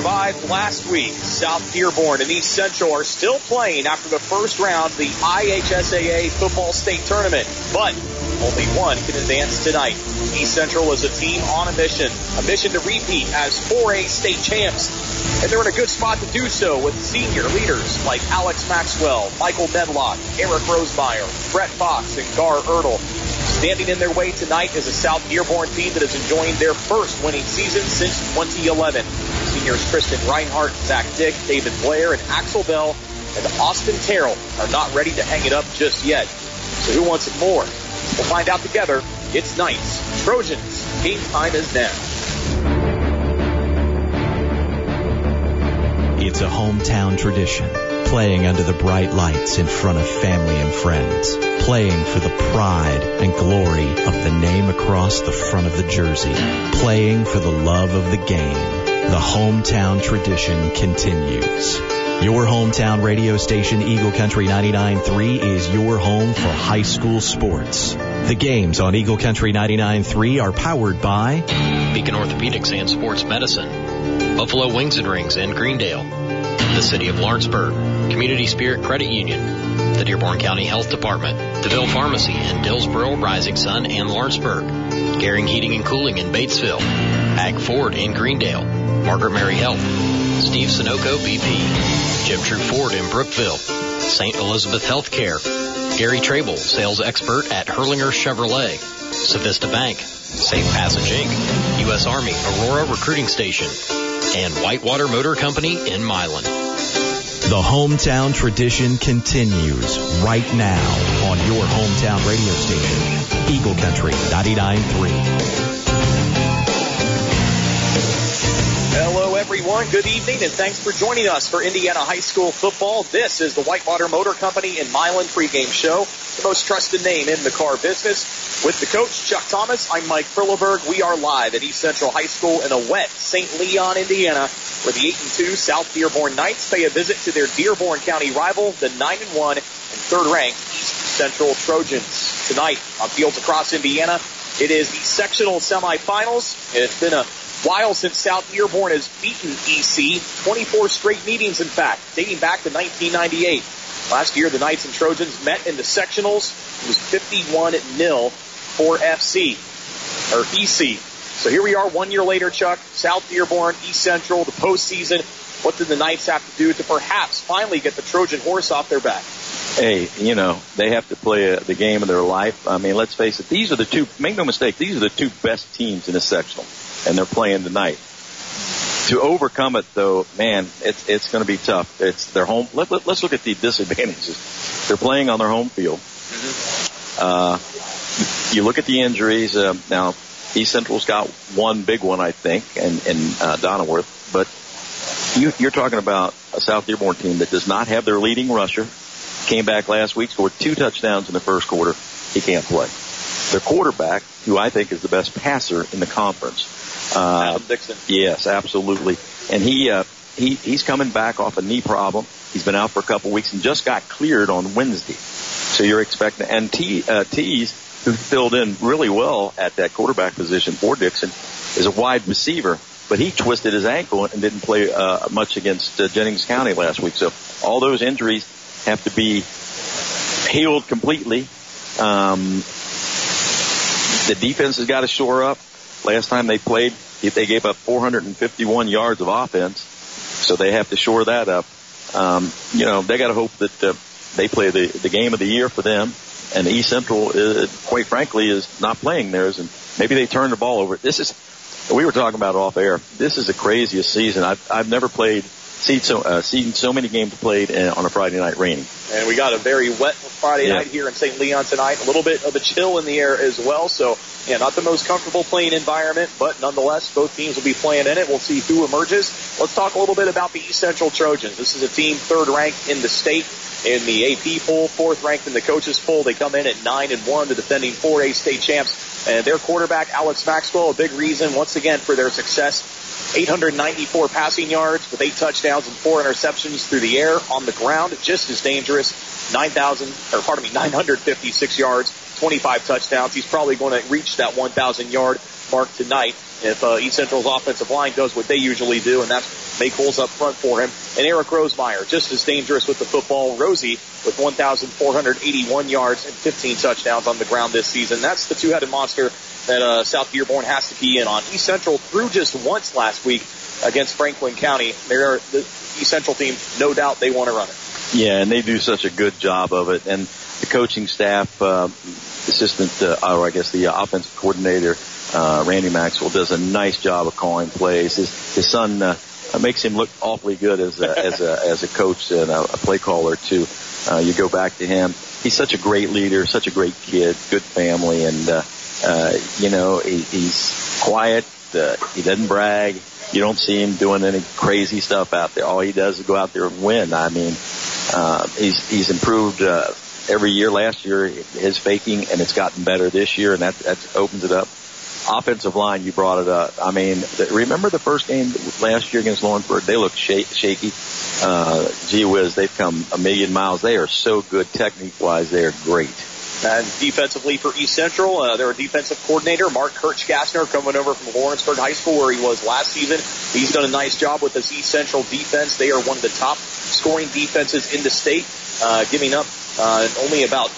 survived last week. South Dearborn and East Central are still playing after the first round of the IHSAA football state tournament, but only one can advance tonight. East Central is a team on a mission, a mission to repeat as 4A state champs. And they're in a good spot to do so with senior leaders like Alex Maxwell, Michael Medlock, Eric Rosemeyer, Brett Fox, and Gar Ertl. Standing in their way tonight is a South Dearborn team that is enjoying their first winning season since 2011. Seniors Tristan Reinhardt, Zach Dick, David Blair, and Axel Bell and Austin Terrell are not ready to hang it up just yet. So who wants it more? We'll find out together. It's Knights. Trojans. Game time is now. It's a hometown tradition. Playing under the bright lights in front of family and friends. Playing for the pride and glory of the name across the front of the jersey. Playing for the love of the game. The hometown tradition continues. Your hometown radio station, Eagle Country 99.3, is your home for high school sports. The games on Eagle Country 99.3 are powered by Beacon Orthopedics and Sports Medicine, Buffalo Wings and Rings in Greendale, the City of Lawrenceburg, Community Spirit Credit Union, the Dearborn County Health Department, DeVille Pharmacy in Dillsboro, Rising Sun, and Lawrenceburg, Garing Heating and Cooling in Batesville, Hag Ford in Greendale, Margaret Mary Health, Steve Sunoco BP, Jim True Ford in Brookville, St. Elizabeth Healthcare, Gary Trable, sales expert at Hurlinger Chevrolet, Civista Bank, Safe Passage Inc., U.S. Army Aurora Recruiting Station, and Whitewater Motor Company in Milan. The hometown tradition continues right now on your hometown radio station, Eagle Country 99.3. Hello, everyone. Good evening, and thanks for joining us for Indiana High School football. This is the Whitewater Motor Company in Milan pregame show, the most trusted name in the car business. With the coach, Chuck Thomas, I'm Mike Perleberg. We are live at East Central High School in a wet St. Leon, Indiana, where the 8 and 2 South Dearborn Knights pay a visit to their Dearborn County rival, the 9 and 1 and third ranked East Central Trojans. Tonight on fields across Indiana, it is the sectional semifinals. It's been a while since South Dearborn has beaten EC, 24 straight meetings, in fact, dating back to 1998. Last year, the Knights and Trojans met in the sectionals. It was 51 0 for FC, or EC. So here we are one year later, Chuck. South Dearborn, East Central, the postseason. What did the Knights have to do to perhaps finally get the Trojan horse off their back? Hey, you know, they have to play the game of their life. I mean, let's face it, these are the two, make no mistake, these are the two best teams in a sectional and they're playing tonight. To overcome it, though, man, it's it's going to be tough. It's their home. Let, let, us look at the disadvantages. They're playing on their home field. Uh, you look at the injuries. Uh, now, East Central's got one big one, I think, and and uh, Donnerworth. But you, you're talking about a South Dearborn team that does not have their leading rusher. Came back last week, scored two touchdowns in the first quarter. He can't play. Their quarterback, who I think is the best passer in the conference, uh, Adam Dixon. Yes, absolutely. And he uh, he he's coming back off a knee problem. He's been out for a couple weeks and just got cleared on Wednesday. So you're expecting and T uh, Tees, who filled in really well at that quarterback position for Dixon, is a wide receiver, but he twisted his ankle and didn't play uh, much against uh, Jennings County last week. So all those injuries have to be healed completely. Um, the defense has got to shore up. Last time they played, they gave up 451 yards of offense, so they have to shore that up. Um, you know, they got to hope that uh, they play the the game of the year for them. And East Central, uh, quite frankly, is not playing theirs, and maybe they turn the ball over. This is we were talking about off air. This is the craziest season I've I've never played seen so uh, seen so many games played in, on a Friday night raining. And we got a very wet Friday yeah. night here in St. Leon tonight. A little bit of a chill in the air as well. So yeah, not the most comfortable playing environment, but nonetheless, both teams will be playing in it. We'll see who emerges. Let's talk a little bit about the East Central Trojans. This is a team third ranked in the state in the AP poll, fourth ranked in the coaches poll. They come in at nine and one, the defending 4A state champs. And their quarterback, Alex Maxwell, a big reason once again for their success 894 passing yards with eight touchdowns and four interceptions through the air on the ground, just as dangerous. 9,000, or pardon me, 956 yards, 25 touchdowns. He's probably going to reach that 1,000 yard mark tonight if uh, East Central's offensive line does what they usually do, and that's make holes up front for him. And Eric Rosemeyer, just as dangerous with the football. Rosie with 1,481 yards and 15 touchdowns on the ground this season. That's the two-headed monster that uh, South Dearborn has to key in on. East Central threw just once last week against Franklin County. They're the East Central team, no doubt they want to run it. Yeah, and they do such a good job of it. And the coaching staff, uh, assistant, uh, or I guess the offensive coordinator, uh, Randy Maxwell, does a nice job of calling plays. His, his son uh, makes him look awfully good as a, as a as a coach and a, a play caller too. Uh, you go back to him. He's such a great leader, such a great kid, good family, and uh, uh, you know he, he's quiet. Uh, he doesn't brag. You don't see him doing any crazy stuff out there. All he does is go out there and win. I mean, uh, he's he's improved uh, every year. Last year, his faking, and it's gotten better this year, and that that opens it up. Offensive line, you brought it up. I mean, the, remember the first game last year against Lawrenceburg? They looked sh- shaky. Uh, gee whiz, they've come a million miles. They are so good technique wise. They are great. And defensively for East Central, uh, their defensive coordinator, Mark Kirch-Gassner, coming over from Lawrenceburg High School where he was last season. He's done a nice job with this East Central defense. They are one of the top scoring defenses in the state, uh, giving up uh, only about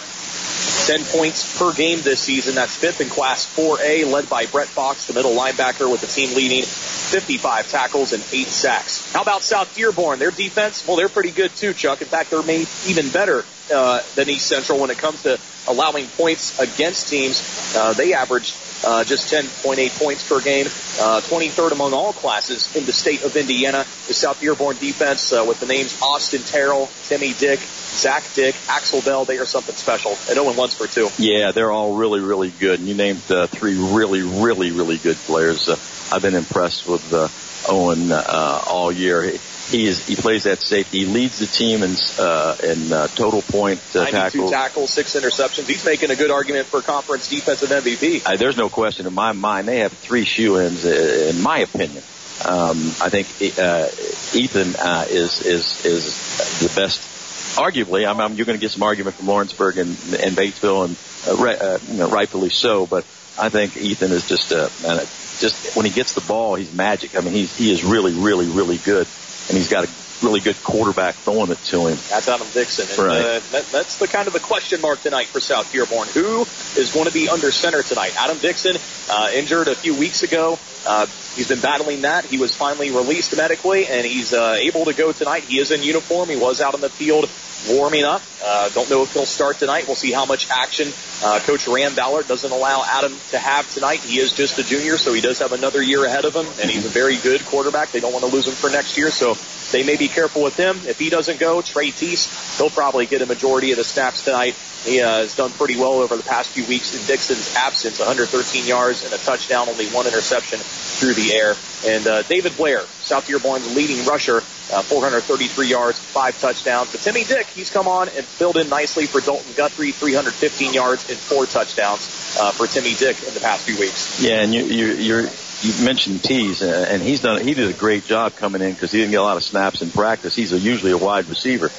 10 points per game this season. That's fifth in Class 4A, led by Brett Fox, the middle linebacker, with the team leading 55 tackles and 8 sacks. How about South Dearborn? Their defense, well, they're pretty good too, Chuck. In fact, they're made even better uh, than East Central when it comes to allowing points against teams. Uh, they averaged uh, just 10.8 points per game, uh, 23rd among all classes in the state of Indiana. The South Dearborn defense uh, with the names Austin Terrell, Timmy Dick, Zach Dick, Axel Bell, they are something special. And Owen Lunsford too. Yeah, they're all really, really good. And you named uh, three really, really, really good players. Uh, I've been impressed with uh, Owen uh, all year. He is he plays that safety. He leads the team in uh, in uh, total point uh, 92 tackles. tackles, six interceptions. He's making a good argument for conference defensive MVP. Uh, there's no question in my mind. They have three shoe-ins, uh, in my opinion. Um, I think uh, Ethan uh, is is is the best. Arguably, I'm, I'm, you're going to get some argument from Lawrenceburg and, and Batesville, and uh, uh, you know, rightfully so. But I think Ethan is just uh, man, just when he gets the ball, he's magic. I mean, he's he is really, really, really good and he's got a really good quarterback throwing it to him. That's Adam Dixon. And, right. Uh, that, that's the kind of the question mark tonight for South Dearborn. Who is going to be under center tonight? Adam Dixon, uh, injured a few weeks ago. Uh, he's been battling that. He was finally released medically, and he's uh, able to go tonight. He is in uniform. He was out on the field warming up. Uh, don't know if he'll start tonight. We'll see how much action uh, Coach Rand Ballard doesn't allow Adam to have tonight. He is just a junior, so he does have another year ahead of him, and he's a very good quarterback. They don't want to lose him for next year, so they may be careful with him. If he doesn't go, Trey Teese, he'll probably get a majority of the snaps tonight. He uh, has done pretty well over the past few weeks in Dixon's absence, 113 yards and a touchdown, only one interception through the air. And uh, David Blair, South Dearborn's leading rusher, uh, 433 yards, five touchdowns. But Timmy Dick, he's come on and filled in nicely for Dalton Guthrie, 315 yards and four touchdowns uh, for Timmy Dick in the past few weeks. Yeah, and you, you, you're you mentioned Tees, uh, and he's done. He did a great job coming in because he didn't get a lot of snaps in practice. He's a, usually a wide receiver.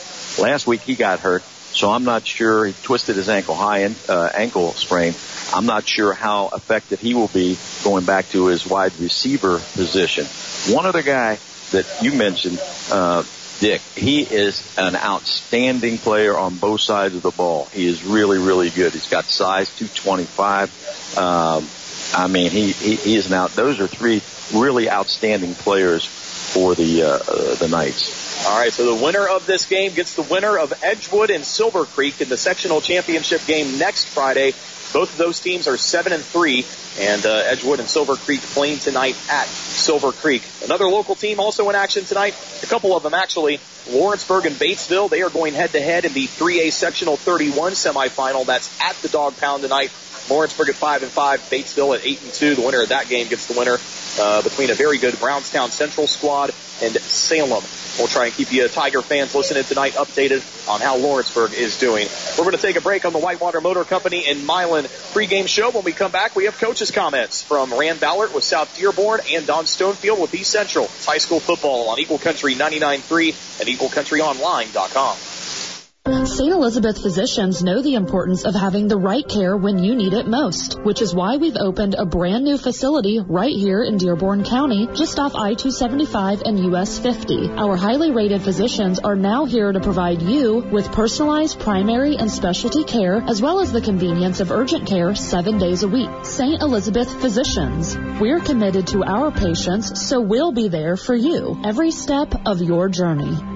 Last week he got hurt, so I'm not sure. He twisted his ankle high in, uh, ankle sprain. I'm not sure how effective he will be going back to his wide receiver position. One other guy that you mentioned, uh, Dick, he is an outstanding player on both sides of the ball. He is really, really good. He's got size, 225. Um, I mean, he, he, he is now, those are three really outstanding players for the, uh, uh, the Knights. All right, so the winner of this game gets the winner of Edgewood and Silver Creek in the sectional championship game next Friday. Both of those teams are seven and three, and uh, Edgewood and Silver Creek playing tonight at Silver Creek. Another local team also in action tonight. A couple of them actually. Lawrenceburg and Batesville. They are going head to head in the 3A sectional 31 semifinal. That's at the Dog Pound tonight. Lawrenceburg at five and five, Batesville at eight and two. The winner of that game gets the winner uh, between a very good Brownstown Central squad and Salem. We'll try and keep you Tiger fans listening tonight updated on how Lawrenceburg is doing. We're going to take a break on the Whitewater Motor Company in Milan pregame show. When we come back, we have comments from Rand Ballard with South Dearborn and Don Stonefield with East Central. High school football on Eagle Country 99.3 and EagleCountryOnline.com. St. Elizabeth physicians know the importance of having the right care when you need it most, which is why we've opened a brand new facility right here in Dearborn County, just off I-275 and US 50. Our highly rated physicians are now here to provide you with personalized primary and specialty care, as well as the convenience of urgent care seven days a week. St. Elizabeth Physicians. We're committed to our patients, so we'll be there for you every step of your journey.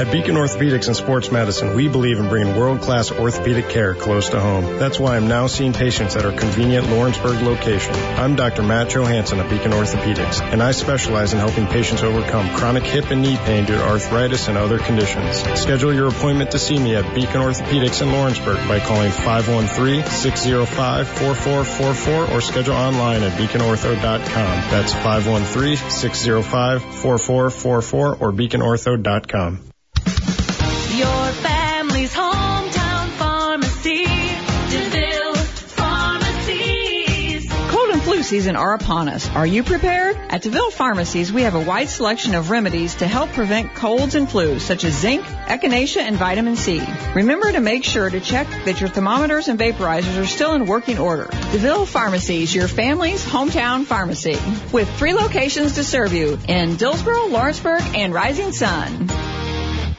At Beacon Orthopedics and Sports Medicine, we believe in bringing world-class orthopedic care close to home. That's why I'm now seeing patients at our convenient Lawrenceburg location. I'm Dr. Matt Johansson at Beacon Orthopedics, and I specialize in helping patients overcome chronic hip and knee pain due to arthritis and other conditions. Schedule your appointment to see me at Beacon Orthopedics in Lawrenceburg by calling 513-605-4444 or schedule online at beaconortho.com. That's 513-605-4444 or beaconortho.com. Your family's hometown pharmacy. DeVille Pharmacies. Cold and flu season are upon us. Are you prepared? At DeVille Pharmacies, we have a wide selection of remedies to help prevent colds and flus, such as zinc, echinacea, and vitamin C. Remember to make sure to check that your thermometers and vaporizers are still in working order. DeVille Pharmacies, your family's hometown pharmacy, with three locations to serve you in Dillsboro, Lawrenceburg, and Rising Sun.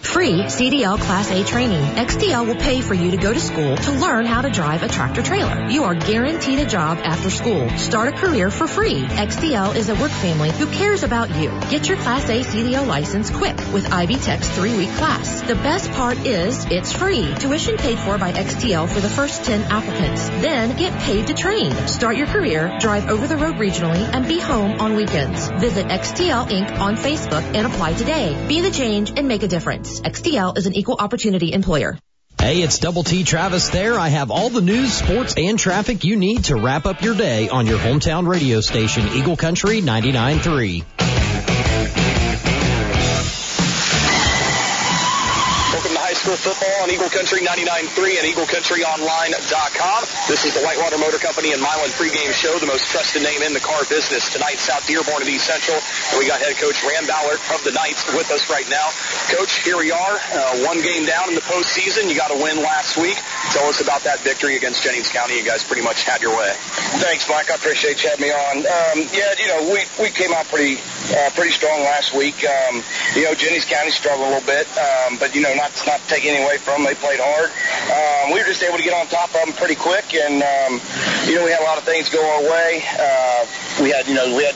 Free CDL Class A training. XTL will pay for you to go to school to learn how to drive a tractor trailer. You are guaranteed a job after school. Start a career for free. XTL is a work family who cares about you. Get your Class A CDL license quick with Ivy Tech's three-week class. The best part is it's free. Tuition paid for by XTL for the first 10 applicants. Then get paid to train. Start your career, drive over the road regionally, and be home on weekends. Visit XTL Inc. on Facebook and apply today. Be the change and make a difference. XTL is an equal opportunity employer. Hey, it's Double T Travis there. I have all the news, sports, and traffic you need to wrap up your day on your hometown radio station, Eagle Country 99.3. school football on Eagle Country 99.3 and EagleCountryOnline.com. This is the Whitewater Motor Company and Milan pregame show, the most trusted name in the car business. Tonight, South Dearborn and East Central. And we got head coach Rand Ballard of the Knights with us right now. Coach, here we are, uh, one game down in the postseason. You got a win last week. Tell us about that victory against Jennings County. You guys pretty much had your way. Thanks, Mike. I appreciate you having me on. Um, yeah, you know, we, we came out pretty uh, pretty strong last week. Um, you know, Jennings County struggled a little bit, um, but you know, not not taking any away from them. They played hard. Um, we were just able to get on top of them pretty quick, and um, you know, we had a lot of things go our way. Uh, we had, you know, we had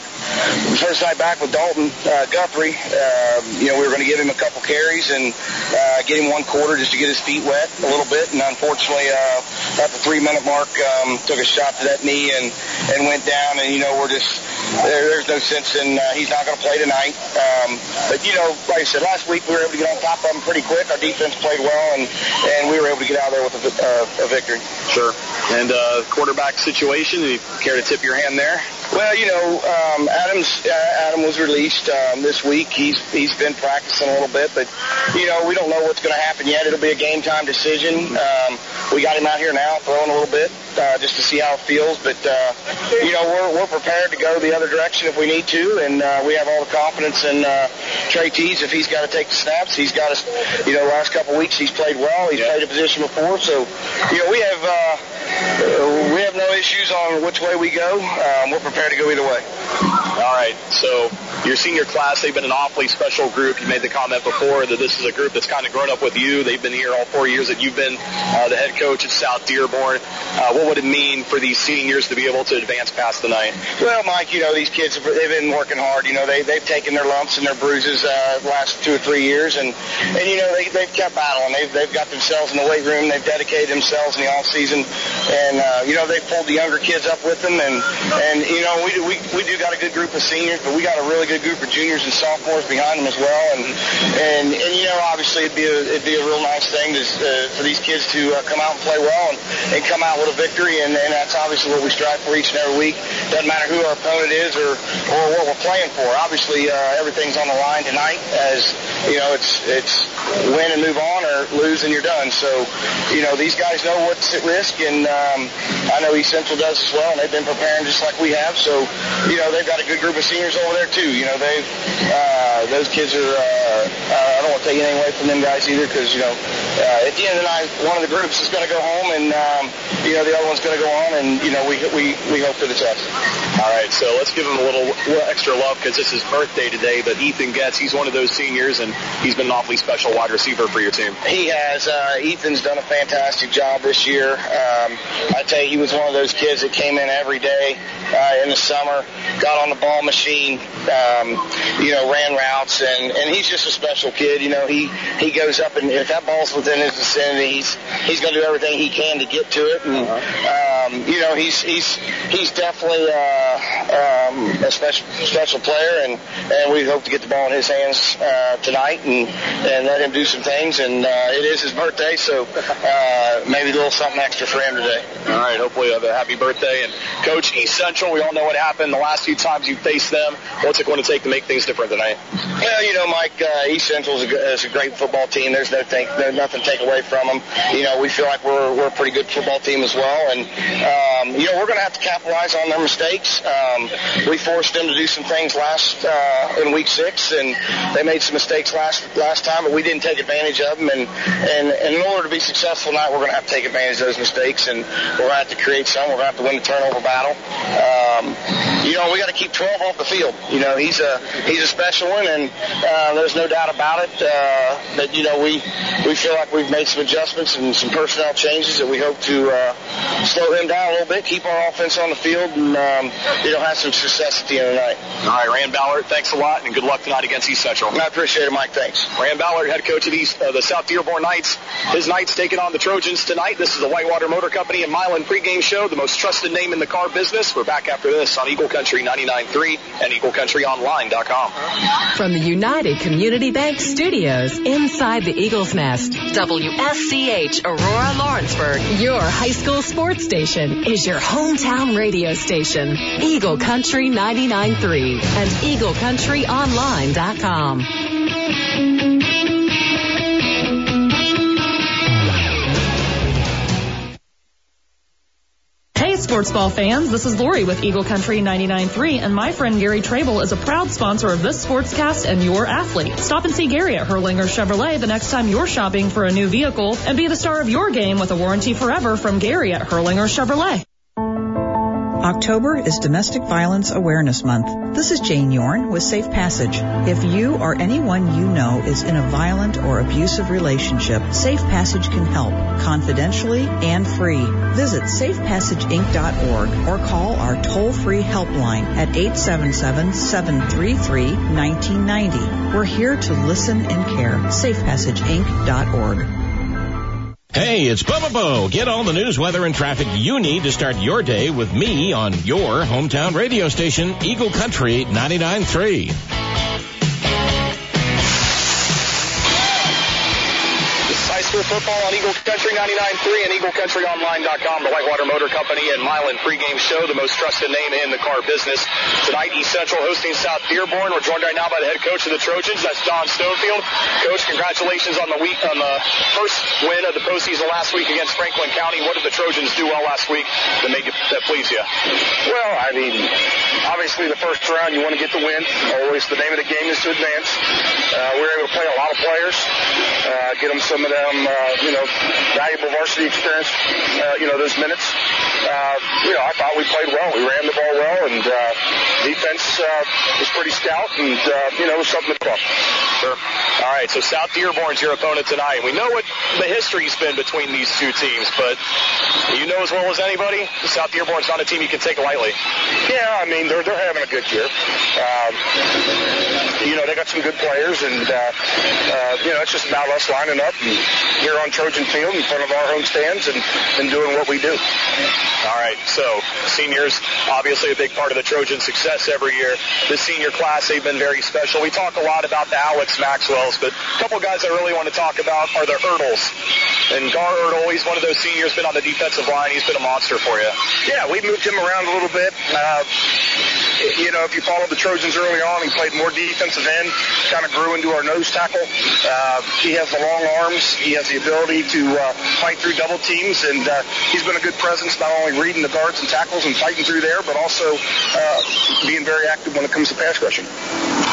first night back with Dalton uh, Guthrie. Uh, you know, we were going to give him a couple carries and uh, get him one quarter just to get his feet wet a little bit, and unfortunately, uh, at the three minute mark, um, took a shot to that knee and and went down. And you know, we're just there, there's no sense in uh, he's not going to play tonight. Um, but you know, like I said, last week we were able to get on top of him pretty quick. Our defense played well, and and we were able to get out there with a, uh, a victory. Sure. And uh, quarterback situation, do you care to tip your hand there? Well, you know, um, Adams uh, Adam was released um, this week. He's he's been practicing a little bit, but you know, we don't know what's going to happen yet. It'll be a game time decision. Um, we got him out here now throwing a little bit uh, just to see how it feels. But uh, you know, we're we're prepared to go the other direction if we need to, and uh, we have all the confidence in uh, Trey Tees. If he's got to take the snaps, he's got us. You know, last couple of weeks he's played well. He's played a position before, so you know we have. Uh, we have no issues on which way we go. Um, we're prepared to go either way. All right. So your senior class, they've been an awfully special group. You made the comment before that this is a group that's kind of grown up with you. They've been here all four years that you've been uh, the head coach at South Dearborn. Uh, what would it mean for these seniors to be able to advance past the night? Well, Mike, you know these kids they've been working hard. You know they they've taken their lumps and their bruises uh, last two or three years, and and you know they they've kept battling. They've they've got themselves in the weight room. They've dedicated themselves in the off season, and uh, you know they've pulled the younger kids up with them, and and you know we we we do got a good group of seniors, but we got a really good group of juniors and sophomores behind them as well, and and and you know obviously it'd be a it'd be a real nice thing to, uh, for these kids to uh, come out and play well and, and come out with a victory, and, and that's obviously what we strive for each and every week. Doesn't matter who our opponent is or or what we're playing for. Obviously uh, everything's on the line tonight, as you know it's it's win and move on or lose and you're done. So you know these guys know what's at risk, and um, I know East Central does as well, and they've been preparing just like we have. So, you know, they've got a good group of seniors over there too. You know, they've uh, those kids are. Uh, I don't want to take anything away from them guys either, because you know, uh, at the end of the night, one of the groups is going to go home, and um, you know, the other one's going to go on, and you know, we we we hope for the best. All right, so let's give him a little, little extra love because it's his birthday today. But Ethan Getz, he's one of those seniors, and he's been an awfully special wide receiver for your team. He has. Uh, Ethan's done a fantastic job this year. Um, I tell you, he was one of those kids that came in every day uh, in the summer, got on the ball machine, um, you know, ran routes, and and he's just a special kid. You know, he he goes up and if that ball's within his vicinity, he's he's going to do everything he can to get to it. And um, you know, he's he's he's definitely uh, um, a special special player, and and we hope to get the ball in his hands uh, tonight and and let him do some things. And uh, it is his birthday, so uh, maybe a little something extra for him today. All right, hopefully a happy birthday. And Coach East Central, we all know what happened the last few times you face them. What's it going to take to make things different tonight? Well, you know, Mike, uh, East Central is a, g- is a great football team. There's no thing, there's nothing to take away from them. You know, we feel like we're we're a pretty good football team as well, and um, you know, we're going to have to capitalize on their mistakes. Um, we forced them to do some things last uh, in week six, and they made some mistakes last last time, but we didn't take advantage of them. And and, and in order to be successful tonight, we're going to have to take advantage of those mistakes, and we're going to have to create some. We're going to have to win the turnover battle. Um, you know, we got to keep 12 off the field. You know, he's a he's a special one, and uh, there's no doubt about it uh, that you know we we feel like we've made some adjustments and some personnel changes that we hope to uh, slow him down a little bit, keep our offense on the field, and um, you know have some success at the end of the night. All right, Rand Ballard, thanks a lot, and good luck tonight against East Central. I appreciate it, Mike. Thanks. Rand Ballard, head coach of the, East, uh, the South Dearborn Knights. His Knights taking on the Trojans tonight. This is the Whitewater Motor Company and Milan pregame show, the most trusted name in the car business. We're back after this on Eagle Country 99.3 and EagleCountryOnline.com. From the United Community Bank Studios inside the Eagles Nest, WSCH Aurora Lawrenceburg, your high school sports station, is your hometown radio station. Eagle Country 99.3 and EagleCountryOnline.com. sports ball fans, this is Lori with Eagle Country 99.3, and my friend Gary Trable is a proud sponsor of this sportscast and your athlete. Stop and see Gary at Hurlinger Chevrolet the next time you're shopping for a new vehicle, and be the star of your game with a warranty forever from Gary at Hurlinger Chevrolet. October is Domestic Violence Awareness Month. This is Jane Yorn with Safe Passage. If you or anyone you know is in a violent or abusive relationship, Safe Passage can help confidentially and free. Visit safepassageinc.org or call our toll-free helpline at 877-733-1990. We're here to listen and care. safepassageinc.org. Hey, it's Bubba Bo. Get all the news, weather, and traffic you need to start your day with me on your hometown radio station, Eagle Country 99.3. School football on Eagle Country 99.3 and EagleCountryOnline.com, the Whitewater Motor Company and Milan pregame show, the most trusted name in the car business. Tonight, East Central hosting South Dearborn. We're joined right now by the head coach of the Trojans. That's Don Stonefield. Coach, congratulations on the week on the first win of the postseason last week against Franklin County. What did the Trojans do well last week that made you, that please you? Well, I mean, obviously the first round you want to get the win. Always the name of the game is to advance. Uh, we were able to play a lot of players, uh, get them some of them, you know, valuable varsity experience. Uh, you know, those minutes. Uh, you know, I thought we played well. We ran the ball well, and uh, defense uh, was pretty stout, and uh, you know, it was something to talk. Sure. All right, so South Dearborn's your opponent tonight. We know what the history's been between these two teams, but you know as well as anybody, South Dearborn's not a team you can take lightly. Yeah, I mean they're they're having a good year. Um, you know they got some good players, and uh, uh, you know it's just about us lining up and here on Trojan Field in front of our home stands and, and doing what we do. All right, so seniors obviously a big part of the Trojan success every year. The senior class they've been very special. We talk a lot about the Alex Maxwells, but a couple guys I really want to talk about are the Erdels. And Gar Erdel, he's one of those seniors, been on the defensive line. He's been a monster for you. Yeah, we moved him around a little bit. Uh, you know, if you followed the Trojans early on, he played more defensive end, kind of grew into our nose tackle. Uh, he has the long arms. He has the ability to uh, fight through double teams, and uh, he's been a good presence, not only reading the guards and tackles and fighting through there, but also uh, being very active when it comes to pass rushing.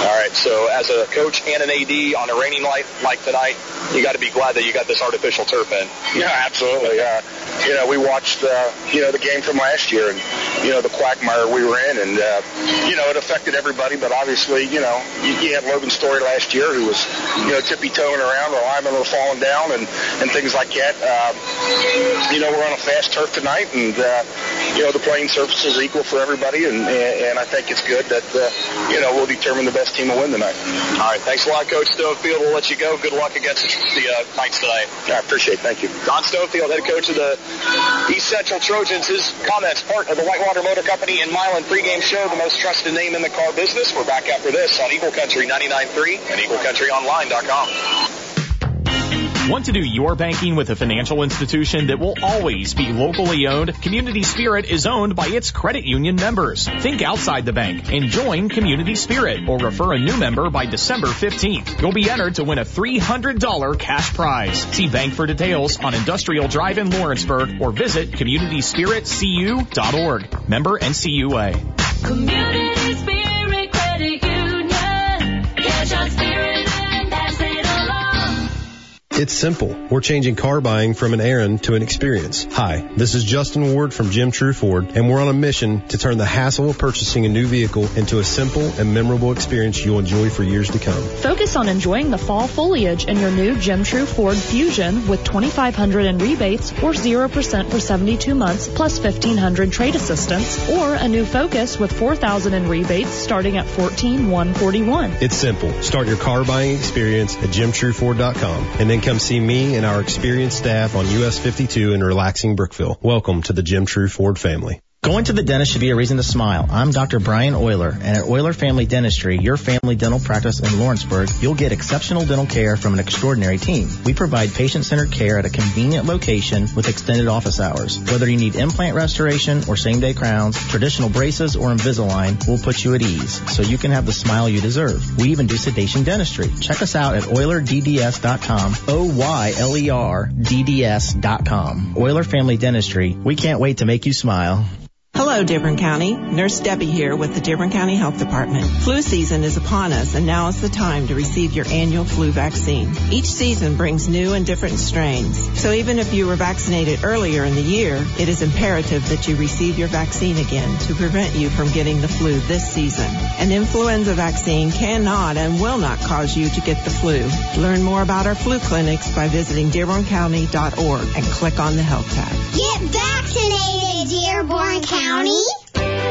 All right, so as a coach and an AD on a raining night like tonight, you got to be glad that you got this artificial turf in. Yeah, absolutely. Uh, you know, we watched, uh, you know, the game from last year and, you know, the quagmire we were in and, uh, you know, it affected everybody, but obviously, you know, you, you had Logan Story last year who was, you know, tippy-toeing around, the linemen were falling down and, and things like that. Uh, you know, we're on a fast turf tonight and, uh, you know, the playing surface is equal for everybody and, and I think it's good that, uh, you know, we'll determine the best team will win tonight. All right, thanks a lot, Coach Stonefield. We'll let you go. Good luck against the uh, Knights tonight. I appreciate it. Thank you. Don Stonefield, head coach of the East Central Trojans. His comments, part of the Whitewater Motor Company and Milan pregame show, the most trusted name in the car business. We're back after this on Eagle Country 99.3 and EagleCountryOnline.com. Want to do your banking with a financial institution that will always be locally owned? Community Spirit is owned by its credit union members. Think outside the bank and join Community Spirit or refer a new member by December 15th. You'll be entered to win a $300 cash prize. See bank for details on Industrial Drive in Lawrenceburg or visit communityspiritcu.org. Member NCUA. Community Spirit Credit Union. It's simple. We're changing car buying from an errand to an experience. Hi, this is Justin Ward from Jim True Ford, and we're on a mission to turn the hassle of purchasing a new vehicle into a simple and memorable experience you'll enjoy for years to come. Focus on enjoying the fall foliage in your new Jim True Ford Fusion with 2500 in rebates or 0% for 72 months plus 1500 trade assistance or a new Focus with 4000 in rebates starting at 14141. It's simple. Start your car buying experience at jimtrueford.com and then come see me and our experienced staff on US 52 in relaxing Brookville. Welcome to the Jim True Ford family. Going to the dentist should be a reason to smile. I'm Dr. Brian Oyler, and at Oyler Family Dentistry, your family dental practice in Lawrenceburg, you'll get exceptional dental care from an extraordinary team. We provide patient-centered care at a convenient location with extended office hours. Whether you need implant restoration or same-day crowns, traditional braces, or Invisalign, we'll put you at ease so you can have the smile you deserve. We even do sedation dentistry. Check us out at OylerDDS.com, O-Y-L-E-R D-D-S.com. Oyler Family Dentistry, we can't wait to make you smile. Hello, Dearborn County. Nurse Debbie here with the Dearborn County Health Department. Flu season is upon us, and now is the time to receive your annual flu vaccine. Each season brings new and different strains, so even if you were vaccinated earlier in the year, it is imperative that you receive your vaccine again to prevent you from getting the flu this season. An influenza vaccine cannot and will not cause you to get the flu. Learn more about our flu clinics by visiting dearborncounty.org and click on the health tab. Get vaccinated, Dearborn County. County?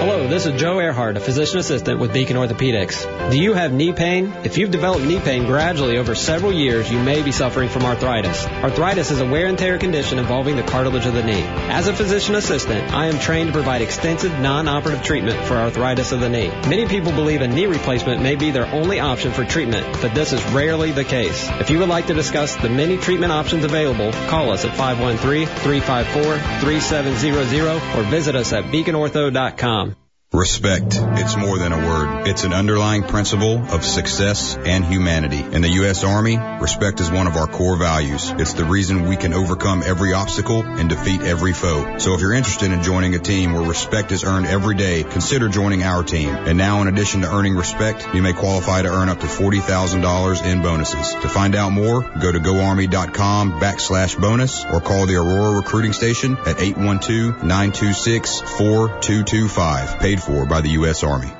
Hello, this is Joe Earhart, a physician assistant with Beacon Orthopedics. Do you have knee pain? If you've developed knee pain gradually over several years, you may be suffering from arthritis. Arthritis is a wear and tear condition involving the cartilage of the knee. As a physician assistant, I am trained to provide extensive non-operative treatment for arthritis of the knee. Many people believe a knee replacement may be their only option for treatment, but this is rarely the case. If you would like to discuss the many treatment options available, call us at 513-354-3700 or visit us at beaconortho.com. Respect. It's more than a word. It's an underlying principle of success and humanity. In the U.S. Army, respect is one of our core values. It's the reason we can overcome every obstacle and defeat every foe. So if you're interested in joining a team where respect is earned every day, consider joining our team. And now in addition to earning respect, you may qualify to earn up to $40,000 in bonuses. To find out more, go to goarmy.com backslash bonus or call the Aurora recruiting station at 812-926-4225. Paid for by the U.S. Army.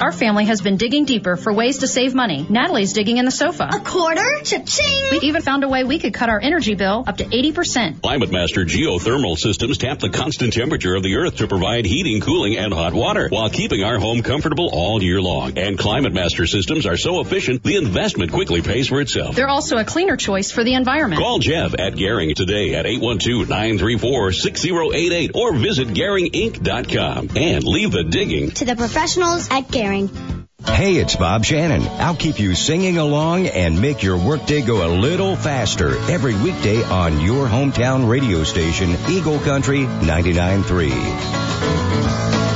Our family has been digging deeper for ways to save money. Natalie's digging in the sofa. A quarter? Cha-ching! We even found a way we could cut our energy bill up to 80%. Climate Master geothermal systems tap the constant temperature of the earth to provide heating, cooling, and hot water while keeping our home comfortable all year long. And Climate Master systems are so efficient, the investment quickly pays for itself. They're also a cleaner choice for the environment. Call Jeff at Garing today at 812-934-6088 or visit GaringInc.com and leave the digging To the professionals at Garing. Hey, it's Bob Shannon. I'll keep you singing along and make your workday go a little faster every weekday on your hometown radio station, Eagle Country 99.3.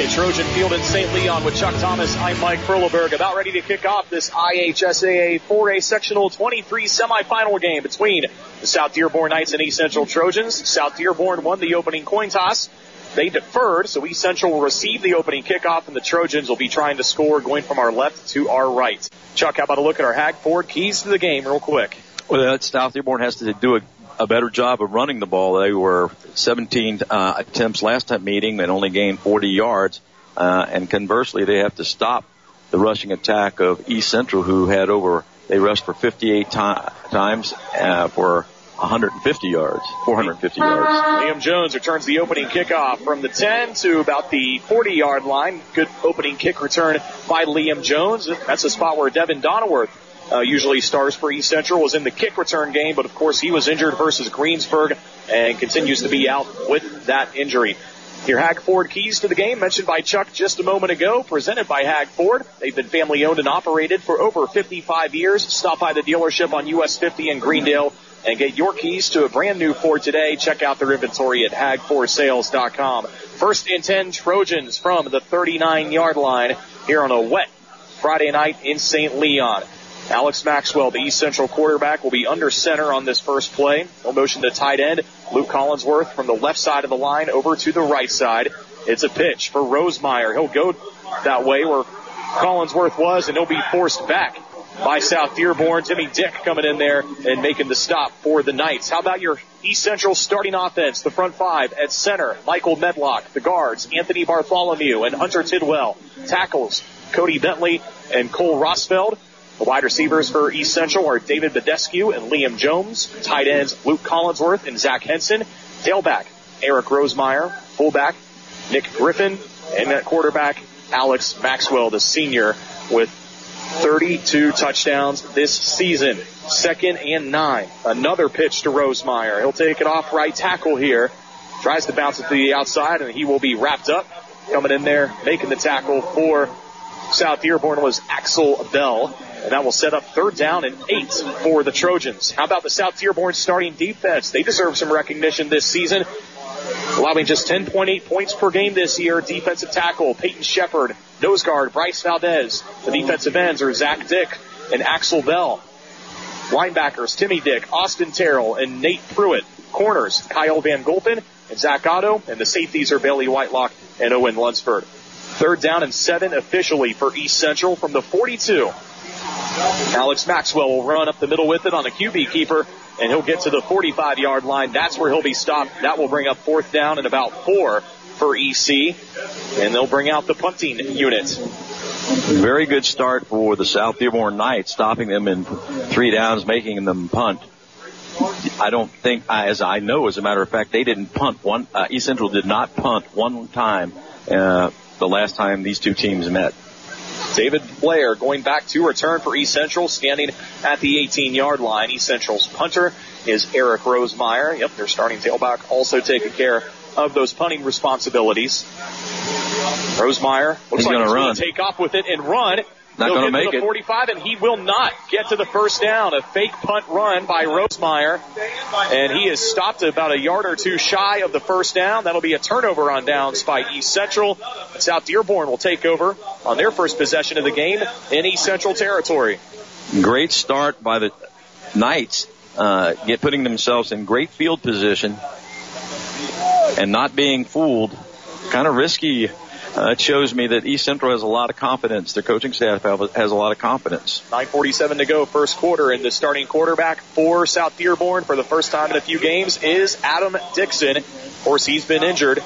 at Trojan Field in St. Leon with Chuck Thomas. I'm Mike Perleberg. About ready to kick off this IHSAA 4A Sectional 23 semifinal game between the South Dearborn Knights and East Central Trojans. South Dearborn won the opening coin toss. They deferred, so East Central will receive the opening kickoff, and the Trojans will be trying to score going from our left to our right. Chuck, how about a look at our Hag Ford keys to the game real quick? Well, South Dearborn has to do a, a better job of running the ball. They were 17 uh, attempts last time meeting and only gained 40 yards. Uh, and conversely, they have to stop the rushing attack of East Central, who had over they rushed for 58 ti- times uh, for 150 yards, 450 yards. Liam Jones returns the opening kickoff from the 10 to about the 40 yard line. Good opening kick return by Liam Jones. That's a spot where Devin Donnerworth uh, usually stars for East Central, was in the kick return game, but of course he was injured versus Greensburg and continues to be out with that injury. Your Hag Ford keys to the game, mentioned by Chuck just a moment ago, presented by Hag Ford. They've been family owned and operated for over 55 years. Stop by the dealership on US 50 in Greendale and get your keys to a brand new Ford today. Check out their inventory at hagfordsales.com. First and 10 Trojans from the 39 yard line here on a wet Friday night in St. Leon. Alex Maxwell, the East Central quarterback, will be under center on this first play. No motion to tight end. Luke Collinsworth from the left side of the line over to the right side. It's a pitch for Rosemeyer. He'll go that way where Collinsworth was, and he'll be forced back by South Dearborn. Timmy Dick coming in there and making the stop for the Knights. How about your East Central starting offense? The front five at center, Michael Medlock. The guards, Anthony Bartholomew and Hunter Tidwell. Tackles, Cody Bentley and Cole Rosfeld. The wide receivers for East Central are David Badescu and Liam Jones. Tight ends, Luke Collinsworth and Zach Henson. Tailback, Eric Rosemeyer. Fullback, Nick Griffin. And that quarterback, Alex Maxwell, the senior, with 32 touchdowns this season. Second and nine. Another pitch to Rosemeyer. He'll take it off right tackle here. Tries to bounce it to the outside and he will be wrapped up. Coming in there, making the tackle for South Dearborn was Axel Bell. And that will set up third down and eight for the Trojans. How about the South Dearborn starting defense? They deserve some recognition this season. Allowing just 10.8 points per game this year. Defensive tackle, Peyton Shepard. Nose guard, Bryce Valdez. The defensive ends are Zach Dick and Axel Bell. Linebackers, Timmy Dick, Austin Terrell, and Nate Pruitt. Corners, Kyle Van Gulpen and Zach Otto. And the safeties are Bailey Whitelock and Owen Lunsford. Third down and seven officially for East Central from the 42. Alex Maxwell will run up the middle with it on the QB keeper, and he'll get to the 45 yard line. That's where he'll be stopped. That will bring up fourth down and about four for EC, and they'll bring out the punting unit. Very good start for the South Dearborn Knights, stopping them in three downs, making them punt. I don't think, as I know, as a matter of fact, they didn't punt one. Uh, East Central did not punt one time uh, the last time these two teams met. David Blair going back to return for East Central, standing at the 18 yard line. East Central's punter is Eric Rosemeyer. Yep, their starting tailback also taking care of those punting responsibilities. Rosemeyer looks He's like he's run. going to take off with it and run. Not He'll gonna get make to the it. 45, and he will not get to the first down. A fake punt run by Rosemeyer, and he is stopped about a yard or two shy of the first down. That'll be a turnover on downs by East Central. South Dearborn will take over on their first possession of the game in East Central territory. Great start by the Knights, uh, get putting themselves in great field position and not being fooled. Kind of risky. Uh, it shows me that East Central has a lot of confidence. Their coaching staff has a lot of confidence. 9.47 to go, first quarter, and the starting quarterback for South Dearborn for the first time in a few games is Adam Dixon. Of course, he's been injured.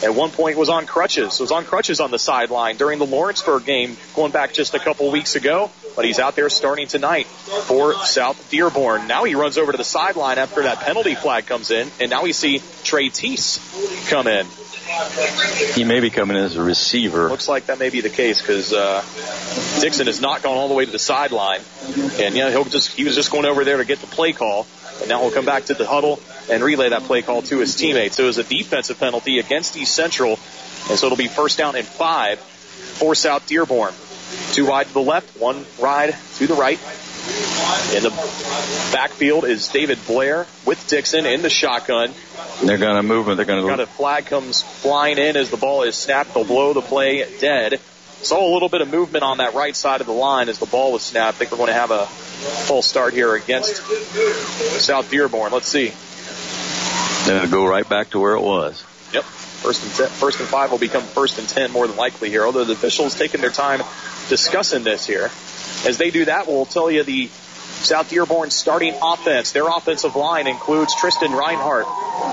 At one point was on crutches. Was on crutches on the sideline during the Lawrenceburg game going back just a couple weeks ago. But he's out there starting tonight for South Dearborn. Now he runs over to the sideline after that penalty flag comes in, and now we see Trey Teese come in. He may be coming in as a receiver. Looks like that may be the case because uh, Dixon has not gone all the way to the sideline, and yeah, he'll just he was just going over there to get the play call, and now he'll come back to the huddle and relay that play call to his teammates. So it was a defensive penalty against East Central, and so it'll be first down and five for South Dearborn. Two wide to the left, one wide to the right. In the backfield is David Blair with Dixon in the shotgun. They're going to move it. They're going to Got a flag comes flying in as the ball is snapped. They'll blow the play dead. Saw a little bit of movement on that right side of the line as the ball was snapped. I think we're going to have a full start here against South Dearborn. Let's see. They're going to go right back to where it was. Yep. First and ten, first and five will become first and ten more than likely here. Although the officials taking their time discussing this here. As they do that, we'll tell you the South Dearborn starting offense. Their offensive line includes Tristan Reinhardt,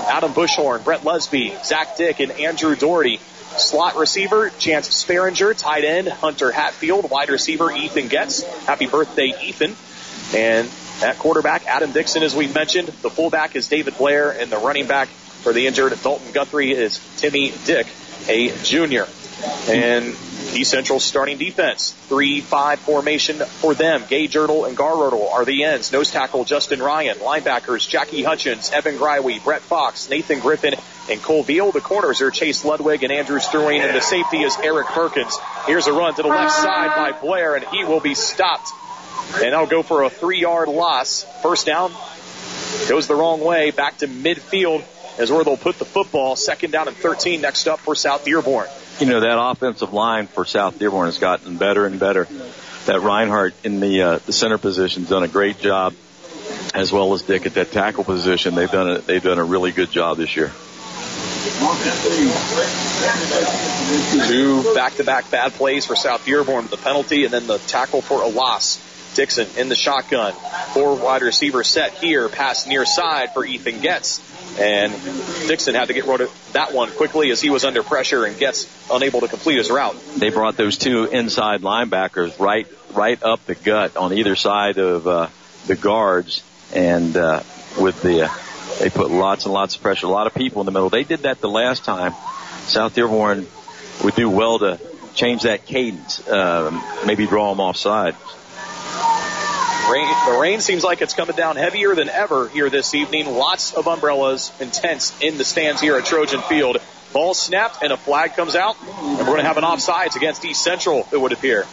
Adam Bushhorn, Brett Lesby, Zach Dick, and Andrew Doherty. Slot receiver, Chance Sparinger. Tight end, Hunter Hatfield. Wide receiver, Ethan Getz. Happy birthday, Ethan. And at quarterback, Adam Dixon, as we mentioned. The fullback is David Blair, and the running back for the injured Dalton Guthrie is Timmy Dick, a junior. And East Central starting defense. 3-5 formation for them. Gage Ertl and Gar are the ends. Nose tackle Justin Ryan. Linebackers Jackie Hutchins, Evan Greiwe, Brett Fox, Nathan Griffin, and Cole Veal. The corners are Chase Ludwig and Andrew Sterling. And the safety is Eric Perkins. Here's a run to the left side by Blair, and he will be stopped. And that'll go for a three-yard loss. First down goes the wrong way. Back to midfield is where they'll put the football. Second down and 13 next up for South Dearborn. You know, that offensive line for South Dearborn has gotten better and better. That Reinhardt in the, uh, the center position's done a great job, as well as Dick at that tackle position. They've done a, they've done a really good job this year. Two back-to-back bad plays for South Dearborn, the penalty and then the tackle for a loss. Dixon in the shotgun. Four wide receiver set here. Pass near side for Ethan Getz. And Dixon had to get rid of that one quickly as he was under pressure and Getz unable to complete his route. They brought those two inside linebackers right right up the gut on either side of uh, the guards, and uh, with the uh, they put lots and lots of pressure. A lot of people in the middle. They did that the last time. South Dearborn would do well to change that cadence, um, maybe draw them offside. Rain, the rain seems like it's coming down heavier than ever here this evening. Lots of umbrellas, and tents in the stands here at Trojan Field. Ball snapped and a flag comes out, and we're going to have an offsides against East Central, it would appear.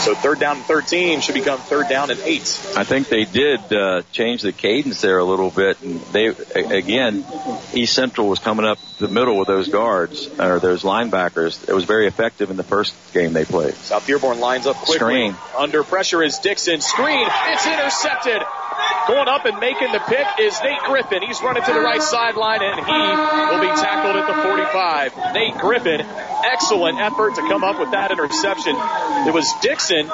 So third down and 13 should become third down and eight. I think they did uh, change the cadence there a little bit, and they again, East Central was coming up the middle with those guards or those linebackers. It was very effective in the first game they played. South Dearborn lines up quickly. Screen. Under pressure is Dixon. Screen. It's intercepted. Going up and making the pick is Nate Griffin. He's running to the right sideline and he will be tackled at the 45. Nate Griffin, excellent effort to come up with that interception. It was Dixon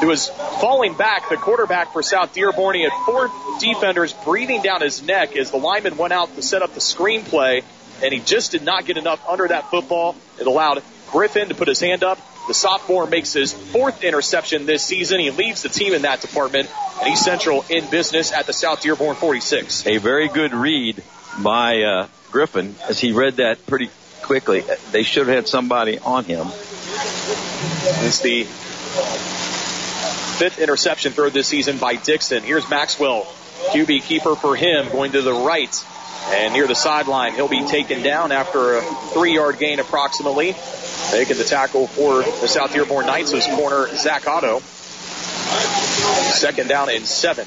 who was falling back, the quarterback for South Dearborn. He had four defenders breathing down his neck as the lineman went out to set up the screenplay and he just did not get enough under that football. It allowed Griffin to put his hand up. The sophomore makes his fourth interception this season. He leads the team in that department, and he's central in business at the South Dearborn 46. A very good read by uh, Griffin as he read that pretty quickly. They should have had somebody on him. It's the fifth interception thrown this season by Dixon. Here's Maxwell, QB keeper for him, going to the right. And near the sideline, he'll be taken down after a three-yard gain approximately. Making the tackle for the South Dearborn Knights is corner Zach Otto. Second down and seven.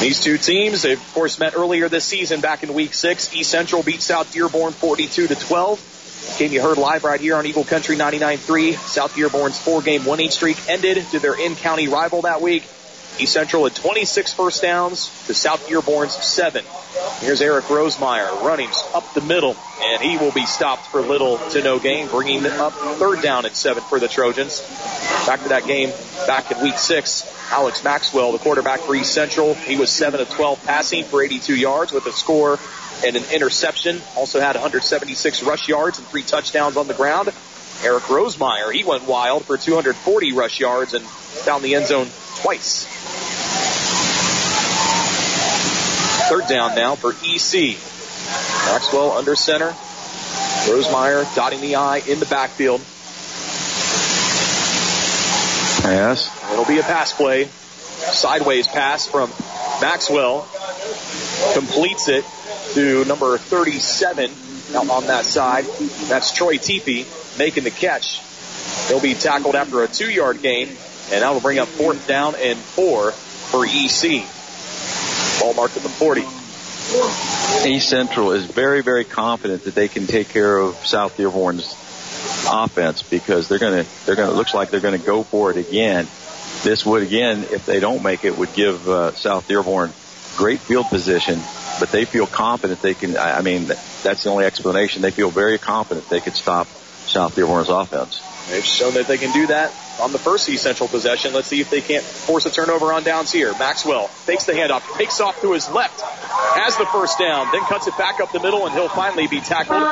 These two teams, they of course met earlier this season back in week six. East Central beat South Dearborn 42 to 12. Game you heard live right here on Eagle Country 99.3. South Dearborn's four-game winning streak ended to their in-county rival that week. East Central had 26 first downs to South Dearborn's seven. Here's Eric Rosemeyer running up the middle, and he will be stopped for little to no gain, bringing up third down and seven for the Trojans. Back to that game back in week six. Alex Maxwell, the quarterback for East Central, he was 7 of 12 passing for 82 yards with a score and an interception. Also had 176 rush yards and three touchdowns on the ground. Eric Rosemeyer, he went wild for 240 rush yards and found the end zone twice. Third down now for EC. Maxwell under center. Rosemeyer dotting the I in the backfield. Pass. It'll be a pass play. Sideways pass from Maxwell. Completes it to number 37 out on that side. That's Troy Teepee making the catch. He'll be tackled after a two yard gain and that'll bring up fourth down and four for EC. Ball marked at the 40. East Central is very, very confident that they can take care of South Dearborn's offense because they're going to, they're going to, looks like they're going to go for it again. This would again, if they don't make it, would give uh, South Dearborn great field position, but they feel confident they can, I I mean, that's the only explanation. They feel very confident they could stop South Dearborn's offense. They've shown that they can do that on the first East Central possession. Let's see if they can't force a turnover on downs here. Maxwell takes the handoff, takes off to his left, has the first down, then cuts it back up the middle, and he'll finally be tackled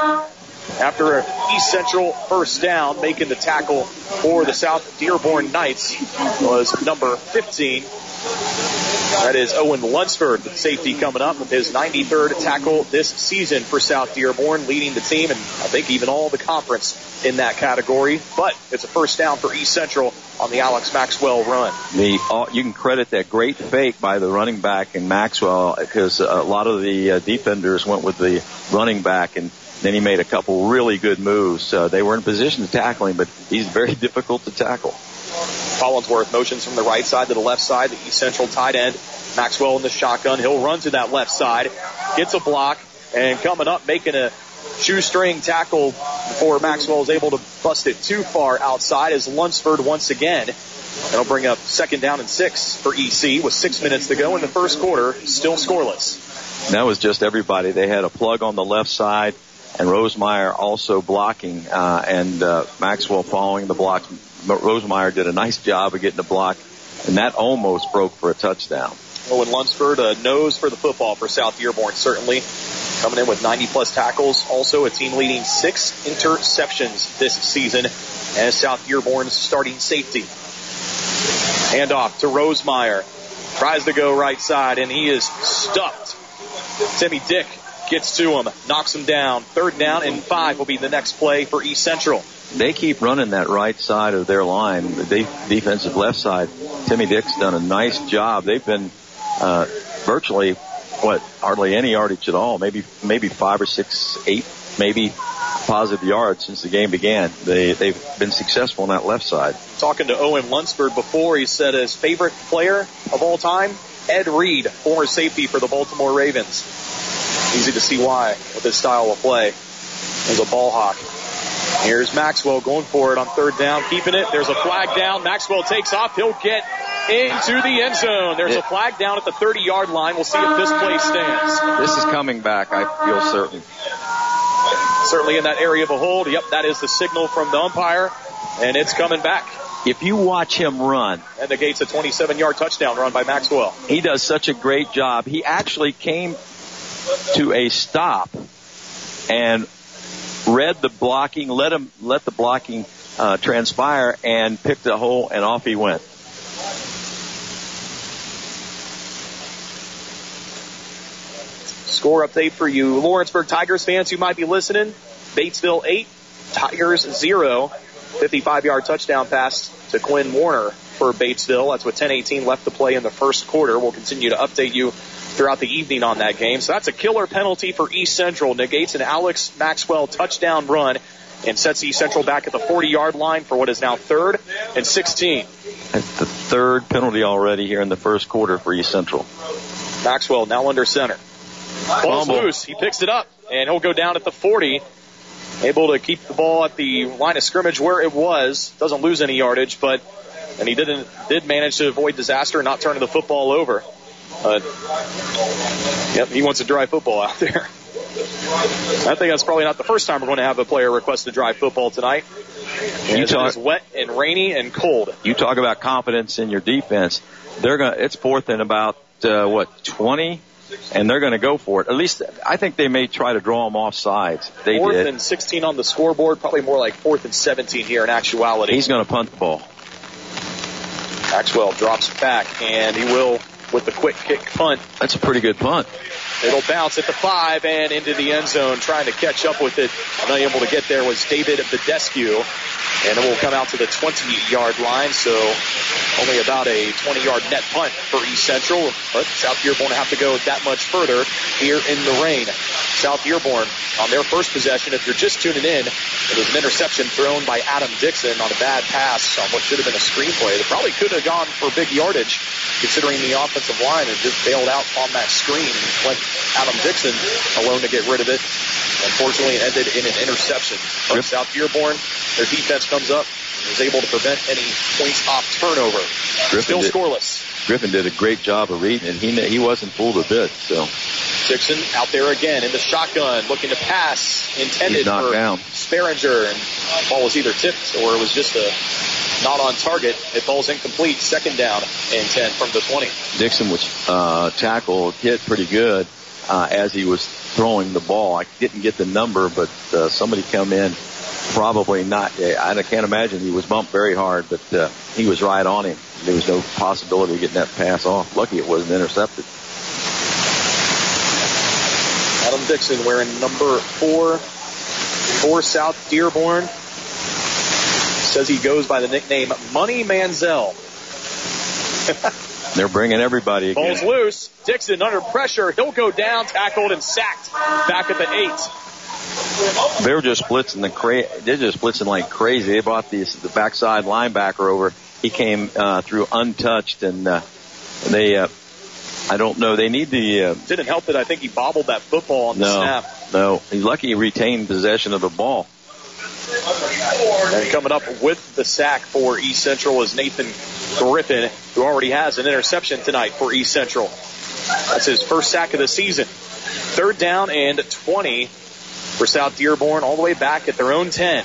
after an East Central first down, making the tackle for the South Dearborn Knights was number 15. That is Owen Lunsford, the safety coming up with his 93rd tackle this season for South Dearborn, leading the team and I think even all the conference in that category. But it's a first down for East Central on the Alex Maxwell run. The all, you can credit that great fake by the running back and Maxwell because a lot of the uh, defenders went with the running back and then he made a couple really good moves. Uh, they were in position to tackle him, but he's very difficult to tackle. Collinsworth motions from the right side to the left side, the East Central tight end. Maxwell in the shotgun. He'll run to that left side, gets a block, and coming up making a shoestring tackle before Maxwell is able to bust it too far outside is Lunsford once again. That'll bring up second down and six for EC with six minutes to go in the first quarter, still scoreless. That was just everybody. They had a plug on the left side and Rosemeyer also blocking, uh, and uh, Maxwell following the block. Rosemeyer did a nice job of getting the block, and that almost broke for a touchdown. Owen Lunsford, a nose for the football for South Dearborn, certainly. Coming in with 90 plus tackles, also a team leading six interceptions this season as South Dearborn's starting safety. Handoff to Rosemeyer. Tries to go right side, and he is stuffed. Timmy Dick gets to him, knocks him down. Third down and five will be the next play for East Central. They keep running that right side of their line, the de- defensive left side. Timmy Dick's done a nice job. They've been uh, virtually what hardly any yardage at all. Maybe maybe five or six, eight, maybe positive yards since the game began. They they've been successful on that left side. Talking to Owen Lunsford before, he said his favorite player of all time, Ed Reed, former safety for the Baltimore Ravens. Easy to see why with his style of play as a ball hawk. Here's Maxwell going for it on third down, keeping it. There's a flag down. Maxwell takes off. He'll get into the end zone. There's a flag down at the 30 yard line. We'll see if this play stands. This is coming back, I feel certain. Certainly in that area of a hold. Yep, that is the signal from the umpire, and it's coming back. If you watch him run, And the gate's a 27 yard touchdown run by Maxwell. he does such a great job. He actually came to a stop and read the blocking, let him let the blocking uh, transpire, and picked a hole, and off he went. Score update for you Lawrenceburg Tigers fans who might be listening. Batesville 8, Tigers 0. 55 yard touchdown pass to Quinn Warner for Batesville. That's with 10-18 left to play in the first quarter. We'll continue to update you throughout the evening on that game. So that's a killer penalty for East Central. Negates an Alex Maxwell touchdown run and sets East Central back at the 40 yard line for what is now third and 16. That's the third penalty already here in the first quarter for East Central. Maxwell now under center. Ball's Fumble. loose. He picks it up and he'll go down at the 40. Able to keep the ball at the line of scrimmage where it was. Doesn't lose any yardage, but and he didn't did manage to avoid disaster and not turning the football over. But yep, he wants a dry football out there. I think that's probably not the first time we're going to have a player request a dry football tonight. You talk- is wet and rainy and cold. You talk about confidence in your defense. They're gonna. It's fourth and about uh, what 20, and they're gonna go for it. At least I think they may try to draw them off sides. They fourth did. and 16 on the scoreboard, probably more like fourth and 17 here in actuality. He's gonna punt the ball. Maxwell drops back and he will with the quick kick punt. That's a pretty good punt. It'll bounce at the five and into the end zone, trying to catch up with it. Unable to get there was David Bedescu. And it will come out to the 20 yard line, so only about a 20 yard net punt for East Central. But South Dearborn have to go that much further here in the rain. South Dearborn on their first possession, if you're just tuning in, it was an interception thrown by Adam Dixon on a bad pass on what should have been a screenplay. That probably could have gone for big yardage considering the offensive line and just bailed out on that screen and went Adam Dixon alone to get rid of it. Unfortunately, it ended in an interception. But South Dearborn, their defense comes up and is able to prevent any points off turnover. Still did- scoreless. Griffin did a great job of reading it. He he wasn't fooled a bit. So Dixon out there again in the shotgun, looking to pass, intended for down. Sparinger, and ball was either tipped or it was just a not on target. It falls incomplete. Second down and 10 from the 20. Dixon was uh, tackled, hit pretty good uh, as he was throwing the ball. I didn't get the number, but uh, somebody come in. Probably not. I can't imagine he was bumped very hard, but uh, he was right on him. There was no possibility of getting that pass off. Lucky it wasn't intercepted. Adam Dixon wearing number four for South Dearborn. Says he goes by the nickname Money Manziel. They're bringing everybody again. Ball's loose. Dixon under pressure. He'll go down, tackled and sacked. Back at the eight. They were just blitzing the cra- they're just blitzing like crazy. They brought the the backside linebacker over. He came uh, through untouched, and uh, they uh, I don't know. They need the uh, Didn't help that I think he bobbled that football on the no snap. no. He's lucky he retained possession of the ball. And coming up with the sack for East Central is Nathan Griffin, who already has an interception tonight for East Central. That's his first sack of the season. Third down and 20 for South Dearborn, all the way back at their own 10.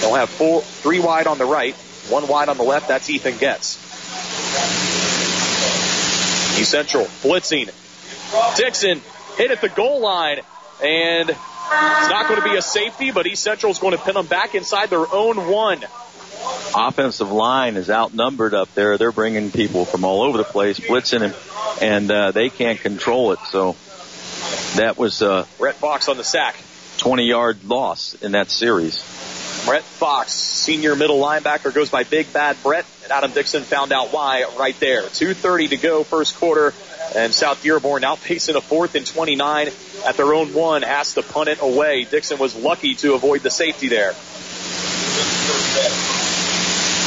They'll have four, three wide on the right, one wide on the left. That's Ethan Getz. East Central blitzing. Dixon hit at the goal line, and it's not going to be a safety, but East Central is going to pin them back inside their own one. Offensive line is outnumbered up there. They're bringing people from all over the place, blitzing him, and uh, they can't control it. So that was a Brett Fox on the sack. 20 yard loss in that series. Brett Fox, senior middle linebacker, goes by Big Bad Brett, and Adam Dixon found out why right there. 2.30 to go, first quarter, and South Dearborn now facing a fourth and 29 at their own one, has to punt it away. Dixon was lucky to avoid the safety there.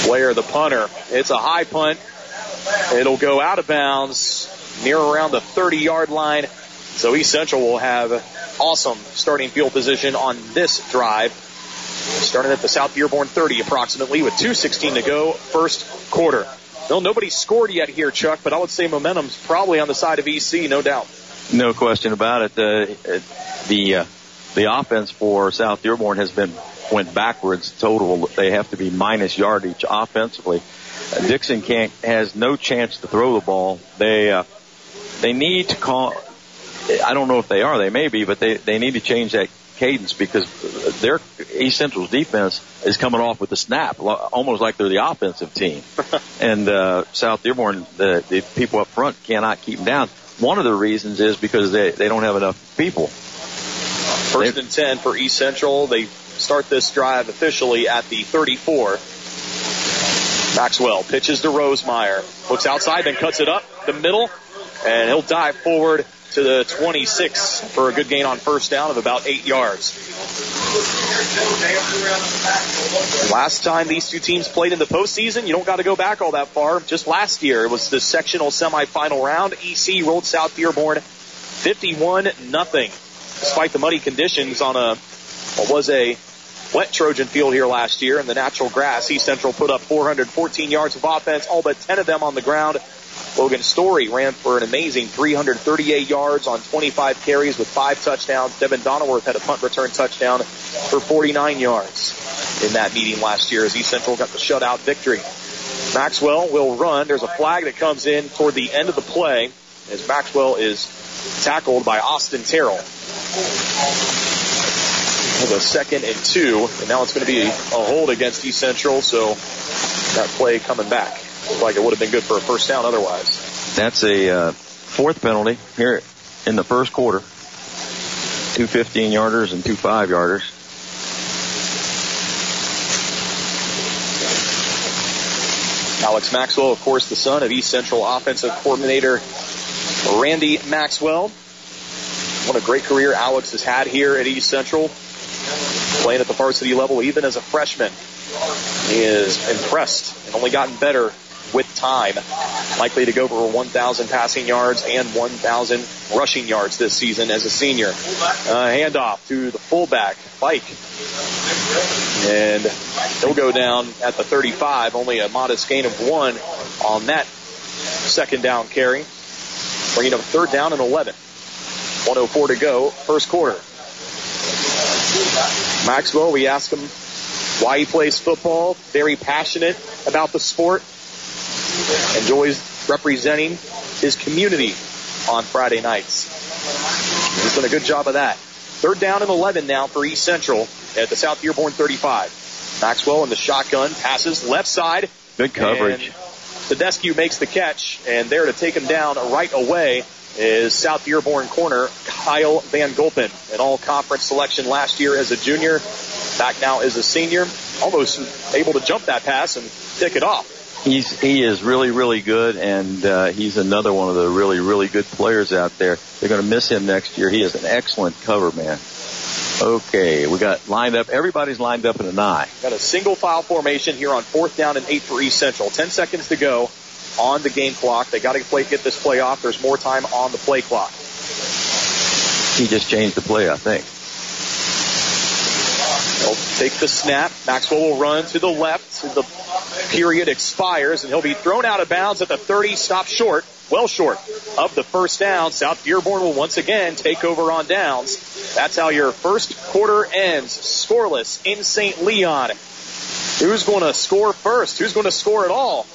Blair, the punter, it's a high punt. It'll go out of bounds near around the 30 yard line. So East Central will have awesome starting field position on this drive. Starting at the South Dearborn 30 approximately with 2.16 to go, first quarter. Well, nobody scored yet here, Chuck, but I would say momentum's probably on the side of EC, no doubt. No question about it. Uh, the uh, the offense for South Dearborn has been went backwards total. They have to be minus yardage offensively. Uh, Dixon can't has no chance to throw the ball. They uh, they need to call. I don't know if they are. They may be, but they they need to change that cadence because their East Central's defense is coming off with the snap, almost like they're the offensive team. and uh, South Dearborn, the, the people up front cannot keep them down. One of the reasons is because they they don't have enough people. First and 10 for East Central. They start this drive officially at the 34. Maxwell pitches to Rosemeyer. Looks outside, then cuts it up the middle, and he'll dive forward to the 26 for a good gain on first down of about eight yards. Last time these two teams played in the postseason, you don't got to go back all that far. Just last year, it was the sectional semifinal round. EC rolled South Dearborn 51 nothing, despite the muddy conditions on a what was a wet Trojan field here last year in the natural grass. East Central put up 414 yards of offense, all but 10 of them on the ground. Logan Story ran for an amazing 338 yards on 25 carries with five touchdowns. Devin Donnerworth had a punt return touchdown for 49 yards in that meeting last year as East Central got the shutout victory. Maxwell will run. There's a flag that comes in toward the end of the play as Maxwell is tackled by Austin Terrell. With a second and two, and now it's going to be a hold against East Central, so that play coming back. Looked like it would have been good for a first down otherwise. That's a uh, fourth penalty here in the first quarter. Two 15 yarders and two five yarders. Alex Maxwell, of course, the son of East Central offensive coordinator Randy Maxwell. What a great career Alex has had here at East Central, playing at the varsity level even as a freshman. He is impressed and only gotten better with time. Likely to go for 1,000 passing yards and 1,000 rushing yards this season as a senior. Uh, handoff to the fullback, Pike. And he'll go down at the 35, only a modest gain of one on that second down carry. Bringing up third down and 11. 104 to go, first quarter. Maxwell, we ask him why he plays football. Very passionate about the sport. Enjoys representing his community on Friday nights. He's done a good job of that. Third down and 11 now for East Central at the South Dearborn 35. Maxwell in the shotgun passes left side. Good coverage. Tedeschi makes the catch, and there to take him down right away is South Dearborn corner Kyle Van Gulpen, an all-conference selection last year as a junior, back now as a senior, almost able to jump that pass and pick it off. He's he is really really good, and uh, he's another one of the really really good players out there. They're going to miss him next year. He is an excellent cover man. Okay, we got lined up. Everybody's lined up in an eye. Got a single file formation here on fourth down and eight for East Central. Ten seconds to go on the game clock. They got to play, get this play off. There's more time on the play clock. He just changed the play, I think. He'll take the snap. Maxwell will run to the left. The period expires, and he'll be thrown out of bounds at the 30. Stop short, well short of the first down. South Dearborn will once again take over on downs. That's how your first quarter ends. Scoreless in St. Leon. Who's going to score first? Who's going to score at all?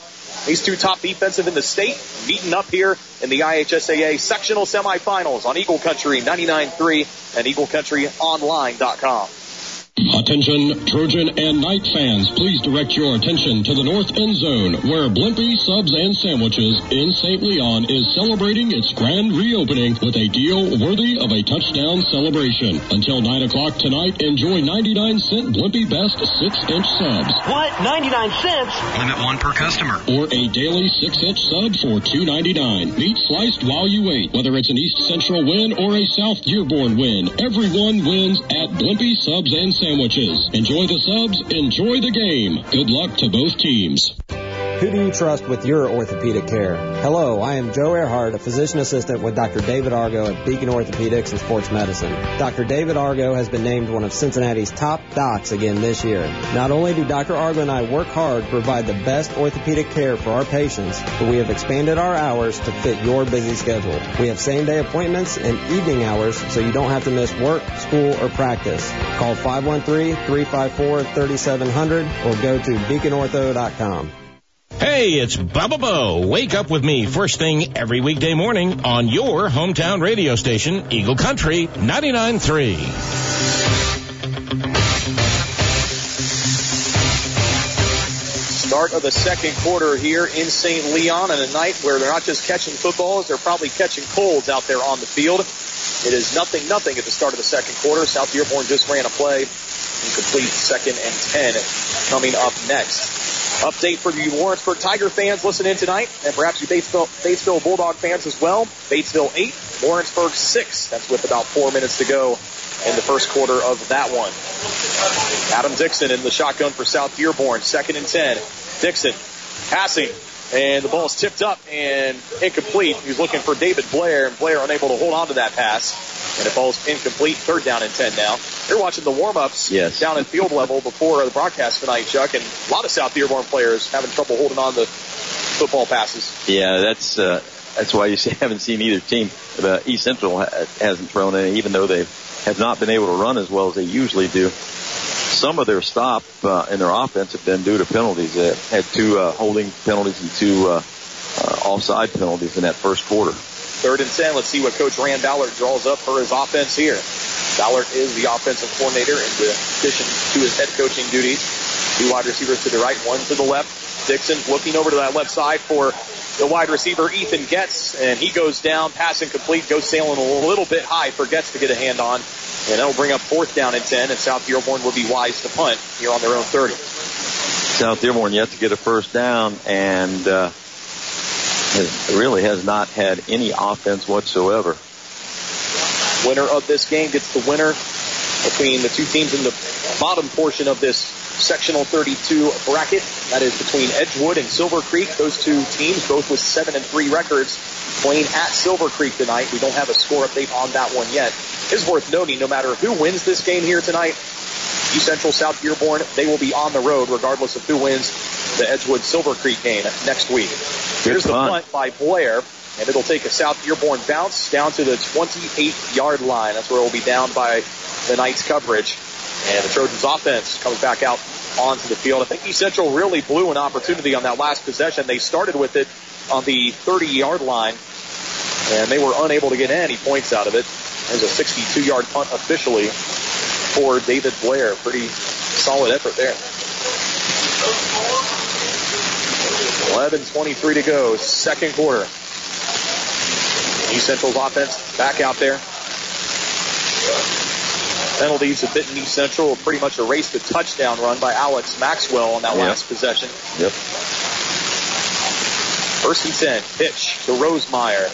These two top defensive in the state meeting up here in the IHSAA sectional semifinals on Eagle Country 99.3 and EagleCountryOnline.com. Attention, Trojan and Knight fans, please direct your attention to the North End Zone, where Blimpie Subs and Sandwiches in St. Leon is celebrating its grand reopening with a deal worthy of a touchdown celebration. Until 9 o'clock tonight, enjoy 99 cent Blimpie Best 6-inch subs. What? 99 cents? Limit one per customer. Or a daily 6-inch sub for $2.99. Meat sliced while you wait. Whether it's an East Central win or a South Dearborn win, everyone wins at Blimpie Subs and Sandwiches. Enjoy the subs, enjoy the game. Good luck to both teams. Who do you trust with your orthopedic care? Hello, I am Joe Earhart, a physician assistant with Dr. David Argo at Beacon Orthopedics and Sports Medicine. Dr. David Argo has been named one of Cincinnati's top docs again this year. Not only do Dr. Argo and I work hard to provide the best orthopedic care for our patients, but we have expanded our hours to fit your busy schedule. We have same day appointments and evening hours so you don't have to miss work, school, or practice. Call 513-354-3700 or go to beaconortho.com. Hey, it's Bubba Bo. Wake up with me first thing every weekday morning on your hometown radio station, Eagle Country 99.3. Start of the second quarter here in St. Leon on a night where they're not just catching footballs, they're probably catching colds out there on the field. It is nothing, nothing at the start of the second quarter. South Dearborn just ran a play. Incomplete second and 10 coming up next. Update for you Lawrenceburg Tiger fans listening in tonight, and perhaps you Batesville, Batesville Bulldog fans as well. Batesville 8, Lawrenceburg 6. That's with about four minutes to go in the first quarter of that one. Adam Dixon in the shotgun for South Dearborn, second and 10. Dixon passing, and the ball is tipped up and incomplete. He's looking for David Blair, and Blair unable to hold on to that pass. And it falls incomplete. Third down and 10 now. You're watching the warm-ups Yes. down at field level before the broadcast tonight, Chuck, and a lot of South Dearborn players having trouble holding on to football passes. Yeah, that's uh, that's why you haven't seen either team. The East Central hasn't thrown any, even though they have not been able to run as well as they usually do. Some of their stop uh, in their offense have been due to penalties. They had two uh, holding penalties and two uh, uh, offside penalties in that first quarter. Third and 10. Let's see what Coach Rand Ballard draws up for his offense here. Ballard is the offensive coordinator in addition to his head coaching duties. Two wide receivers to the right, one to the left. Dixon looking over to that left side for the wide receiver Ethan Getz, and he goes down, pass incomplete, goes sailing a little bit high for Getz to get a hand on, and that'll bring up fourth down and 10, and South Dearborn will be wise to punt here on their own 30. South Dearborn yet to get a first down and uh, has- really has not had any offense whatsoever. Winner of this game gets the winner between the two teams in the bottom portion of this sectional 32 bracket. That is between Edgewood and Silver Creek. Those two teams, both with seven and three records, playing at Silver Creek tonight. We don't have a score update on that one yet. It's worth noting, no matter who wins this game here tonight, East Central South Dearborn, they will be on the road regardless of who wins the Edgewood Silver Creek game next week. Here's the punt. punt by Blair, and it'll take a South Dearborn bounce down to the 28 yard line. That's where it will be down by the Knights coverage. And the Trojans offense comes back out onto the field. I think East Central really blew an opportunity on that last possession. They started with it on the 30 yard line, and they were unable to get any points out of it. There's a 62 yard punt officially for David Blair. Pretty solid effort there. 11:23 to go, second quarter. East Central's offense back out there. Penalties have bitten East Central. Pretty much erased the touchdown run by Alex Maxwell on that Yeah. last possession. Yep. First and 10. Pitch to Rosemeyer.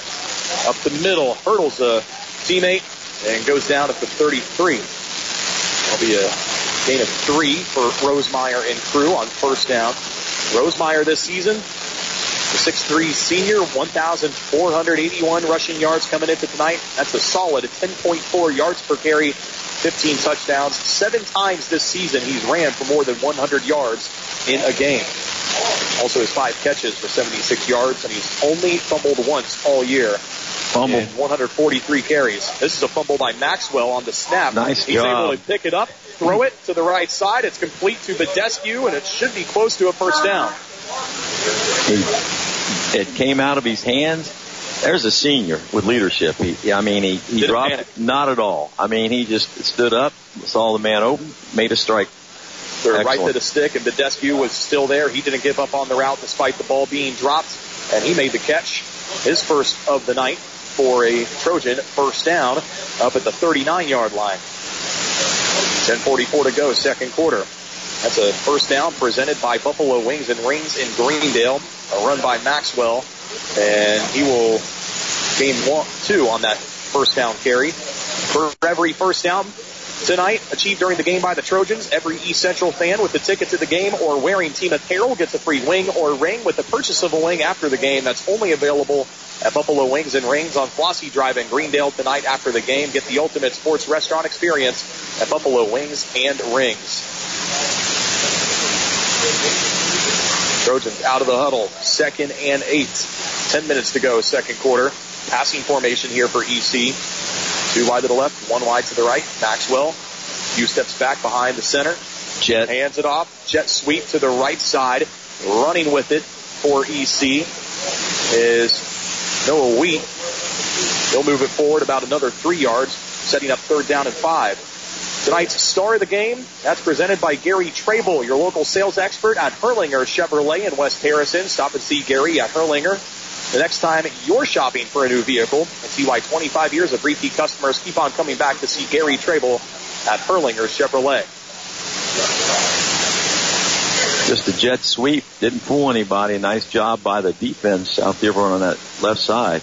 Up the middle. Hurdles a teammate and goes down at the 33. That'll be a gain of three for Rosemeyer and crew on first down. Rosemeyer this season, the 6'3 senior, 1,481 rushing yards coming into tonight. That's a solid 10.4 yards per carry, 15 touchdowns. Seven times this season he's ran for more than 100 yards in a game. Also his five catches for 76 yards, and he's only fumbled once all year. Fumble. 143 carries. This is a fumble by Maxwell on the snap. Nice He's job. able to pick it up, throw it to the right side. It's complete to Badescu, and it should be close to a first down. It came out of his hands. There's a senior with leadership. He, I mean, he, he Didn't dropped panic. not at all. I mean, he just stood up, saw the man open, made a strike. They're right to the stick, and Badescu was still there. He didn't give up on the route despite the ball being dropped, and he made the catch. His first of the night for a Trojan first down up at the 39 yard line. 10.44 to go, second quarter. That's a first down presented by Buffalo Wings and Rings in Greendale. A run by Maxwell, and he will gain one, two on that first down carry. For every first down tonight achieved during the game by the Trojans, every East Central fan with the ticket to the game or wearing team apparel gets a free wing or ring with the purchase of a wing after the game. That's only available at Buffalo Wings and Rings on Flossie Drive in Greendale tonight after the game. Get the ultimate sports restaurant experience at Buffalo Wings and Rings. Trojans out of the huddle, second and eight. Ten minutes to go, second quarter. Passing formation here for EC. Two wide to the left, one wide to the right. Maxwell, few steps back behind the center. Jet. Hands it off. Jet sweep to the right side. Running with it for EC is Noah Wheat. He'll move it forward about another three yards, setting up third down and five. Tonight's star of the game, that's presented by Gary Trable, your local sales expert at Hurlinger Chevrolet in West Harrison. Stop and see Gary at Hurlinger. The next time you're shopping for a new vehicle and see why 25 years of repeat customers keep on coming back to see Gary Trable at Hurlinger Chevrolet. Just a jet sweep. Didn't fool anybody. Nice job by the defense, out there on that left side.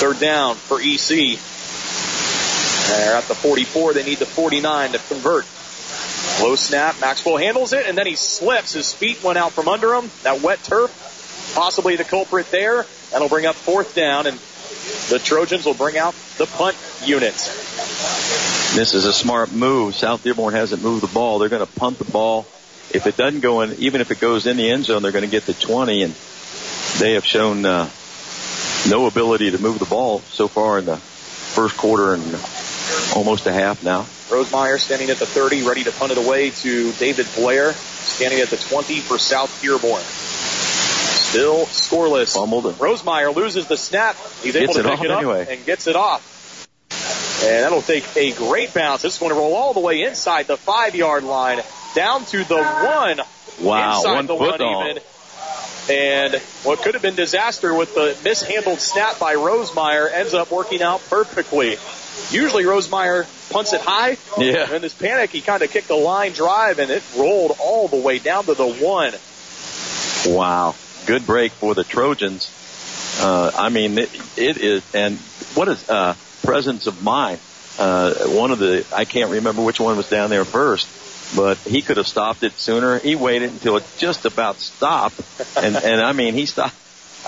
Third down for EC. They're at the 44. They need the 49 to convert. Low snap. Maxwell handles it, and then he slips. His feet went out from under him. That wet turf, possibly the culprit there. That'll bring up fourth down, and the Trojans will bring out the punt unit. This is a smart move. South Dearborn hasn't moved the ball. They're going to punt the ball. If it doesn't go in, even if it goes in the end zone, they're going to get the 20, and they have shown uh, no ability to move the ball so far in the first quarter and almost a half now. Rosemeyer standing at the 30, ready to punt it away to David Blair, standing at the 20 for South Dearborn. Still scoreless. Fumbled Rosemeyer loses the snap. He's able to pick it up anyway. and gets it off. And that'll take a great bounce. This is going to roll all the way inside the five yard line down to the one. Wow, inside one the foot one on. even. And what could have been disaster with the mishandled snap by Rosemeyer ends up working out perfectly. Usually Rosemeyer punts it high. Yeah. In this panic, he kind of kicked a line drive and it rolled all the way down to the one. Wow. Good break for the Trojans. Uh, I mean, it, it is, and what is, uh, presence of mind? Uh, one of the, I can't remember which one was down there first, but he could have stopped it sooner. He waited until it just about stopped. And, and I mean, he stopped.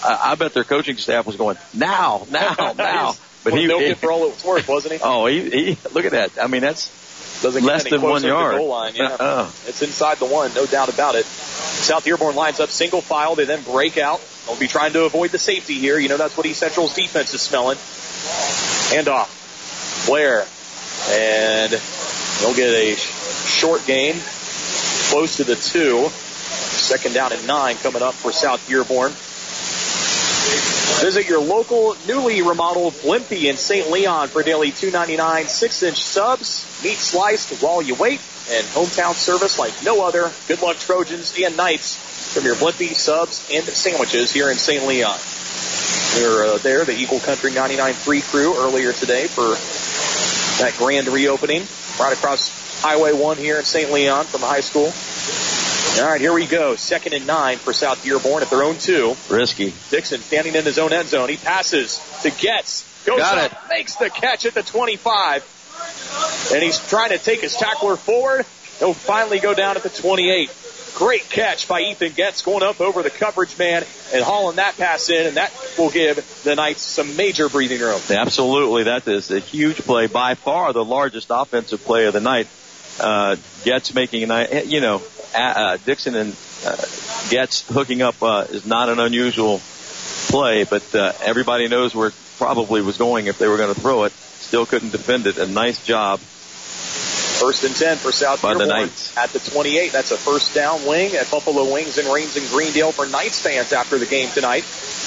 I, I bet their coaching staff was going, now, now, now. But he, milked he it for all it was worth, wasn't he? oh, he, he, look at that. I mean, that's, Doesn't less get any than one closer to yard. The goal line, yeah. Uh-uh. It's inside the one, no doubt about it. South Dearborn lines up single file. They then break out. They'll be trying to avoid the safety here. You know that's what East Central's defense is smelling. Hand off. Blair. And they'll get a short gain. Close to the two. Second down and nine coming up for South Dearborn. Visit your local newly remodeled Blimpie in St. Leon for daily $2.99 six-inch subs, meat sliced while you wait, and hometown service like no other. Good luck, Trojans and Knights, from your Blimpie subs and sandwiches here in St. Leon. We were uh, there, the Eagle Country 99.3 crew, earlier today for that grand reopening right across Highway 1 here in St. Leon from the high school. All right, here we go. Second and nine for South Dearborn at their own two. risky. Dixon standing in his own end zone. He passes to Getz. Goes Got up, makes the catch at the 25. And he's trying to take his tackler forward. He'll finally go down at the 28. Great catch by Ethan Getz going up over the coverage man and hauling that pass in, and that will give the Knights some major breathing room. Absolutely, that is a huge play. By far the largest offensive play of the night. Uh, Getz making a night, you know, uh, Dixon and uh, Getz hooking up uh, is not an unusual play, but uh, everybody knows where it probably was going if they were going to throw it. Still couldn't defend it. A nice job. First and 10 for South By the Dearborn Knights. at the 28. That's a first down wing at Buffalo Wings and Rings in Greendale for Knights fans after the game tonight.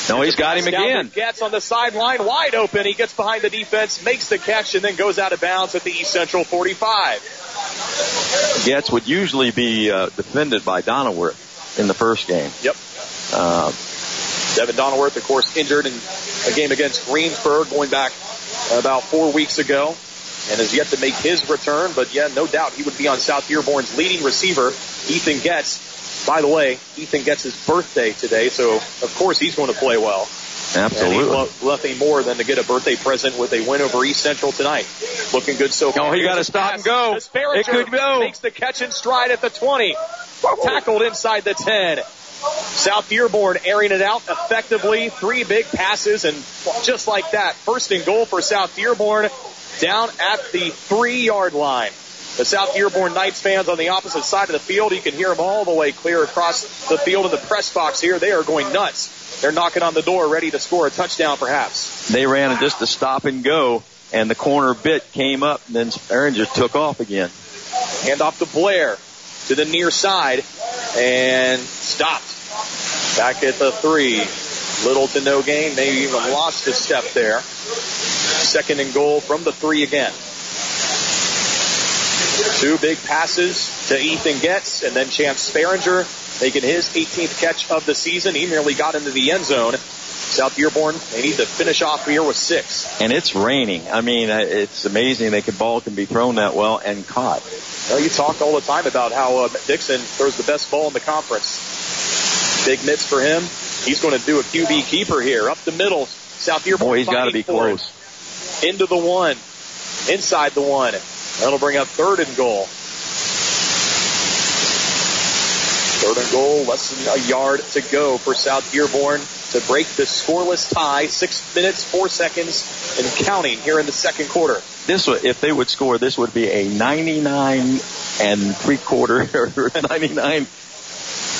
No, he's got him again. Getz on the sideline, wide open. He gets behind the defense, makes the catch, and then goes out of bounds at the East Central 45. Getz would usually be uh, defended by Donnerworth in the first game. Yep. Uh, Devin Donnerworth, of course, injured in a game against Greensburg going back about four weeks ago and has yet to make his return. But yeah, no doubt he would be on South Dearborn's leading receiver, Ethan Getz. By the way, Ethan Getz his birthday today, so of course he's going to play well. And absolutely. he'd love nothing more than to get a birthday present with a win over East Central tonight. Looking good so oh, far. Oh, he got to stop pass. and go. It could go. Makes the catch in stride at the 20. Tackled inside the 10. South Dearborn airing it out effectively. Three big passes, and just like that, first and goal for South Dearborn down at the three yard line. The South Dearborn Knights fans on the opposite side of the field, you can hear them all the way clear across the field in the press box here. They are going nuts. They're knocking on the door, ready to score a touchdown, perhaps. They ran just a stop and go, and the corner bit came up, and then Aaron just took off again. Hand off to Blair to the near side and stopped. Back at the three. Little to no gain. Maybe even lost a step there. Second and goal from the three again. Two big passes to Ethan Getz and then Chance Sparringer making his 18th catch of the season. He nearly got into the end zone. South Dearborn, they need to finish off here with six. And it's raining. I mean, uh, it's amazing they can ball can be thrown that well and caught. Well, you talk all the time about how uh, Dixon throws the best ball in the conference. Big mitts for him. He's going to do a QB keeper here. Up the middle. South Dearborn. Boy, he's got to be close. Into the one. Inside the one. That'll bring up third and goal. Third and goal, less than a yard to go for South Dearborn to break the scoreless tie. Six minutes, four seconds, and counting here in the second quarter. This would, if they would score, this would be a 99 and three quarter, or 99.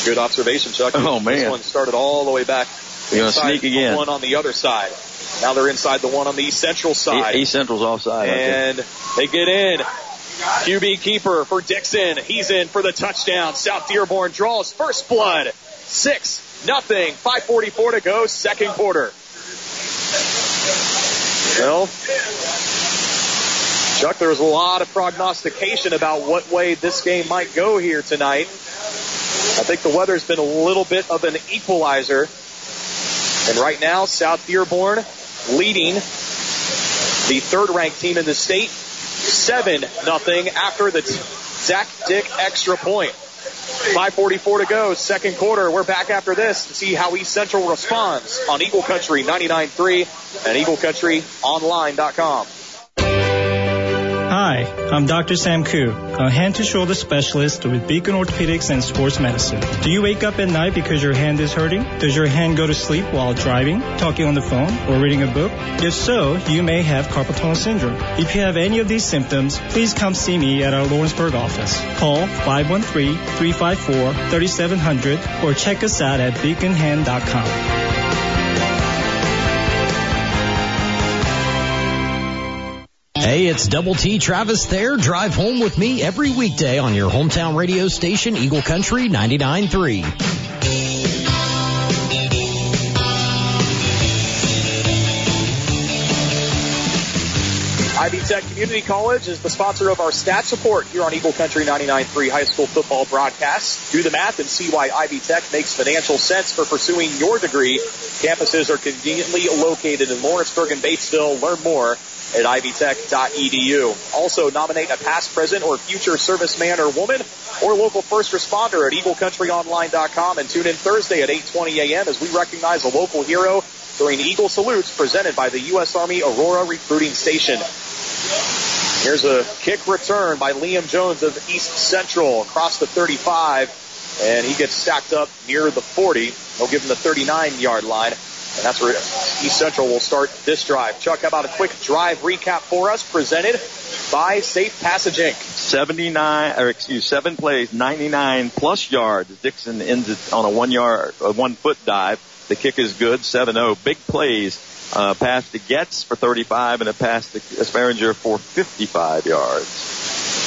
Good observation, Chuck. Oh, man, This one started all the way back. You're gonna sneak again. One on the other side. Now they're inside the one on the East Central side. East Central's offside. And they get in. QB keeper for Dixon. He's in for the touchdown. South Dearborn draws first blood. Six, nothing. 544 to go, second quarter. Well, Chuck, there was a lot of prognostication about what way this game might go here tonight. I think the weather's been a little bit of an equalizer. And right now, South Dearborn leading the third ranked team in the state 7 nothing after the Zach Dick extra point. 544 to go, second quarter. We're back after this to see how East Central responds on Eagle Country 99.3 and EagleCountryOnline.com. Hi, I'm Dr. Sam Koo, a hand to shoulder specialist with Beacon Orthopedics and Sports Medicine. Do you wake up at night because your hand is hurting? Does your hand go to sleep while driving, talking on the phone, or reading a book? If so, you may have carpal tunnel syndrome. If you have any of these symptoms, please come see me at our Lawrenceburg office. Call 513-354-3700 or check us out at beaconhand.com. Hey, it's Double T Travis there. Drive home with me every weekday on your hometown radio station, Eagle Country 99.3. Ivy Tech Community College is the sponsor of our stat support here on Eagle Country 99.3 high school football broadcast. Do the math and see why Ivy Tech makes financial sense for pursuing your degree. Campuses are conveniently located in Lawrenceburg and Batesville. Learn more at ivytech.edu. Also, nominate a past, present, or future serviceman or woman or local first responder at EagleCountryOnline.com and tune in Thursday at 8:20 a.m. as we recognize a local hero during Eagle Salutes presented by the U.S. Army Aurora Recruiting Station. Here's a kick return by Liam Jones of East Central across the 35, and he gets stacked up near the 40. They'll give him the 39 yard line. And that's where East Central will start this drive. Chuck, how about a quick drive recap for us presented by Safe Passage Inc. 79, or excuse, seven plays, 99 plus yards. Dixon ends it on a one yard, a one foot dive. The kick is good, 7-0. Big plays. Uh, pass to Getz for 35 and a pass to Sparringer for 55 yards.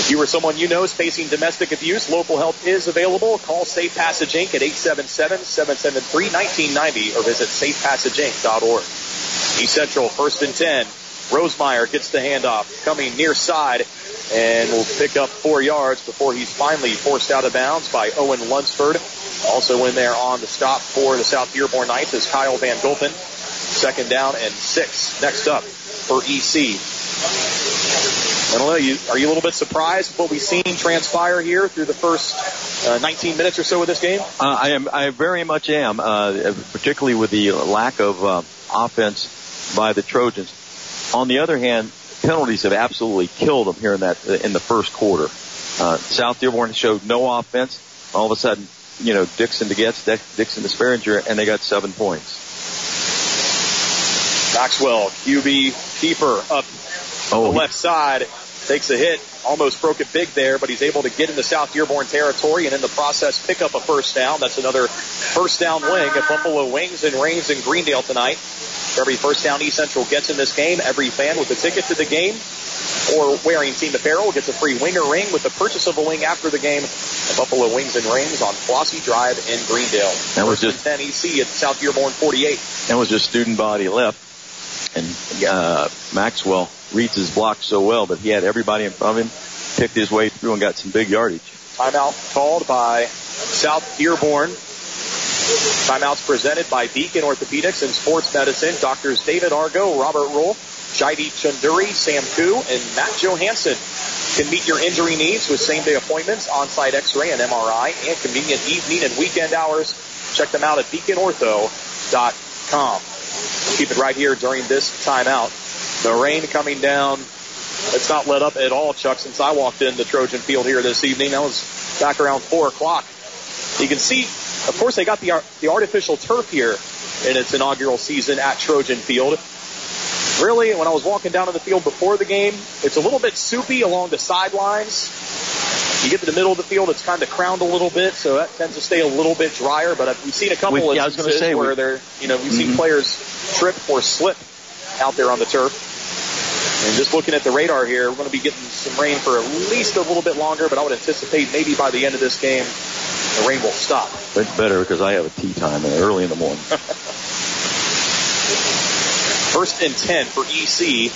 If you or someone you know is facing domestic abuse, local help is available. Call Safe Passage Inc. at 877-773-1990 or visit safepassageinc.org. East Central, first and 10. Rosemeyer gets the handoff, coming near side, and will pick up four yards before he's finally forced out of bounds by Owen Lunsford. Also in there on the stop for the South Dearborn Knights is Kyle Van Gulpen. Second down and six. Next up for EC. I don't know. You, are you a little bit surprised with what we've seen transpire here through the first uh, 19 minutes or so of this game? Uh, I am. I very much am, uh, particularly with the lack of uh, offense by the Trojans. On the other hand, penalties have absolutely killed them here in that in the first quarter. Uh, South Dearborn showed no offense. All of a sudden, you know, Dixon to Getz, Dixon to Sparringer, and they got seven points. Maxwell, QB keeper up oh, the left side, takes a hit, almost broke it big there, but he's able to get into South Dearborn territory and in the process pick up a first down. That's another first down wing at Buffalo Wings and Rings in Greendale tonight. For every first down East Central gets in this game, every fan with a ticket to the game or wearing team apparel gets a free winger ring with the purchase of a wing after the game at Buffalo Wings and Rings on Flossie Drive in Greendale. That was just 10 EC at South Dearborn 48. That was just student body left. And uh, Maxwell reads his block so well, but he had everybody in front of him, picked his way through and got some big yardage. Timeout called by South Dearborn. Timeouts presented by Beacon Orthopedics and Sports Medicine. Doctors David Argo, Robert Roll, Jaidi Chunduri, Sam Koo, and Matt Johansson can meet your injury needs with same-day appointments, on-site X-ray and MRI, and convenient evening and weekend hours. Check them out at beaconortho.com. Keep it right here during this timeout. The rain coming down. It's not let up at all, Chuck, since I walked in the Trojan Field here this evening. That was back around 4 o'clock. You can see, of course, they got the, the artificial turf here in its inaugural season at Trojan Field. Really, when I was walking down to the field before the game, it's a little bit soupy along the sidelines. You get to the middle of the field, it's kind of crowned a little bit, so that tends to stay a little bit drier. But we've seen a couple We- of yeah, I was gonna instances say, we- where they're, you know, we've seen Mhm. players trip or slip out there on the turf. And just looking at the radar here, we're going to be getting some rain for at least a little bit longer, but I would anticipate maybe by the end of this game, the rain will stop. But it's better because I have a tee time early in the morning. First and 10 for EC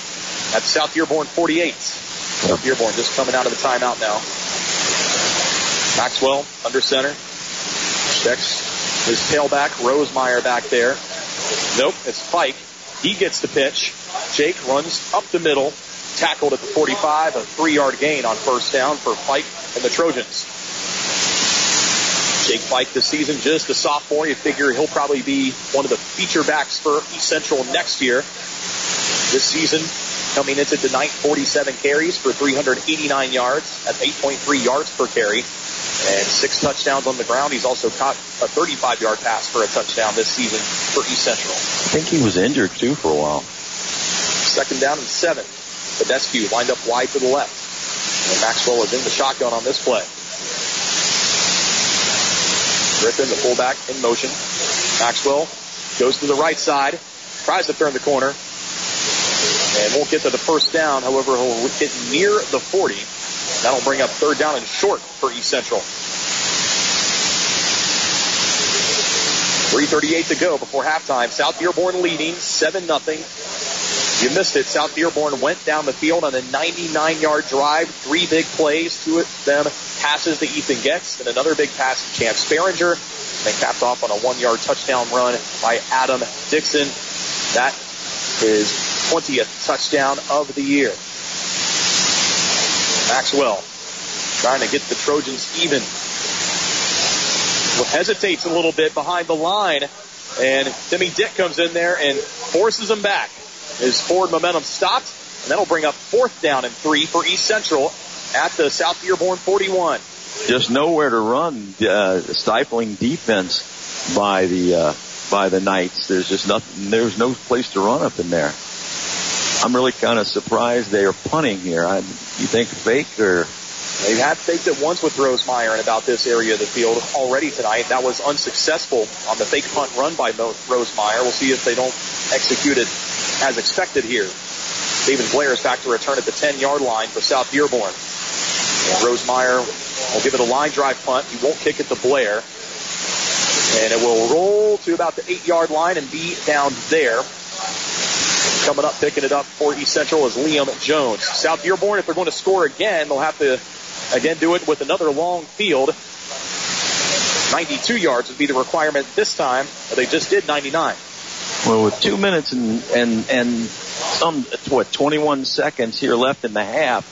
at South Dearborn 48. South Dearborn just coming out of the timeout now. Maxwell under center. Checks his tailback. Rosemeyer back there. Nope, it's Pike. He gets the pitch. Jake runs up the middle. Tackled at the 45. A three yard gain on first down for Pike and the Trojans. Jake Fike this season, just a sophomore. You figure he'll probably be one of the feature backs for East Central next year. This season, coming into tonight, 47 carries for 389 yards. That's 8.3 yards per carry. And six touchdowns on the ground. He's also caught a 35 yard pass for a touchdown this season for East Central. I think he was injured too for a while. Second down and seven. Badescu lined up wide to the left. And Maxwell is in the shotgun on this play. Griffin, the fullback, in motion. Maxwell goes to the right side, tries to turn the corner, and won't get to the first down. However, he'll get near the 40. That'll bring up third down and short for East Central. 3.38 to go before halftime. South Dearborn leading 7-0. You missed it. South Dearborn went down the field on a 99 yard drive. Three big plays, two of them passes that Ethan Getz, and another big pass to Chance Behringer. And then capped off on a one yard touchdown run by Adam Dixon. That is 20th touchdown of the year. Maxwell trying to get the Trojans even. Hesitates a little bit behind the line, and Timmy Dick comes in there and forces him back. His forward momentum stopped, and that'll bring up fourth down and three for East Central at the South Dearborn 41. Just nowhere to run. Uh, stifling defense by the uh, by the Knights. There's just nothing. There's no place to run up in there. I'm really kind of surprised they are punting here. I, you think fake or? They had faked it once with Rosemeyer in about this area of the field already tonight. That was unsuccessful on the fake punt run by Mo- Rosemeyer. We'll see if they don't execute it as expected here. David Blair is back to return at the 10 yard line for South Dearborn. Rosemeyer will give it a line drive punt. He won't kick it to Blair. And it will roll to about the 8 yard line and be down there. Coming up, picking it up for East Central is Liam Jones. South Dearborn, if they're going to score again, they'll have to again do it with another long field. 92 yards would be the requirement this time. They just did 99. Well, with two minutes and and and some what 21 seconds here left in the half,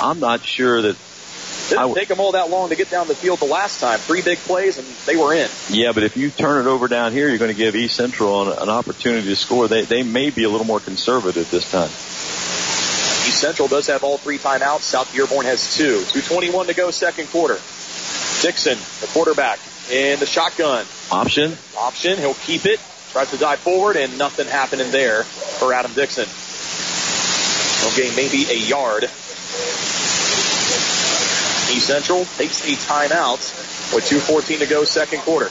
I'm not sure that. Didn't take them all that long to get down the field the last time. Three big plays and they were in. Yeah, but if you turn it over down here, you're going to give East Central an, an opportunity to score. They they may be a little more conservative this time. East Central does have all three timeouts. South Dearborn has two. 2.21 to go, second quarter. Dixon, the quarterback, in the shotgun. Option. Option. He'll keep it. Tries to dive forward, and nothing happening there for Adam Dixon. He'll gain maybe a yard. East Central takes a timeout with 2.14 to go, second quarter.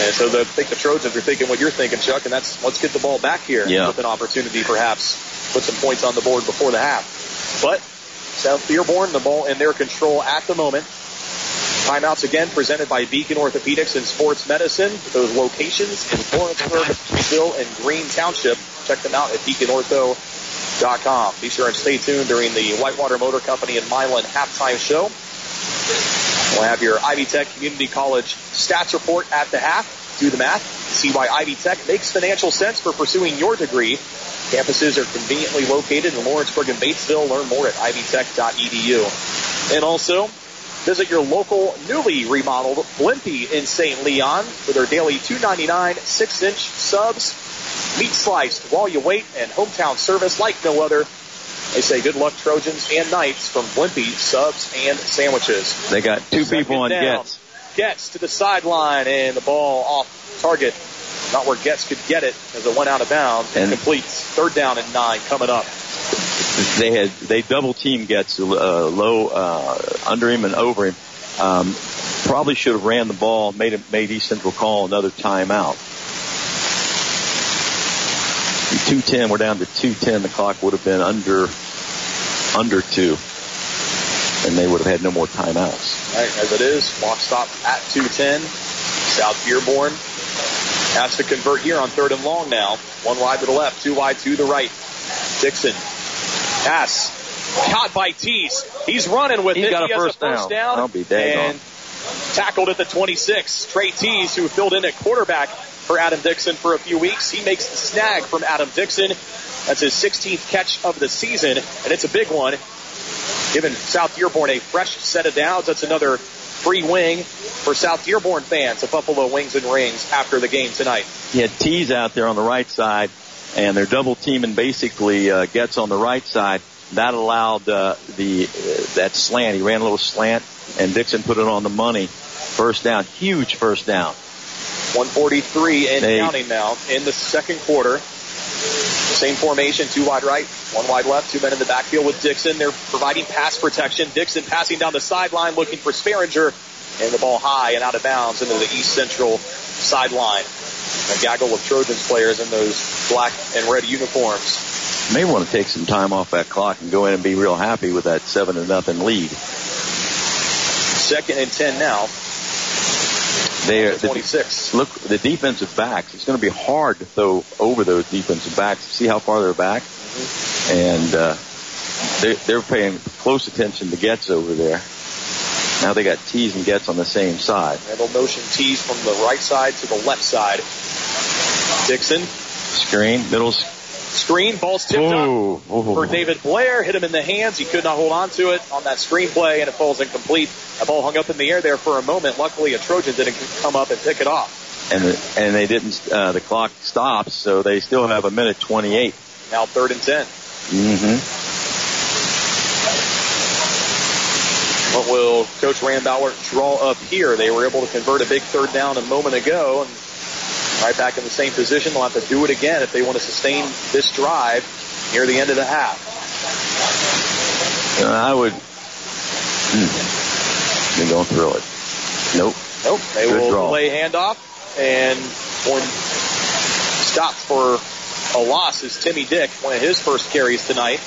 And so the, I think the Trojans are thinking what you're thinking, Chuck, and that's let's get the ball back here Yeah. with an opportunity perhaps put some points on the board before the half. But South Dearborn, the ball in their control at the moment. Timeouts again presented by Beacon Orthopedics and Sports Medicine. Those locations in Lawrenceburg, Ville, and Green Township. Check them out at beaconortho.com. Be sure and stay tuned during the Whitewater Motor Company and Milan halftime show. We'll have your Ivy Tech Community College stats report at the half. Do the math. See why Ivy Tech makes financial sense for pursuing your degree. Campuses are conveniently located in Lawrenceburg and Batesville. Learn more at ivytech.edu. And also, visit your local newly remodeled Blimpie in St. Leon for their daily $2.99 6-inch subs, meat sliced while you wait, and hometown service like no other. They say good luck Trojans and Knights from Blimpie subs and sandwiches. They got two Second people on down. Getz. Getz to the sideline and the ball off target. Not where Getz could get it as it went out of bounds. And- completes. Third down and nine coming up. They had they double team Getz uh, low uh, under him and over him. Um, probably should have ran the ball, made it, made East Central call another timeout. 210, we're down to 210. The clock would have been under under two, and they would have had no more timeouts. All right, as it is, walk stop at 210. South Dearborn Has to convert here on third and long now. One wide to the left, two wide to the right. Dixon. Pass. Caught by Tees. He's running with He it. got he has first a first down. down. I'll be daggone. and tackled at the 26. Trey Tees, who filled in at quarterback for Adam Dixon for a few weeks, he makes the snag from Adam Dixon. That's his 16th catch of the season, and it's a big one. Giving South Dearborn a fresh set of downs. That's another free wing for South Dearborn fans of Buffalo Wings and Rings after the game tonight. He had Tees out there on the right side, and they're double teaming basically uh, Getz on the right side. That allowed uh, the uh, that slant. He ran a little slant, and Dixon put it on the money. First down, huge first down. 143 and counting now in the second quarter. Same formation, two wide right, one wide left, two men in the backfield with Dixon. They're providing pass protection. Dixon passing down the sideline looking for Sparinger, and the ball high and out of bounds into the East Central sideline. A gaggle of Trojans players in those black and red uniforms. May want to take some time off that clock and go in and be real happy with that seven to nothing lead. Second and 10 now. They the, 26. look the defensive backs. It's going to be hard to throw over those defensive backs. See how far they're back, and uh, they, they're paying close attention to Getz over there. Now they got Tees and Getz on the same side. And they'll motion Tees from the right side to the left side. Dixon, Screen, middle. Screen, ball's tipped up. Oh, oh. for David Blair. Hit him in the hands. He could not hold on to it on that screen play, and it falls incomplete. That ball hung up in the air there for a moment. Luckily, a Trojan didn't come up and pick it off. and the, and they didn't. Uh, the clock stops, so they still have a minute twenty-eight. Now third and ten. Mm-hmm. What will Coach Rambauer draw up here? They were able to convert a big third down a moment ago, and right back in the same position. They'll have to do it again if they want to sustain this drive near the end of the half. Uh, I would. Hmm. They're going through it. Nope. Nope. They Good will draw. delay handoff, and one stopped for a loss is Timmy Dick, one of his first carries tonight.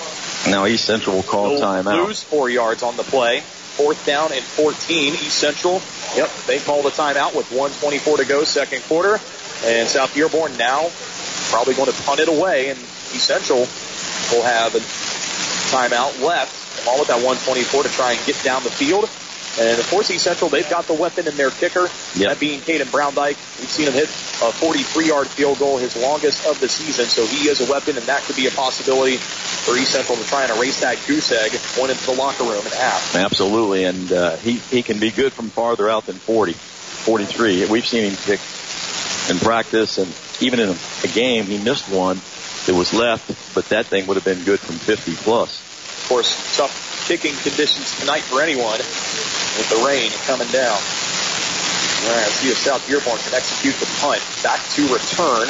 Now East Central will call They'll timeout. lose four yards on the play. Fourth down and 14. East Central, yep, they call the timeout with 124 to go, second quarter. And South Dearborn now probably going to punt it away, and East Central will have a timeout left, along with that 124 to try and get down the field. And of course, East Central, they've got the weapon in their kicker, that being Caden Browndyke. We've seen him hit a 43 yard field goal, his longest of the season, so he is a weapon, and that could be a possibility for East Central to try and erase that goose egg going into the locker room at half. Absolutely, and uh, he he can be good from farther out than 40, 43. We've seen him kick in practice, and even in a, a game, he missed one that was left, but that thing would have been good from 50 plus. Of course, tough kicking conditions tonight for anyone with the rain coming down. All right, let's see if South Dearborn can execute the punt. Back to return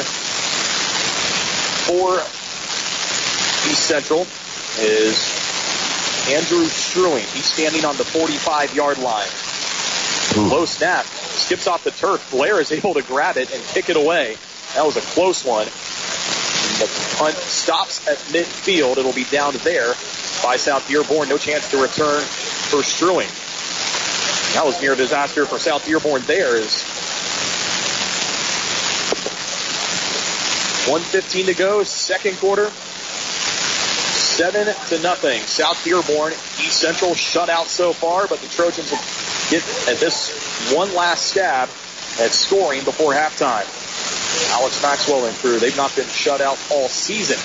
for East Central is Andrew Struing. He's standing on the 45 yard line. Low snap. Skips off the turf. Blair is able to grab it and kick it away. That was a close one. The punt stops at midfield. It'll be down there by South Dearborn. No chance to return for Struing. That was near disaster for South Dearborn there is 115 to go, second quarter. Seven to nothing. South Dearborn, East Central shut out so far, but the Trojans will get at this one last stab at scoring before halftime. Alex Maxwell and crew, they've not been shut out all season.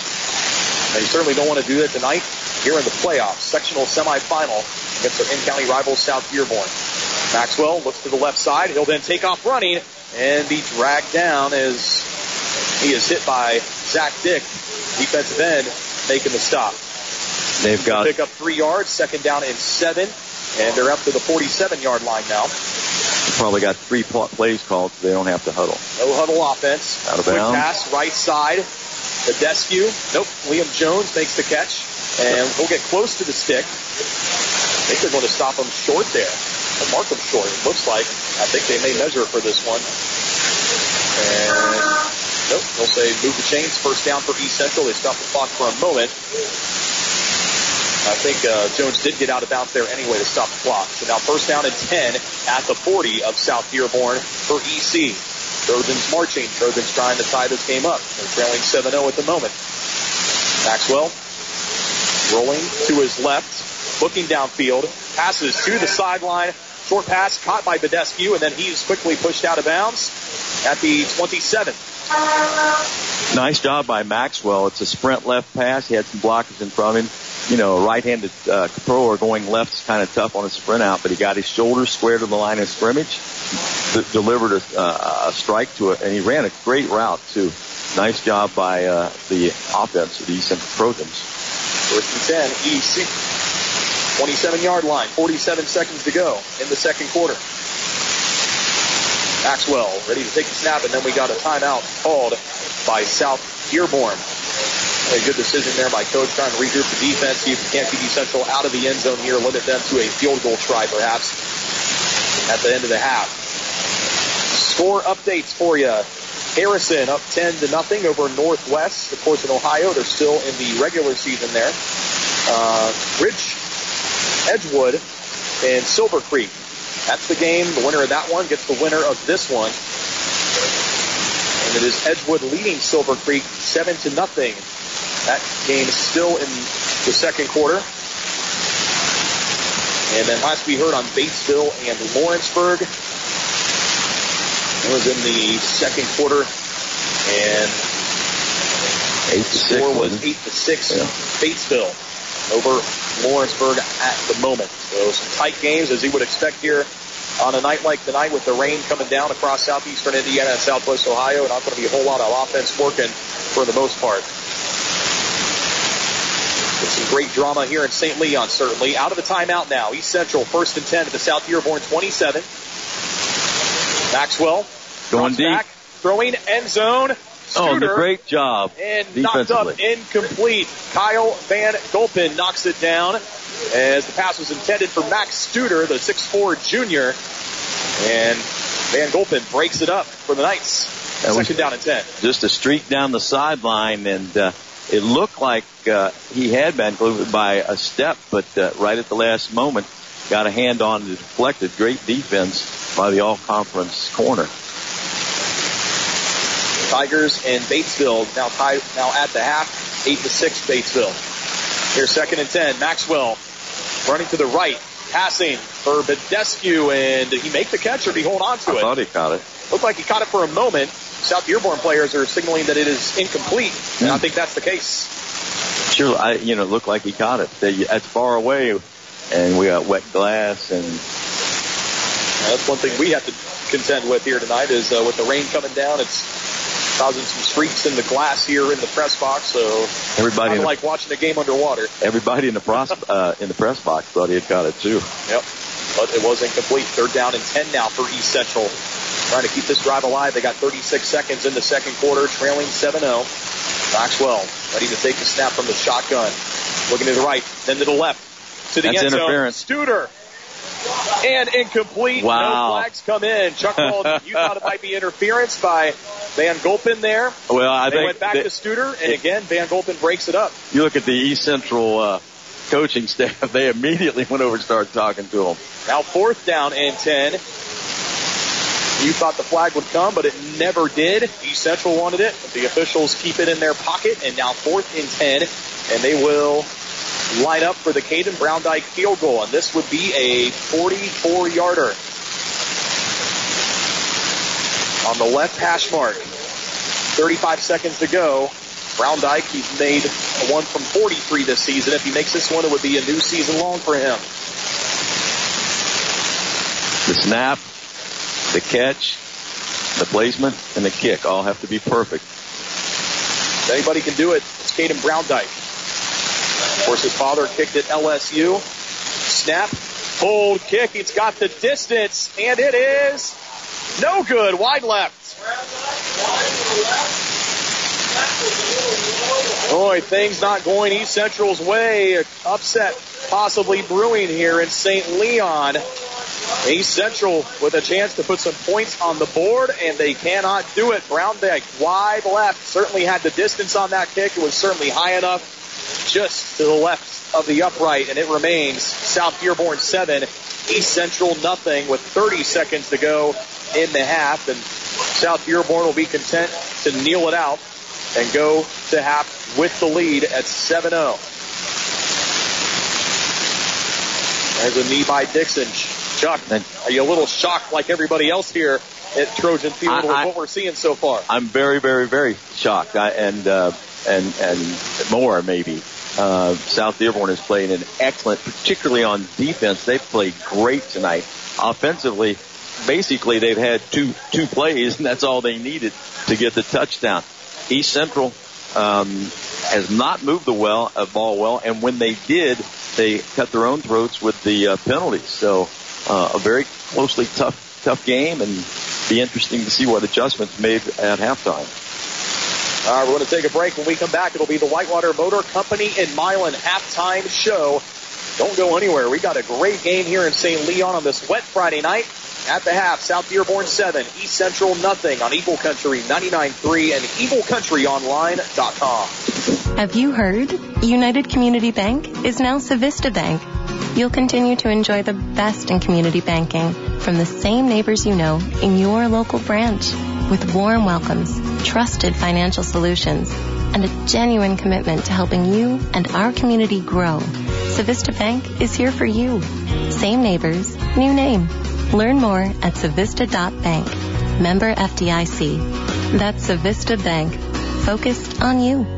They certainly don't want to do that tonight here in the playoffs, sectional semifinal against their in-county rival South Dearborn. Maxwell looks to the left side. He'll then take off running and be dragged down as he is hit by Zach Dick, defensive end, making the stop. They've got Pick up three yards, second down and seven, and they're up to the 47 yard line now. probably got three pl- plays called, so they don't have to huddle. No huddle offense. Out of Quick bounds. pass, right side. The Deskew. Nope. Liam Jones makes the catch. And we'll get close to the stick. I think they're going to stop him short there. Or mark him short, it looks like. I think they may measure for this one. And nope. They'll say move the chains. First down for East Central. They stop the clock for a moment. I think uh, Jones did get out of bounds there anyway to stop the clock. So now first down and 10 at the 40 of South Dearborn for EC. Trojans marching. Trojans trying to tie this game up. They're trailing 7-0 at the moment. Maxwell rolling to his left, looking downfield, passes to the sideline. Short pass caught by Badescu, and then he's quickly pushed out of bounds at the 27. Nice job by Maxwell. It's a sprint left pass. He had some blockers in front of him. You know, right-handed uh, thrower going left is kind of tough on a sprint out, but he got his shoulders square to the line of scrimmage, d- delivered a, uh, a strike to it, and he ran a great route too. Nice job by uh, the offense of the East Central Trojans. First and 10, East. 27 yard line, 47 seconds to go in the second quarter. Maxwell ready to take the snap, and then we got a timeout called by South Dearborn. A good decision there by coach trying to regroup the defense, see if keep Central out of the end zone here, limit them to a field goal try perhaps at the end of the half. Score updates for you. Harrison up 10 to nothing over Northwest. Of course, in Ohio, they're still in the regular season there. Uh, Ridge, Edgewood, and Silver Creek. That's the game. The winner of that one gets the winner of this one. And it is Edgewood leading Silver Creek 7 to nothing. That game is still in the second quarter. And then last we heard on Batesville and Lawrenceburg, it was in the second quarter, and eight to six. Score was eight to six. Batesville over Lawrenceburg at the moment. So some tight games as you would expect here on a night like tonight with the rain coming down across southeastern Indiana and southwest Ohio. Not going to be a whole lot of offense working for the most part. With some great drama here in St. Leon, certainly. Out of the timeout now. East Central first and 10 at the South Dearborn 27. Maxwell Going deep. back, throwing end zone. Oh, the great job and knocked up incomplete. Kyle Van Gulpen knocks it down as the pass was intended for Max Studer, the 6'4 junior. And Van Gulpen breaks it up for the Knights. That Second down and 10. just a streak down the sideline, and uh, it looked like uh, he had been glued by a step, but uh, right at the last moment, got a hand on it, deflected. Great defense by the all-conference corner. Tigers and Batesville now tied now at the half, eight to six Batesville. Here's second and ten. Maxwell running to the right, passing for Badescu, and did he make the catch or did he hold on to I it? thought he caught it. Looked like he caught it for a moment. South Dearborn players are signaling that it is incomplete, and I think that's the case. Sure, I, you know, it looked like he caught it. That's far away, and we got wet glass, and that's one thing we have to contend with here tonight is uh, with the rain coming down, it's causing some streaks in the glass here in the press box. So everybody kind in of the, like watching a game underwater. everybody in the pros, uh, in the press box thought he had caught it too. Yep. But it was incomplete. Third down and 10 now for East Central. Trying to keep this drive alive. They got 36 seconds in the second quarter, trailing 7-0. Maxwell ready to take the snap from the shotgun. Looking to the right, then to the left. To the That's end zone. interference. Studer. And incomplete. Wow. No flags come in. Chuck called, you thought it might be interference by Van Gulpen there. Well, I think they think went back that- to Studer, and again, Van Gulpen breaks it up. you look at the East Central uh, coaching staff; they immediately went over and started talking to him. Now fourth down and 10. You thought the flag would come, but it never did. East Central wanted it, but the officials keep it in their pocket, and now fourth and 10, and they will line up for the Caden Browndyke field goal, and this would be a 44 yarder. On the left hash mark, 35 seconds to go. Browndyke, he's made a one from 43 this season. If he makes this one, it would be a new season long for him. The snap, the catch, the placement, and the kick all have to be perfect. If anybody can do it, it's Caden Browndyke. Of course, his father kicked at LSU. Snap, hold, kick. It's got the distance, and it is no good. Wide left. Boy, things not going East Central's way. Upset possibly brewing here in St. Leon. East Central with a chance to put some points on the board, and they cannot do it. Browndyke wide left. Certainly had the distance on that kick. It was certainly high enough just to the left of the upright, and it remains South Dearborn 7, East Central nothing with 30 seconds to go in the half. And South Dearborn will be content to kneel it out and go to half with the lead at 7-0. There's a knee by Dixon. Chuck, are you a little shocked like everybody else here at Trojan Field I- I- what we're seeing so far? I'm very, very, very shocked, I, and uh, and and more maybe. Uh, South Dearborn is playing an excellent, particularly on defense. They've played great tonight. Offensively, basically they've had two two plays, and that's all they needed to get the touchdown. East Central um, has not moved the well uh, ball well, and when they did, they cut their own throats with the uh, penalties. So uh, a very closely tough tough game, and be interesting to see what adjustments made at halftime. All right, we're going to take a break. When we come back, it'll be the Whitewater Motor Company in Milan halftime show. Don't go anywhere. We got a great game here in St. Leon on this wet Friday night. At the half, South Dearborn 7, East Central nothing on Eagle Country 99.3 and EagleCountryOnline.com. Have you heard? United Community Bank is now Civista Bank. You'll continue to enjoy the best in community banking from the same neighbors you know in your local branch with warm welcomes, trusted financial solutions, and a genuine commitment to helping you and our community grow. Civista Bank is here for you. Same neighbors, new name. Learn more at civista.bank. Member FDIC. That's Civista Bank. Focused on you.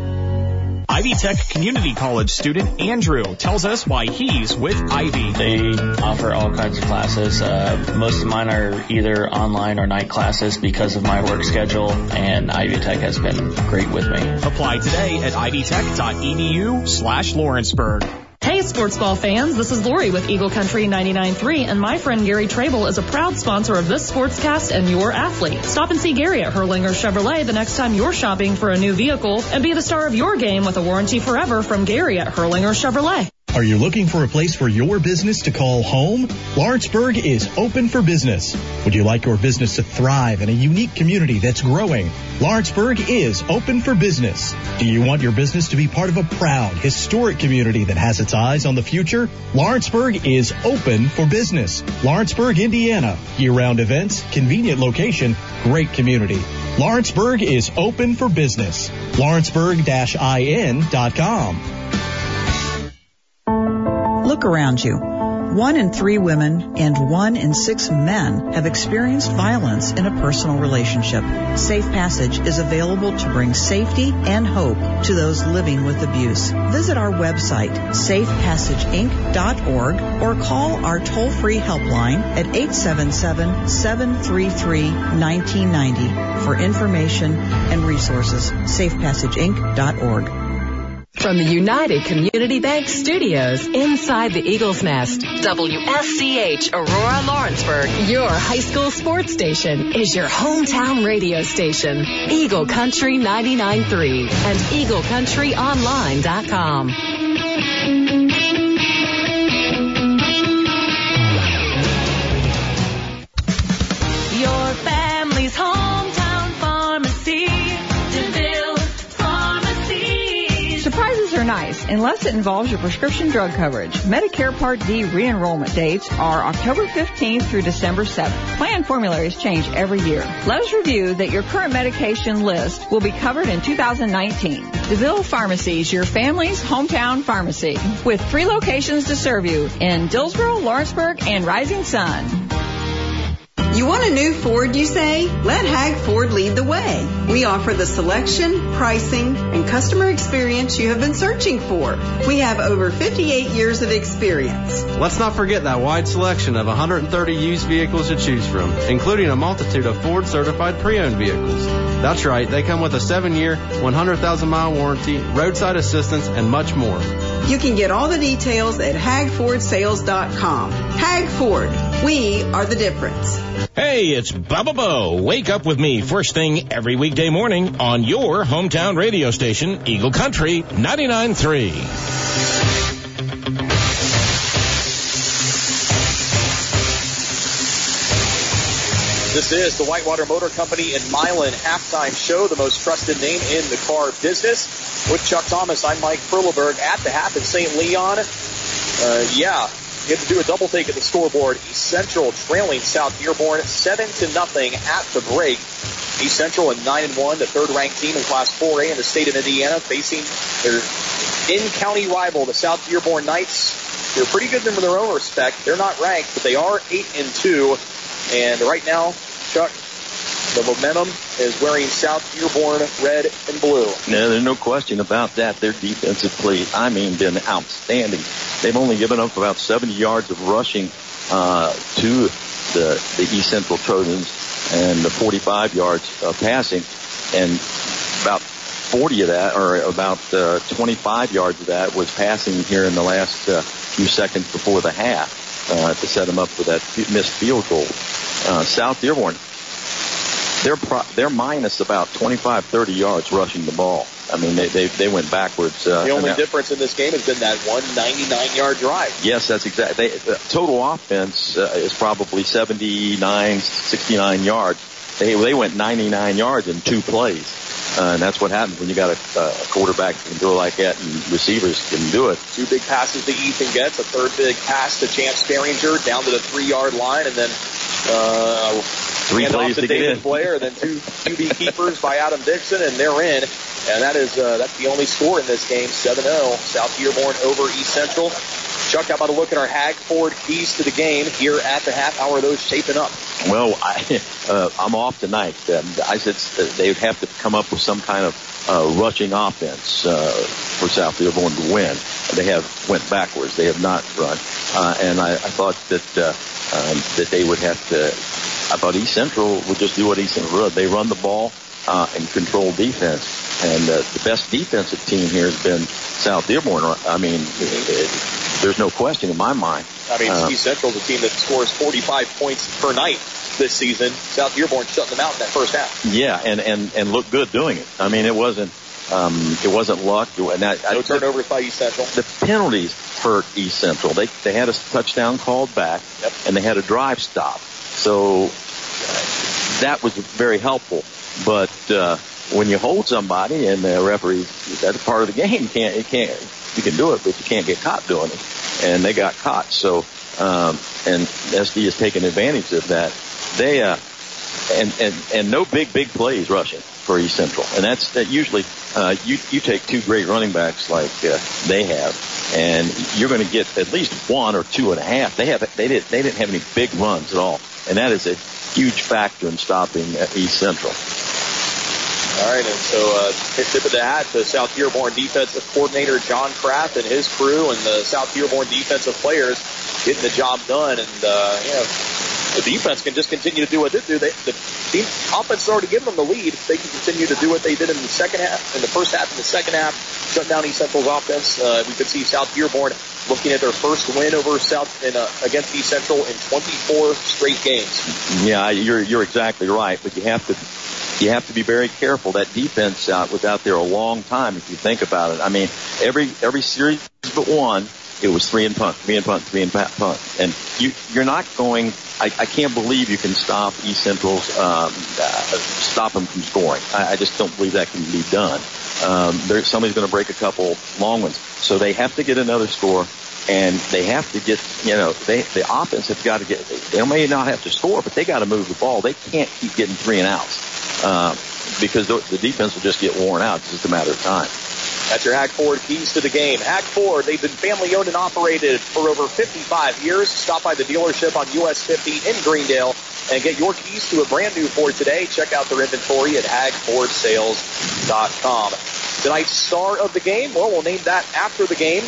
Ivy Tech Community College student Andrew tells us why he's with Ivy. They offer all kinds of classes. Uh, most of mine are either online or night classes because of my work schedule, and Ivy Tech has been great with me. Apply today at ivytech.edu slash Lawrenceburg. Hey, sports ball fans, this is Lori with Eagle Country 99.3, and my friend Gary Trable is a proud sponsor of this sportscast and your athlete. Stop and see Gary at Hurlinger Chevrolet the next time you're shopping for a new vehicle, and be the star of your game with a warranty forever from Gary at Hurlinger Chevrolet. Are you looking for a place for your business to call home? Lawrenceburg is open for business. Would you like your business to thrive in a unique community that's growing? Lawrenceburg is open for business. Do you want your business to be part of a proud, historic community that has its eyes on the future? Lawrenceburg is open for business. Lawrenceburg, Indiana. Year-round events, convenient location, great community. Lawrenceburg is open for business. Lawrenceburg-in.com. Look around you. One in three women and one in six men have experienced violence in a personal relationship. Safe Passage is available to bring safety and hope to those living with abuse. Visit our website, safepassageinc.org, or call our toll-free helpline at 877-733-1990 for information and resources. safepassageinc.org. From the United Community Bank Studios inside the Eagle's Nest, WSCH Aurora Lawrenceburg, your high school sports station, is your hometown radio station. Eagle Country 99.3 and EagleCountryOnline.com. unless it involves your prescription drug coverage. Medicare Part D re-enrollment dates are October 15th through December 7th. Plan formularies change every year. Let us review that your current medication list will be covered in 2019. DeVille Pharmacies, your family's hometown pharmacy, with three locations to serve you in Dillsboro, Lawrenceburg, and Rising Sun. You want a new Ford, you say? Let Hag Ford lead the way. We offer the selection, pricing, and customer experience you have been searching for. We have over 58 years of experience. Let's not forget that wide selection of 130 used vehicles to choose from, including a multitude of Ford certified pre-owned vehicles. That's right, they come with a 7-year, 100,000 mile warranty, roadside assistance, and much more. You can get all the details at hagfordsales.com. Hag Ford, we are the difference. Hey, it's Bubba Bo. Wake up with me first thing every weekday morning on your hometown radio station, Eagle Country 99.3. This is the Whitewater Motor Company in Milan halftime show, the most trusted name in the car business. With Chuck Thomas, I'm Mike Perleberg at the half in St. Leon. Uh, yeah, you have to do a double take at the scoreboard. East Central trailing South Dearborn seven to nothing at the break. East Central at 9 and 1, the third ranked team in Class 4A in the state of Indiana, facing their in county rival, the South Dearborn Knights. They're pretty good in their own respect. They're not ranked, but they are 8 and 2. And right now, Chuck, the momentum is wearing South Dearborn red and blue. No, there's no question about that. Their defensive play, I mean, been outstanding. They've only given up about 70 yards of rushing uh, to the, the East Central Trojans and the 45 yards of passing, and about 40 of that, or about uh, 25 yards of that, was passing here in the last uh, few seconds before the half uh, to set them up for that missed field goal. Uh, South Dearborn, they're pro- they're minus about 25, 30 yards rushing the ball. I mean, they they, they went backwards. Uh, The only that- difference in this game has been that one 99 yard drive. Yes, that's exactly. They, the total offense uh, is probably 79, 69 yards. They they went 99 yards in two plays, uh, and that's what happens when you got a, a quarterback that can do it like that, and receivers can do it. Two big passes to Ethan Getz, a third big pass to Chance Sperringer down to the three yard line, and then uh, Three hand plays off to, to get David in. Blair, then two QB keepers by Adam Dixon, and they're in. And that is uh, that's the only score in this game, 7-0. South Dearborn over East Central. Chuck, how about a look at our Hag Ford keys to the game here at the half? How are those shaping up? Well, I, uh, I'm off tonight. Um, I said uh, they would have to come up with some kind of uh, rushing offense uh, for South Dearborn to win. They have went backwards. They have not run, uh, and I, I thought that uh, um, that they would have to. I thought East Central would just do what East Central did. They run the ball uh, and control defense, and uh, the best defensive team here has been South Dearborn. I mean, it, it, there's no question in my mind. I mean, Uh, East Central's a team that scores 45 points per night this season. South Dearborn shutting them out in that first half. Yeah, and and and looked good doing it. I mean, it wasn't um, it wasn't luck. And that, No I, turnovers by East Central. The penalties hurt East Central. They they had a touchdown called back, Yep. and they had a drive stop. So that was very helpful. But uh, when you hold somebody and the referee, that's part of the game. You can't you can't you can do it, but you can't get caught doing it. And they got caught. So um, and SD has taken advantage of that. They uh, and and and no big big plays rushing East Central, and that's that usually uh, you you take two great running backs like uh, they have, and you're going to get at least one or two and a half. They have they didn't they didn't have any big runs at all, and that is a huge factor in stopping uh, East Central. All right, and so uh, tip of the hat to South Dearborn defensive coordinator John Kraft and his crew, and the South Dearborn defensive players getting the job done. And uh, know, the defense can just continue to do what they do. They, the team offense has already given them the lead. They can continue to do what they did in the second half, in the first half, and the second half, shut down East Central's offense. Uh, we could see South Dearborn looking at their first win over South in, uh, against East Central in 24 straight games. Yeah, you're you're exactly right, but you have to you have to be very careful. That defense out was out there a long time. If you think about it, I mean, every every series but one, it was three and punt, three and punt, three and punt, and you you're not going. I, I can't believe you can stop East Central's um, uh, stop them from scoring. I, I just don't believe that can be done. Um, there, somebody's going to break a couple long ones, so they have to get another score and they have to get, you know, they the offense have got to get. They may not have to score, but they got to move the ball. They can't keep getting three and outs uh, because the, the defense will just get worn out. It's just a matter of time. That's your Hag Ford keys to the game. Hag Ford, they've been family owned and operated for over 55 years. Stop by the dealership on US 50 in Greendale and get your keys to a brand new Ford today. Check out their inventory at hagfordsales.com. Tonight's star of the game, well, we'll name that after the game.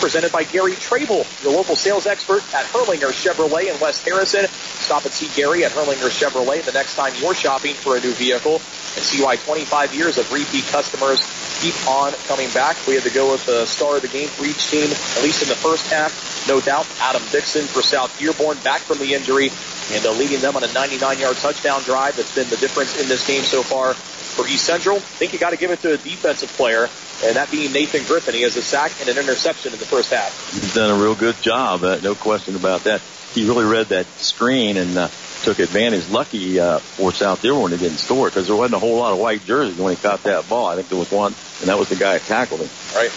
Presented by Gary Trable, your local sales expert at Hurlinger Chevrolet in West Harrison. Stop and see Gary at Hurlinger Chevrolet the next time you're shopping for a new vehicle and see why 25 years of repeat customers keep on coming back. We had to go with the star of the game for each team, at least in the first half. No doubt, Adam Dixon for South Dearborn back from the injury and uh, leading them on a 99-yard touchdown drive. That's been the difference in this game so far for East Central. I think you got to give it to a defensive player, and that being Nathan Griffin. He has a sack and an interception in the first half. He's done a real good job. Uh, no question about that. He really read that screen and uh, took advantage. Lucky uh, for South Dearborn he didn't score because there wasn't a whole lot of white jerseys when he caught that ball. I think there was one, and that was the guy that tackled him. Right.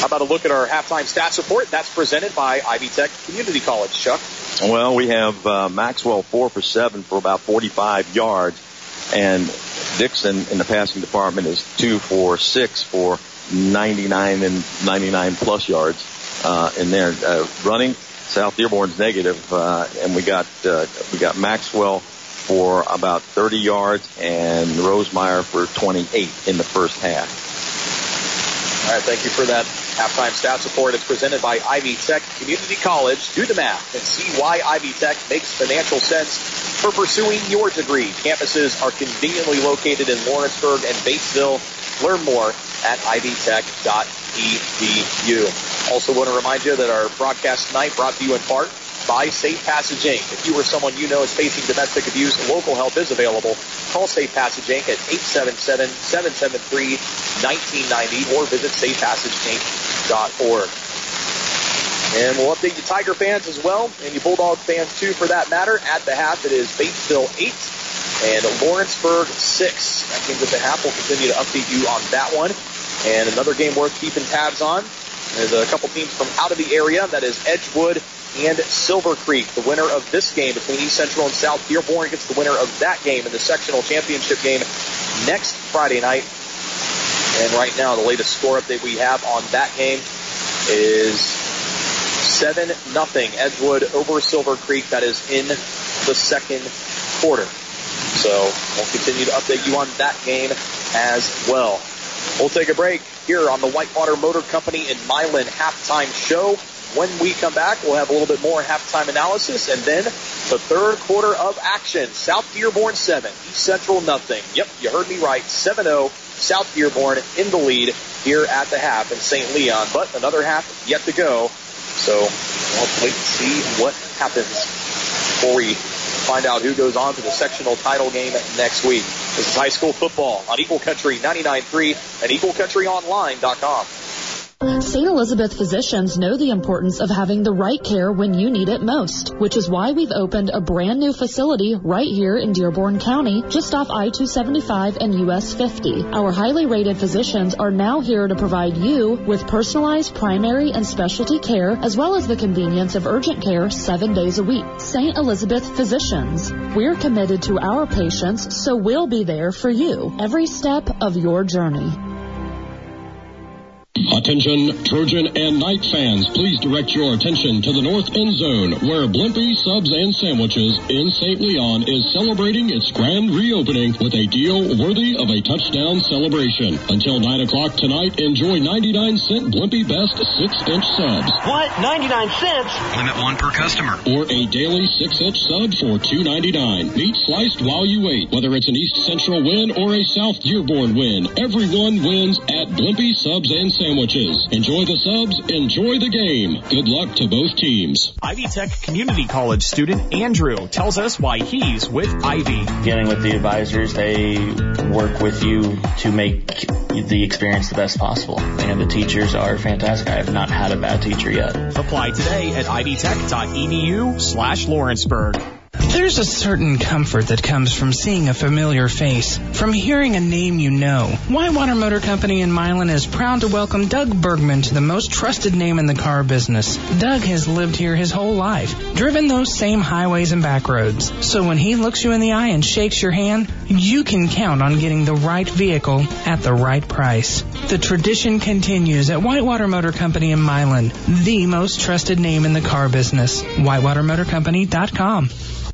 How about a look at our halftime stats report? That's presented by Ivy Tech Community College. Chuck. Well, we have uh, Maxwell four for seven for about 45 yards. and Dixon in the passing department is two for six for 99 and 99 plus yards uh, in there. Uh, running, South Dearborn's negative, uh, and we got uh, we got Maxwell for about 30 yards and Rosemeyer for 28 in the first half. All right, thank you for that halftime stats report. It's presented by Ivy Tech Community College. Do the math and see why Ivy Tech makes financial sense for pursuing your degree. Campuses are conveniently located in Lawrenceburg and Batesville. Learn more at ivytech.edu. Also want to remind you that our broadcast tonight brought to you in part by Safe Passage Inc. If you or someone you know is facing domestic abuse, local help is available. Call Safe Passage Inc. at 877-773-1990 or visit safepassageinc.org. And we'll update you Tiger fans as well, and you Bulldog fans too for that matter. At the half, it is Batesville 8 and Lawrenceburg 6. That means at the half, we'll continue to update you on that one. And another game worth keeping tabs on. There's a couple teams from out of the area. That is Edgewood and Silver Creek. The winner of this game between East Central and South Dearborn gets the winner of that game in the sectional championship game next Friday night. And right now, the latest score update we have on that game is 7 nothing Edgewood over Silver Creek. That is in the second quarter. So we'll continue to update you on that game as well. We'll take a break here on the Whitewater Motor Company in Milan halftime show. When we come back, we'll have a little bit more halftime analysis and then the third quarter of action. South Dearborn 7, East Central nothing. Yep, you heard me right. 7-0, South Dearborn in the lead here at the half in St. Leon. But another half yet to go. So we'll wait and see what happens before we find out who goes on to the sectional title game next week. This is high school football on Eagle Country 99.3 and EagleCountryOnline.com. St. Elizabeth physicians know the importance of having the right care when you need it most, which is why we've opened a brand new facility right here in Dearborn County, just off I-275 and US 50. Our highly rated physicians are now here to provide you with personalized primary and specialty care, as well as the convenience of urgent care seven days a week. St. Elizabeth physicians. We're committed to our patients, so we'll be there for you every step of your journey. Attention, Trojan and Knight fans, please direct your attention to the North End Zone, where Blimpie Subs and Sandwiches in St. Leon is celebrating its grand reopening with a deal worthy of a touchdown celebration. Until 9 o'clock tonight, enjoy 99 cent Blimpie Best 6-inch subs. What? 99 cents? Limit one per customer. Or a daily 6-inch sub for $2.99. Meat sliced while you wait. Whether it's an East Central win or a South Dearborn win, everyone wins at Blimpie Subs and Sandwiches. Enjoy the subs, enjoy the game. Good luck to both teams. Ivy Tech Community College student Andrew tells us why he's with Ivy. Dealing with the advisors, they work with you to make the experience the best possible. And the teachers are fantastic. I have not had a bad teacher yet. Apply today at ivytech.edu slash Lawrenceburg. There's a certain comfort that comes from seeing a familiar face, from hearing a name you know. Whitewater Motor Company in Milan is proud to welcome Doug Bergman to the most trusted name in the car business. Doug has lived here his whole life, driven those same highways and back roads. So when he looks you in the eye and shakes your hand, you can count on getting the right vehicle at the right price. The tradition continues at Whitewater Motor Company in Milan, the most trusted name in the car business. WhitewaterMotorCompany.com.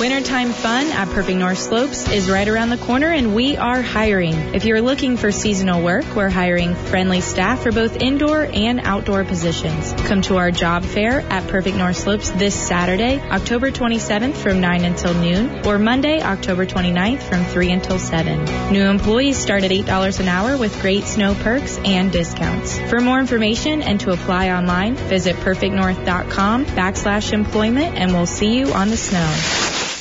Wintertime fun at Perfect North Slopes is right around the corner and we are hiring. If you're looking for seasonal work, we're hiring friendly staff for both indoor and outdoor positions. Come to our job fair at Perfect North Slopes this Saturday, October 27th from 9 until noon, or Monday, October 29th from 3 until 7. New employees start at $8 an hour with great snow perks and discounts. For more information and to apply online, visit perfectnorth.com backslash employment and we'll see you on the snow.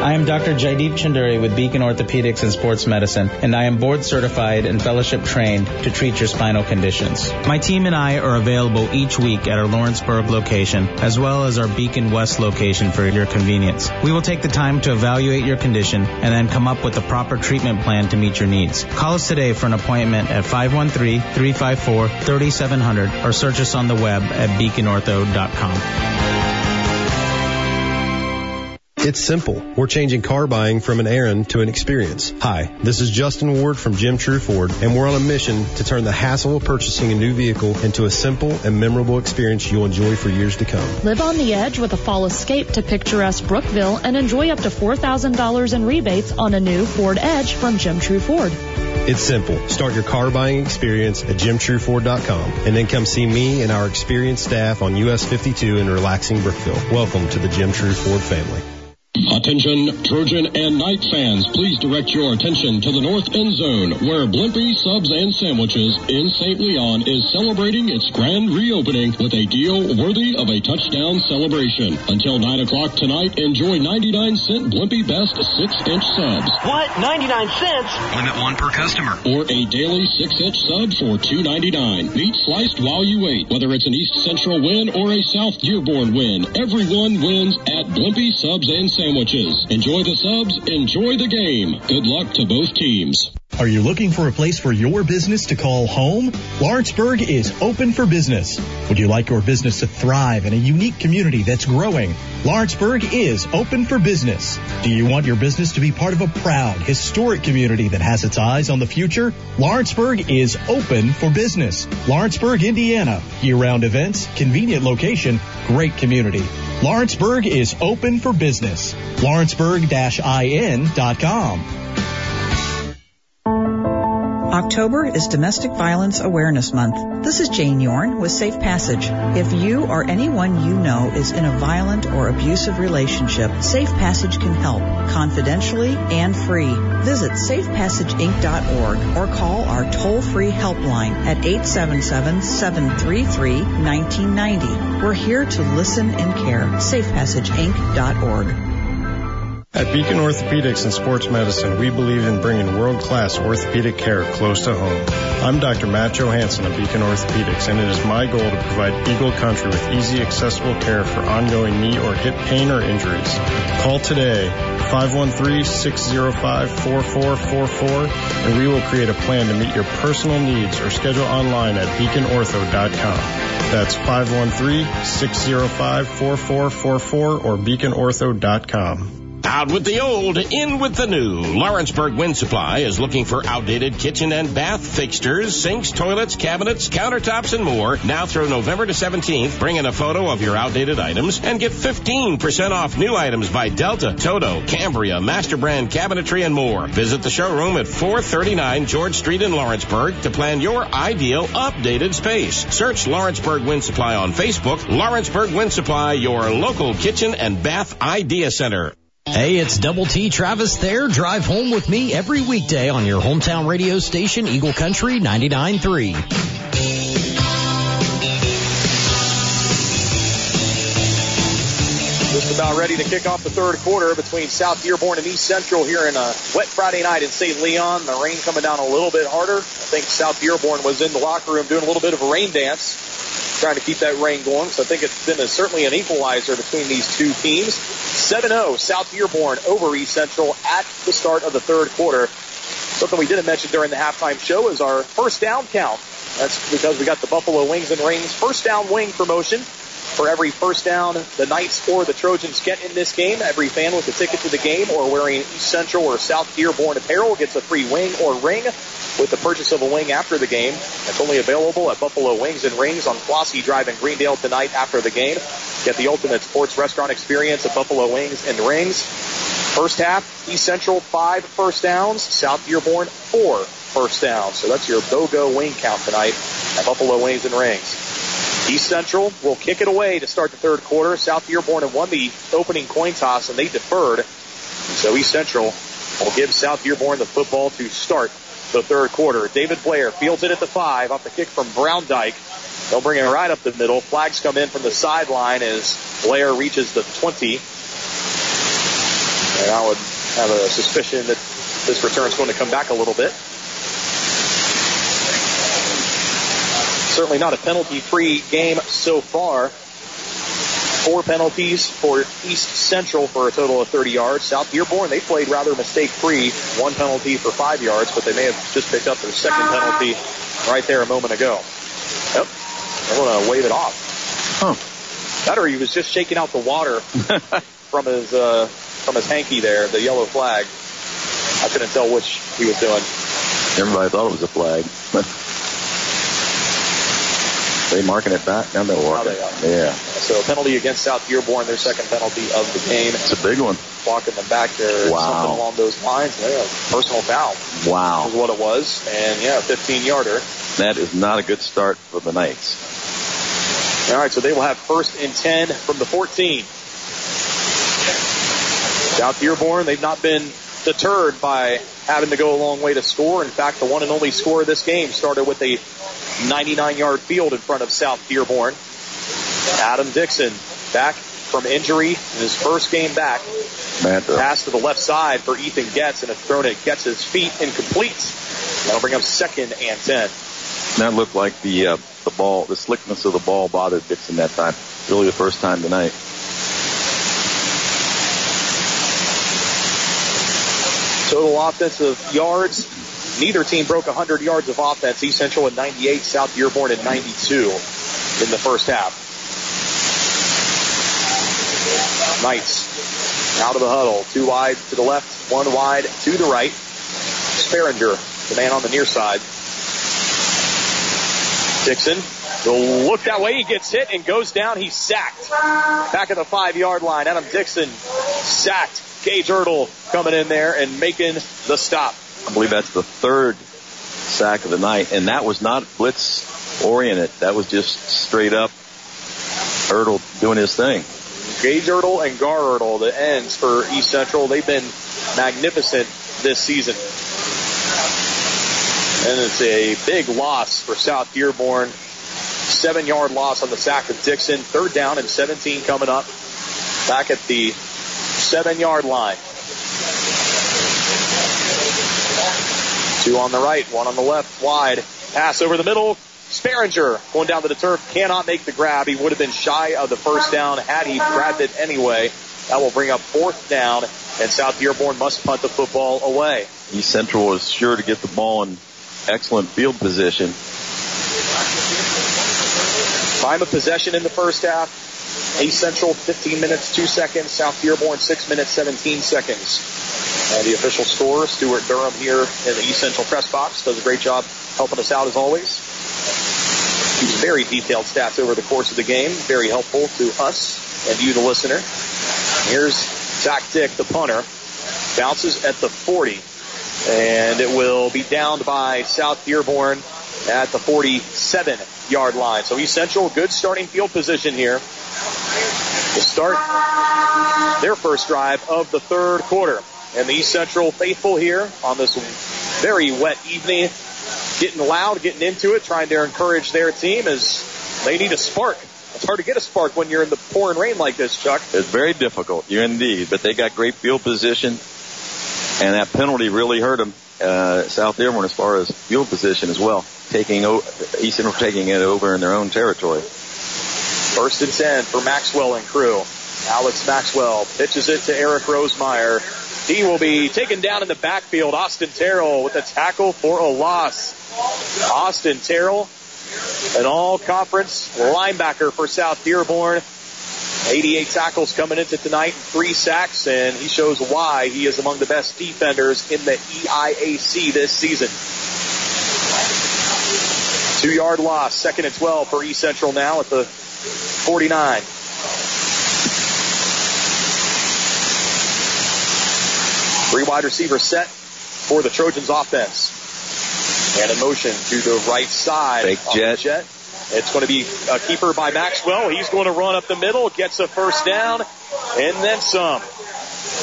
I am Dr. Jaideep Chunduri with Beacon Orthopedics and Sports Medicine, and I am board certified and fellowship trained to treat your spinal conditions. My team and I are available each week at our Lawrenceburg location, as well as our Beacon West location for your convenience. We will take the time to evaluate your condition and then come up with a proper treatment plan to meet your needs. Call us today for an appointment at 513-354-3700 or search us on the web at beaconortho.com. It's simple. We're changing car buying from an errand to an experience. Hi, this is Justin Ward from Jim True Ford, and we're on a mission to turn the hassle of purchasing a new vehicle into a simple and memorable experience you'll enjoy for years to come. Live on the edge with a fall escape to picturesque Brookville and enjoy up to $4,000 in rebates on a new Ford Edge from Jim True Ford. It's simple. Start your car buying experience at jimtrueford.com and then come see me and our experienced staff on US 52 in relaxing Brookville. Welcome to the Jim True Ford family. Attention, Trojan and Knight fans, please direct your attention to the North End Zone, where Blimpie Subs and Sandwiches in St. Leon is celebrating its grand reopening with a deal worthy of a touchdown celebration. Until 9 o'clock tonight, enjoy 99 cent Blimpie Best 6-inch subs. What? 99 cents? Limit one per customer. Or a daily 6-inch sub for $2.99. Meat sliced while you wait. Whether it's an East Central win or a South Dearborn win, everyone wins at Blimpie Subs and Sandwiches. Enjoy the subs, enjoy the game. Good luck to both teams. Are you looking for a place for your business to call home? Lawrenceburg is open for business. Would you like your business to thrive in a unique community that's growing? Lawrenceburg is open for business. Do you want your business to be part of a proud, historic community that has its eyes on the future? Lawrenceburg is open for business. Lawrenceburg, Indiana. Year-round events, convenient location, great community. Lawrenceburg is open for business. Lawrenceburg-in.com. October is Domestic Violence Awareness Month. This is Jane Yorn with Safe Passage. If you or anyone you know is in a violent or abusive relationship, Safe Passage can help confidentially and free. Visit safepassageinc.org or call our toll-free helpline at 877-733-1990. We're here to listen and care. safepassageinc.org. At Beacon Orthopedics and Sports Medicine, we believe in bringing world-class orthopedic care close to home. I'm Dr. Matt Johansson of Beacon Orthopedics, and it is my goal to provide Eagle Country with easy, accessible care for ongoing knee or hip pain or injuries. Call today, 513-605-4444, and we will create a plan to meet your personal needs or schedule online at beaconortho.com. That's 513-605-4444 or beaconortho.com. Out with the old, in with the new. Lawrenceburg Winsupply is looking for outdated kitchen and bath fixtures, sinks, toilets, cabinets, countertops, and more. Now through November the 17th, bring in a photo of your outdated items and get 15% off new items by Delta, Toto, Cambria, Master Brand Cabinetry, and more. Visit the showroom at 439 George Street in Lawrenceburg to plan your ideal updated space. Search Lawrenceburg Winsupply on Facebook. Lawrenceburg Winsupply, your local kitchen and bath idea center. Hey, it's Double T Travis there. Drive home with me every weekday on your hometown radio station, Eagle Country 99.3. Just about ready to kick off the third quarter between South Dearborn and East Central here in a wet Friday night in St. Leon. The rain coming down a little bit harder. I think South Dearborn was in the locker room doing a little bit of a rain dance, trying to keep that rain going. So I think it's been a, certainly an equalizer between these two teams. 7-0 South Dearborn over East Central at the start of the third quarter. Something we didn't mention during the halftime show is our first down count. That's because we got the Buffalo Wings and Rings first down wing promotion. For every first down the Knights or the Trojans get in this game, every fan with a ticket to the game or wearing East Central or South Dearborn apparel gets a free wing or ring with the purchase of a wing after the game. It's only available at Buffalo Wings and Rings on Flossie Drive in Greendale tonight after the game. Get the ultimate sports restaurant experience at Buffalo Wings and Rings. First half, East Central five first downs, South Dearborn four first downs. So that's your BOGO wing count tonight at Buffalo Wings and Rings. East Central will kick it away to start the third quarter. South Dearborn have won the opening coin toss and they deferred. So East Central will give South Dearborn the football to start the third quarter. David Blair fields it at the five off the kick from Browndyke. They'll bring it right up the middle. Flags come in from the sideline as Blair reaches the 20. And I would have a suspicion that this return is going to come back a little bit. Certainly not a penalty-free game so far. Four penalties for East Central for a total of 30 yards. South Dearborn, they played rather mistake-free. One penalty for five yards, but they may have just picked up their second penalty right there a moment ago. Yep. I'm going to wave it off. Huh. That or he was just shaking out the water from his uh, from his hanky there, the yellow flag. I couldn't tell which he was doing. Everybody thought it was a flag. they marking it back? No, they're Now walking. they. Yeah. So a penalty against South Dearborn, their second penalty of the game. It's a big one. Walking them back there, Wow. something along those lines. Yeah, personal foul Wow. is what it was, and yeah, 15 yarder. That is not a good start for the Knights. All right, so they will have first and 10 from the 14. South Dearborn, they've not been deterred by having to go a long way to score. In fact, the one and only score of this game started with a 99 yard field in front of South Dearborn. Adam Dixon back from injury in his first game back. Manta. Pass to the left side for Ethan Getz and it's thrown at Getz's feet incomplete. That'll bring up second and 10. That looked like the uh, the ball, the slickness of the ball bothered Dixon that time. Really the first time tonight. Total offensive yards. Neither team broke 100 yards of offense. East Central at 98, South Dearborn at 92 in the first half. Knights out of the huddle. Two wide to the left, one wide to the right. Sperringer, the man on the near side. Dixon will look that way. He gets hit and goes down. He's sacked. Back at the five yard line. Adam Dixon sacked. Gage Ertl coming in there and making the stop. I believe that's the third sack of the night, and that was not blitz oriented. That was just straight up Ertl doing his thing. Gage Ertl and Gar Ertl, the ends for East Central, they've been magnificent this season. And it's a big loss for South Dearborn. Seven yard loss on the sack of Dixon. Third down and 17 coming up. Back at the seven yard line. Two on the right, one on the left, wide. Pass over the middle. Sperringer going down to the turf cannot make the grab. He would have been shy of the first down had he grabbed it anyway. That will bring up fourth down, and South Dearborn must punt the football away. East Central is sure to get the ball in excellent field position. Time of possession in the first half. East Central 15 minutes 2 seconds. South Dearborn 6 minutes 17 seconds. And the official score, Stuart Durham here in the East Central press box, does a great job helping us out as always. Keeps very detailed stats over the course of the game. Very helpful to us and you, the listener. Here's Zach Dick, the punter. Bounces at the 40. And it will be downed by South Dearborn at the 47 yard line. So East Central, good starting field position here to start their first drive of the third quarter. And the East Central faithful here on this very wet evening, getting loud, getting into it, trying to encourage their team as they need a spark. It's hard to get a spark when you're in the pouring rain like this, Chuck. It's very difficult, you indeed, but they got great field position, and that penalty really hurt them. Uh, South Dearborn as far as field position as well, taking o- East Central taking it over in their own territory. First and 10 for Maxwell and crew. Alex Maxwell pitches it to Eric Rosemeyer. He will be taken down in the backfield. Austin Terrell with a tackle for a loss. Austin Terrell, an all conference linebacker for South Dearborn. 88 tackles coming into tonight, three sacks, and he shows why he is among the best defenders in the EIAC this season. Two yard loss, second and 12 for East Central now at the 49. Three wide receivers set for the Trojans offense. And in motion to the right side. Fake jet. jet. It's going to be a keeper by Maxwell. He's going to run up the middle, gets a first down, and then some.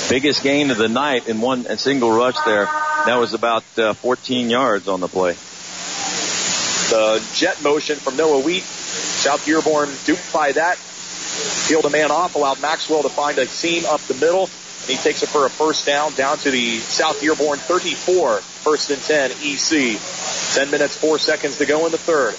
Biggest gain of the night in one a single rush there. That was about uh, 14 yards on the play. The jet motion from Noah Wheat. South Dearborn duped by that. Peeled a man off, allowed Maxwell to find a seam up the middle. And he takes it for a first down down to the South Dearborn 34. First and 10 EC. 10 minutes, 4 seconds to go in the third.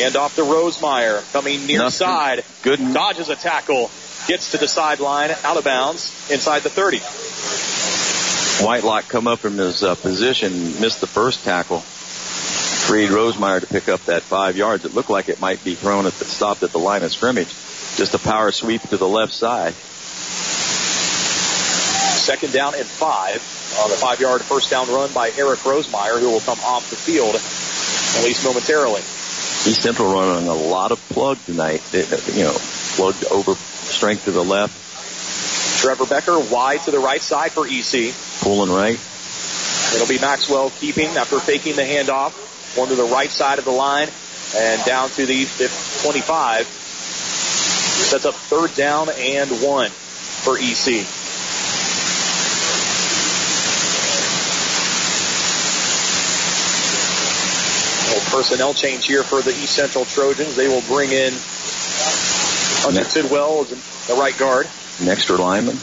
Hand off to Rosemeyer, coming near Nothing. side. Good. Dodges a tackle, gets to the sideline, out of bounds, inside the 30. Whitelock come up from his uh, position, missed the first tackle. Freed Rosemeyer to pick up that five yards. It looked like it might be thrown at the stopped at the line of scrimmage. Just a power sweep to the left side. Second down and five on the five-yard first down run by Eric Rosemeyer, who will come off the field at least momentarily. East Central running a lot of plug tonight. They- You know, plugged over strength to the left, Trevor Becker wide to the right side for EC. pulling right. It'll be Maxwell keeping after faking the handoff. One to the right side of the line and down to the 25. Sets up third down and one for EC. Personnel change here for the East Central Trojans. They will bring in Hunter Tidwell as the right guard. An extra lineman.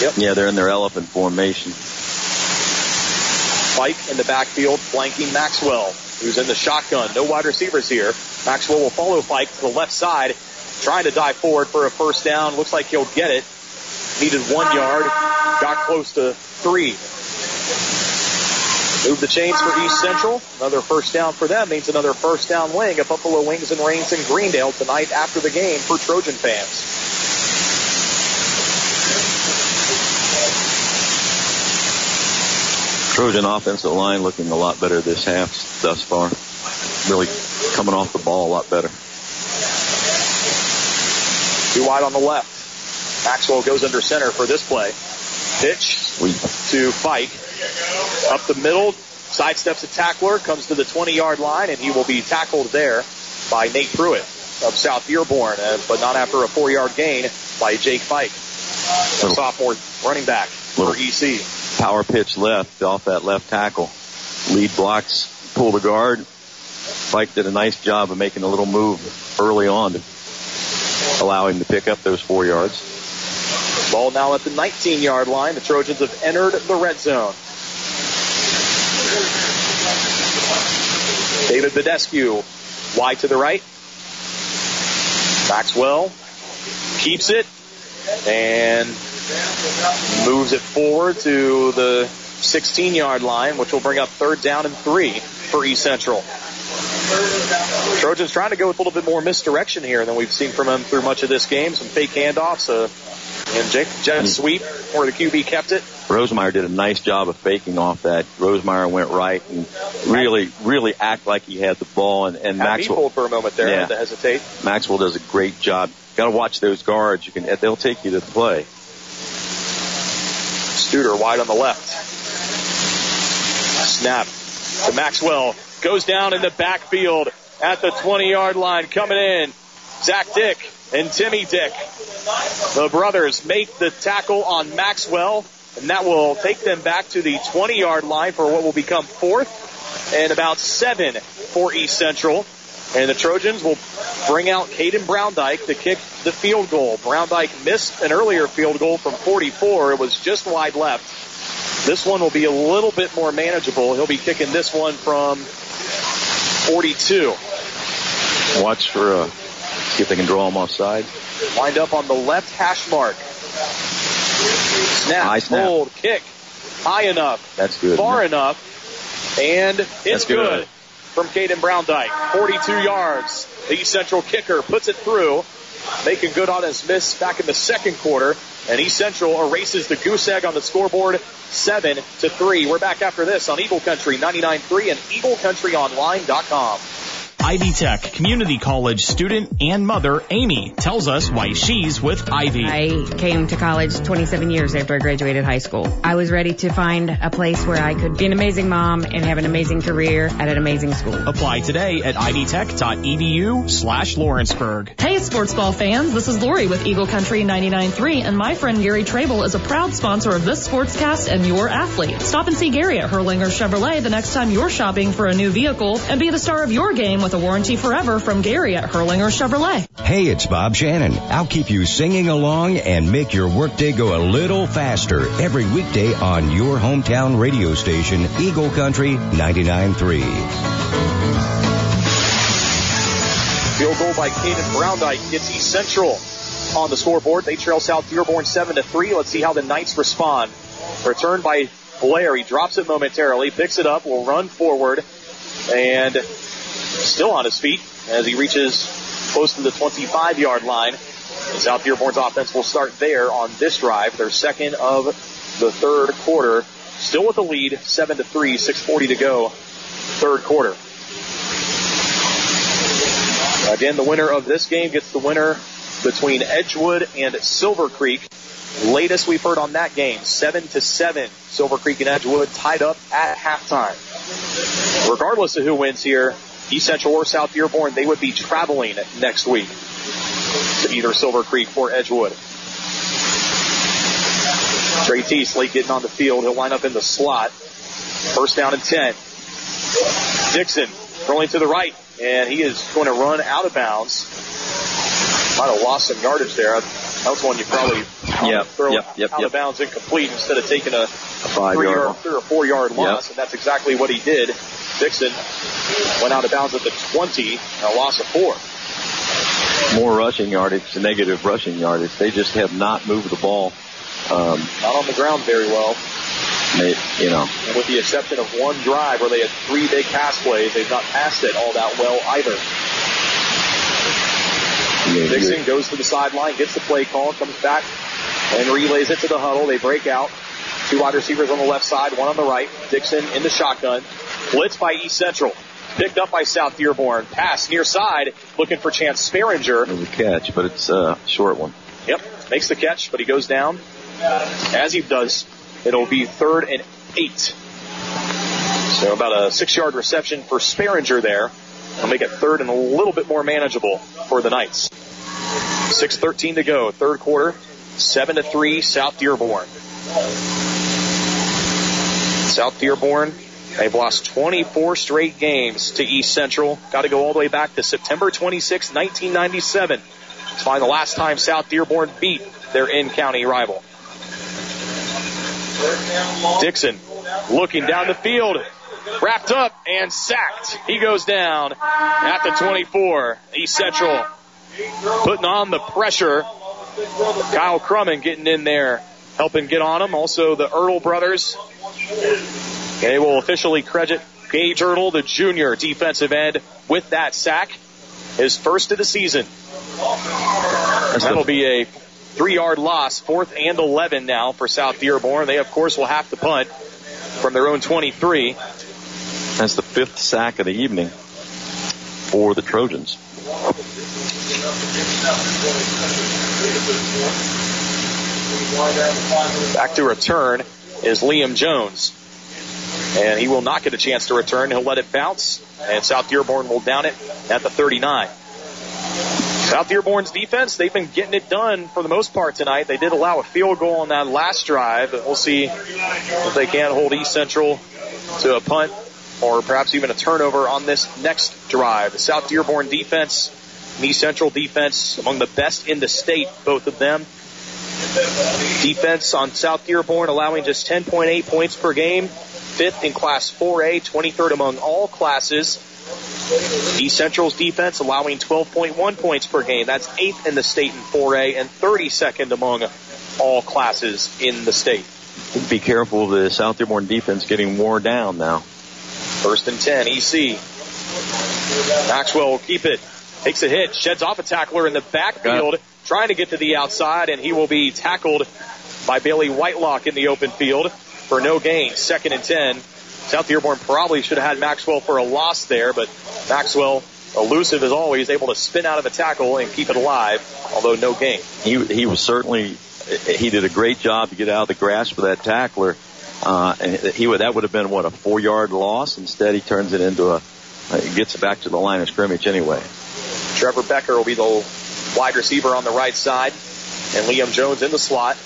Yep. Yeah, they're in their elephant formation. Fike in the backfield flanking Maxwell, who's in the shotgun. No wide receivers here. Maxwell will follow Fike to the left side, trying to dive forward for a first down. Looks like he'll get it. Needed one yard, got close to three. Move the chains for East Central. Another first down for them means another first down wing at Buffalo Wings and Rings in Greendale tonight after the game for Trojan fans. Trojan offensive line looking a lot better this half thus far. Really coming off the ball a lot better. Too wide on the left. Maxwell goes under center for this play. Pitch to Fike. Up the middle, sidesteps a tackler, comes to the 20 yard line, and he will be tackled there by Nate Pruitt of South Dearborn, uh, but not after a four yard gain by Jake Fike, a sophomore running back for EC. Power pitch left off that left tackle. Lead blocks, pull the guard. Fike did a nice job of making a little move early on to allow him to pick up those four yards. Ball now at the 19 yard line. The Trojans have entered the red zone. David Badescu wide to the right. Maxwell keeps it and moves it forward to the 16 yard line, which will bring up third down and three for East Central. Trojans trying to go with a little bit more misdirection here than we've seen from them through much of this game. Some fake handoffs, uh, and jet, jet sweep where the QB kept it. Rosemeyer did a nice job of faking off that. Rosemeyer went right and really, really act like he had the ball. And, and Had Maxwell, pulled for a moment there. Yeah. Had to hesitate. Maxwell does a great job. Got to watch those guards. You can, they'll take you to the play. Studer wide on the left. Snap to Maxwell. Goes down in the backfield at the 20 yard line. Coming in. Zach Dick and Timmy Dick. The brothers make the tackle on Maxwell, and that will take them back to the 20 yard line for what will become fourth and about seven for East Central. And the Trojans will bring out Caden Browndyke to kick the field goal. Browndyke missed an earlier field goal from 44. It was just wide left. This one will be a little bit more manageable. He'll be kicking this one from 42. Watch for, uh, see if they can draw him offside. Lined up on the left hash mark. Snap, High snap. hold, kick. High enough, That's good. far enough, and it's That's good. good. From Caden Browndyke, 42 yards. The Central kicker puts it through, making good on his miss back in the second quarter. And East Central erases the goose egg on the scoreboard, seven to three. We're back after this on Eagle Country 99.3 and EagleCountryOnline.com. Ivy Tech Community College student and mother Amy tells us why she's with Ivy. I came to college 27 years after I graduated high school. I was ready to find a place where I could be an amazing mom and have an amazing career at an amazing school. Apply today at ivytech.edu slash Lawrenceburg. Hey, sports ball fans, this is Lori with Eagle Country 99.3, and my friend Gary Trable is a proud sponsor of this sportscast and your athlete. Stop and see Gary at Hurlinger Chevrolet the next time you're shopping for a new vehicle, and be the star of your game with a warranty forever from Gary at Hurlinger Chevrolet. Hey, it's Bob Shannon. I'll keep you singing along and make your workday go a little faster every weekday on your hometown radio station, Eagle Country 99.3. Field goal by Caden Browndyke gets East Central on the scoreboard. They trail South Dearborn 7 to 3. Let's see how the Knights respond. Return by Blair. He drops it momentarily, picks it up, will run forward, and still on his feet as he reaches close to the 25 yard line. South Dearborn's offense will start there on this drive, their second of the third quarter. Still with the lead, 7 to 3, 6.40 to go, third quarter. Again, the winner of this game gets the winner between Edgewood and Silver Creek. Latest we've heard on that game, 7 to 7. Silver Creek and Edgewood tied up at halftime. Regardless of who wins here, East Central or South Dearborn, they would be traveling next week to either Silver Creek or Edgewood. Trey Tees late getting on the field. He'll line up in the slot. First down and 10. Dixon rolling to the right, and he is going to run out of bounds. Might have lost some yardage there. That was one you probably yep, throw yep, yep, out yep. of bounds incomplete instead of taking a, a five three, yard yard, three or four yard loss, and that's exactly what he did. Dixon went out of bounds at the 20, a loss of four. More rushing yardage, negative rushing yardage. They just have not moved the ball. Um, Not on the ground very well. they, you know, And with the exception of one drive where they had three big pass plays, they've not passed it all that well either. Dixon goes to the sideline, gets the play call, comes back and relays it to the huddle. They break out. Two wide receivers on the left side, one on the right. Dixon in the shotgun. Blitz by East Central. Picked up by South Dearborn. Pass near side, looking for Chance Sparinger. There's a catch, but it's uh, a short one. Yep, makes the catch, but he goes down. As he does, it'll be third and eight. So about a six-yard reception for Sparinger there. It'll make it third and a little bit more manageable for the Knights. 6.13 to go, third quarter. 7 to 3, South Dearborn. South Dearborn, they've lost 24 straight games to East Central. Got to go all the way back to September 26, 1997 to find the last time South Dearborn beat their in-county rival. Dixon looking down the field, wrapped up and sacked. He goes down at the 24. East Central putting on the pressure. Kyle Crumman getting in there, helping get on him. Also the Ertl brothers. They will officially credit Gage Ertl, the junior defensive end, with that sack. His first of the season. That'll be a three-yard loss, fourth and 11 now for South Dearborn. They, of course, will have to punt from their own 23. That's the fifth sack of the evening for the Trojans. Back to return is Liam Jones. And he will not get a chance to return. He'll let it bounce, and South Dearborn will down it at the 39. South Dearborn's defense, they've been getting it done for the most part tonight. They did allow a field goal on that last drive, but we'll see if they can hold East Central to a punt or perhaps even a turnover on this next drive. The South Dearborn defense East Central defense among the best in the state, both of them. Defense on South Dearborn allowing just 10.8 points per game, fifth in Class 4A, 23rd among all classes. East Central's defense allowing 12.1 points per game. That's eighth in the state in 4A and 32nd among all classes in the state. Be careful of the South Dearborn defense getting worn down now. First and 10, EC. Maxwell will keep it. Takes a hit, sheds off a tackler in the backfield, trying to get to the outside, and he will be tackled by Bailey Whitelock in the open field for no gain. Second and 10. South Dearborn probably should have had Maxwell for a loss there, but Maxwell, elusive as always, able to spin out of a tackle and keep it alive, although no gain. He he was certainly he did a great job to get out of the grasp of that tackler. Uh, and he would that would have been what a four yard loss. Instead, he turns it into a uh, gets it back to the line of scrimmage anyway. Trevor Becker will be the wide receiver on the right side, and Liam Jones in the slot.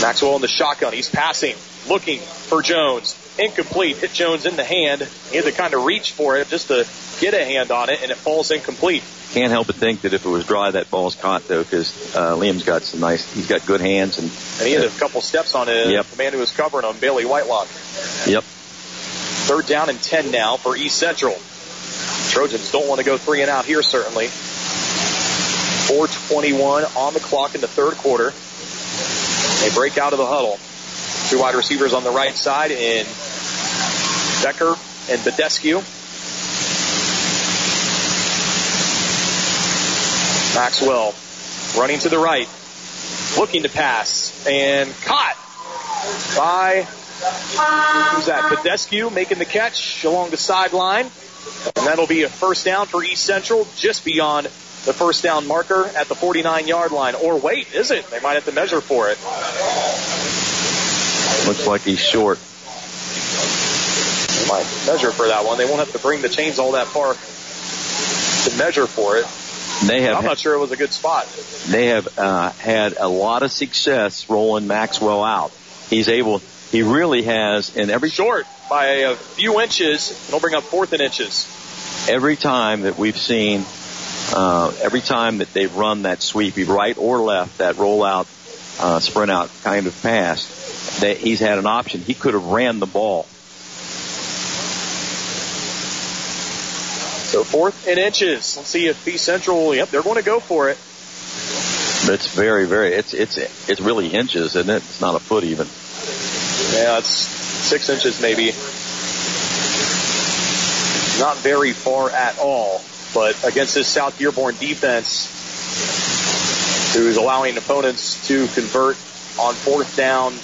Maxwell in the shotgun. He's passing, looking for Jones. Incomplete. Hit Jones in the hand. He had to kind of reach for it just to get a hand on it, and it falls incomplete. Can't help but think that if it was dry, that ball's caught though, because uh, Liam's got some nice. He's got good hands and. And he had a couple steps on it. Yep. The man who was covering him, Bailey Whitelock. Yep. Third down and 10 now for East Central. Trojans don't want to go three and out here, certainly. 421 on the clock in the third quarter. They break out of the huddle. Two wide receivers on the right side in Becker and Badescu. Maxwell running to the right, looking to pass, and caught by who's that? Badescu making the catch along the sideline. And that'll be a first down for East Central, just beyond the first down marker at the 49 yard line. Or wait, is it? They might have to measure for it. Looks like he's short. They might measure for that one. They won't have to bring the chains all that far to measure for it. They have. I'm not sure it was a good spot. They have uh, had a lot of success rolling Maxwell out. He's able. He really has in every short by a few inches. It'll bring up fourth and inches. Every time that we've seen, uh, every time that they've run that sweepy right or left, that rollout, uh, sprint out kind of pass, that he's had an option. He could have ran the ball. So fourth and inches. Let's see if B Central. Yep, they're going to go for it. It's very, very. It's it's it's really inches, isn't it? It's not a foot even. Yeah, it's six inches maybe. Not very far at all. But against this South Dearborn defense, who's allowing opponents to convert on fourth down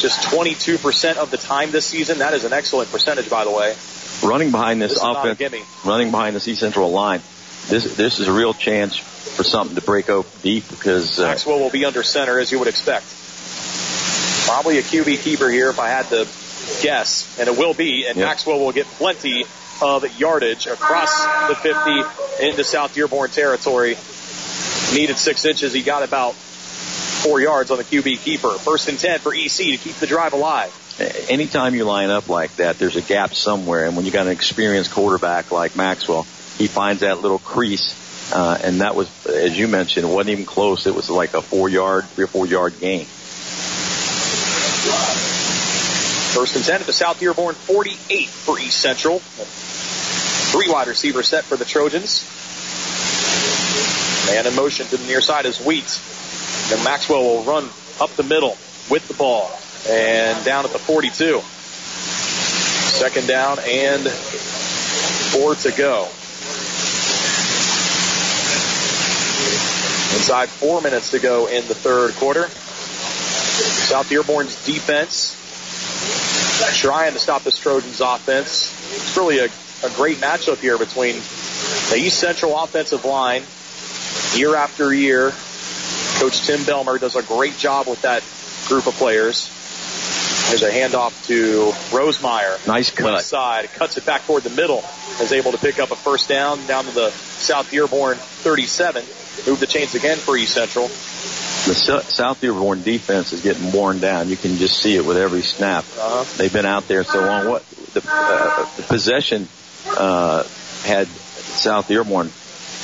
just 22% of the time this season. That is an excellent percentage, by the way. Running behind this, This is not a offense, running behind this East Central line, this this is a real chance for something to break open deep because uh, Maxwell will be under center, as you would expect. Probably a QB keeper here, if I had to guess, and it will be. And Yep. Maxwell will get plenty of yardage across the 50 into South Dearborn territory. Needed six inches. He got about four yards on the QB keeper. First and 10 for EC to keep the drive alive. anytime you line up like that, there's a gap somewhere. And when you got an experienced quarterback like Maxwell, he finds that little crease. Uh, and that was, as you mentioned, it wasn't even close. It was like a four yard, three or four yard gain. First and 10 at the South Dearborn 48 for East Central. Three wide receiver set for the Trojans. Man in motion to the near side is Wheat. Then Maxwell will run up the middle with the ball and down at the 42. Second down and four to go. Inside four minutes to go in the third quarter. South Dearborn's defense trying to stop this Trojans offense. It's really a, a great matchup here between the East Central offensive line. Year after year, Coach Tim Belmer does a great job with that group of players. There's a handoff to Rosemeyer. Nice cut. Left side, cuts it back toward the middle, is able to pick up a first down down to the South Dearborn 37. Move the chains again for East Central. The South Dearborn defense is getting worn down. You can just see it with every snap. Uh-huh. They've been out there so long. What the, uh, the possession uh, had South Dearborn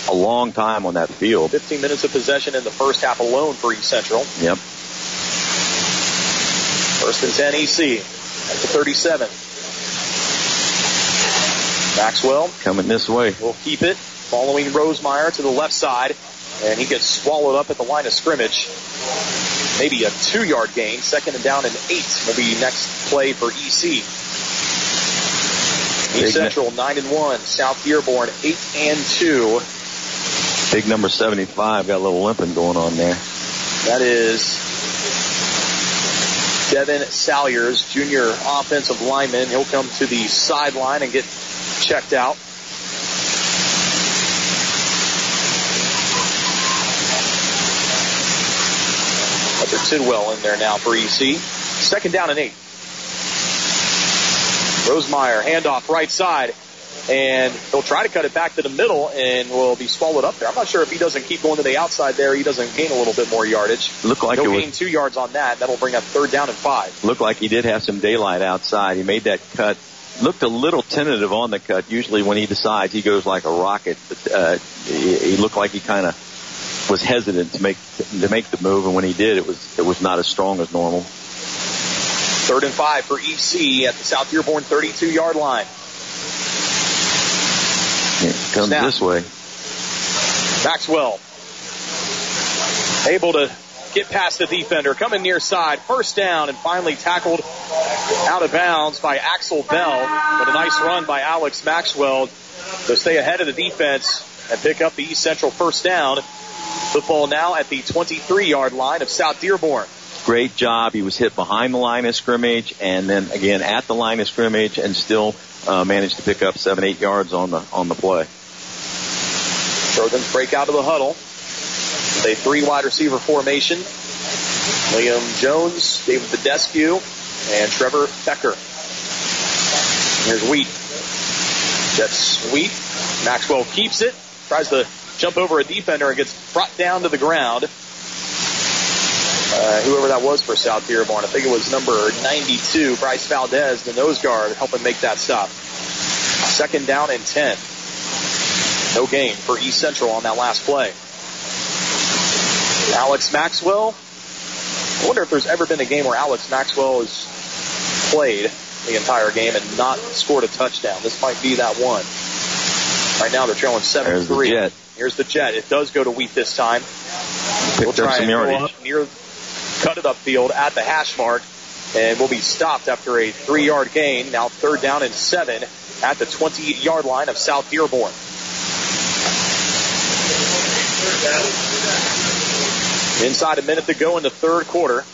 a long time on that field. 15 minutes of possession in the first half alone for East Central. Yep. First and 10 EC at the 37. Maxwell Coming this way. We'll keep it, following Rosemeyer to the left side, and he gets swallowed up at the line of scrimmage. Maybe a two yard gain. Second and down and eight will be next play for EC. East Central nine and one. South Dearborn eight and two. Big number 75 got a little limping going on there. That is Devin Salyers, junior offensive lineman. He'll come to the sideline and get checked out. Dr. Tidwell in there now for EC. Second down and eight. Rosemeyer, handoff right side. And he'll try to cut it back to the middle and will be swallowed up there. I'm not sure if he doesn't keep going to the outside there, he doesn't gain a little bit more yardage. Looked like He'll it was- two yards on that. That'll bring up third down and five. Looked like he did have some daylight outside. He made that cut. Looked a little tentative on the cut. Usually when he decides, he goes like a rocket. But uh, he, he looked like he kind of was hesitant to make to make the move, and when he did, it was it was not as strong as normal. Third and five for EC at the South Dearborn 32 yard line. It comes Snap. this way. Maxwell able to get past the defender, coming near side, first down, and finally tackled out of bounds by Axel Bell. But a nice run by Alex Maxwell to stay ahead of the defense and pick up the East Central first down. Football now at the 23 yard line of South Dearborn. Great job. He was hit behind the line of scrimmage and then again at the line of scrimmage and still uh, managed to pick up seven, eight yards on the on the play. Trojans break out of the huddle. They three wide receiver formation. Liam Jones, David Badescu, and Trevor Becker. Here's Wheat. That's Wheat. Maxwell keeps it, tries to jump over a defender and gets brought down to the ground. Uh, whoever that was for South Dearborn, I think it was number 92, Bryce Valdez, the nose guard, helping make that stop. Second down and 10. No gain for East Central on that last play. Alex Maxwell. I wonder if there's ever been a game where Alex Maxwell has played the entire game and not scored a touchdown. This might be that one. Right now they're trailing 7 3. The Here's the jet. It does go to Wheat this time. Picked we'll try up some yardage. near, cut it upfield at the hash mark, and we'll be stopped after a three yard gain. Now third down and seven at the 20 yard line of South Dearborn. Inside a minute to go in the third quarter.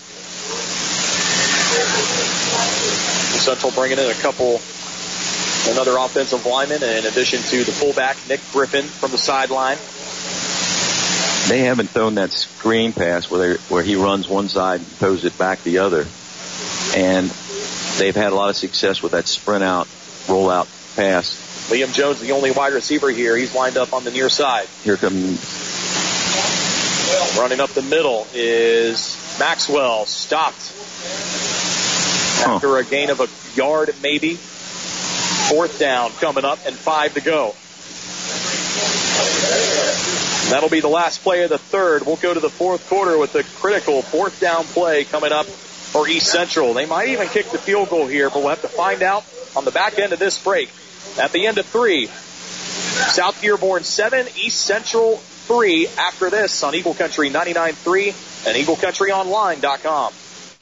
Central bringing in a couple, another offensive lineman, in addition to the fullback Nick Griffin from the sideline. They haven't thrown that screen pass where they, where he runs one side and throws it back the other, and they've had a lot of success with that sprint out, roll out pass. Liam Jones, the only wide receiver here, he's lined up on the near side. Here comes Running up the middle is Maxwell, stopped after a gain of a yard, maybe. Fourth down coming up and five to go. That'll be the last play of the third. We'll go to the fourth quarter with the critical fourth down play coming up for East Central. They might even kick the field goal here, but we'll have to find out on the back end of this break. At the end of three, South Dearborn 7, East Central 3 after this on Eagle Country 99.3 and EagleCountryOnline.com.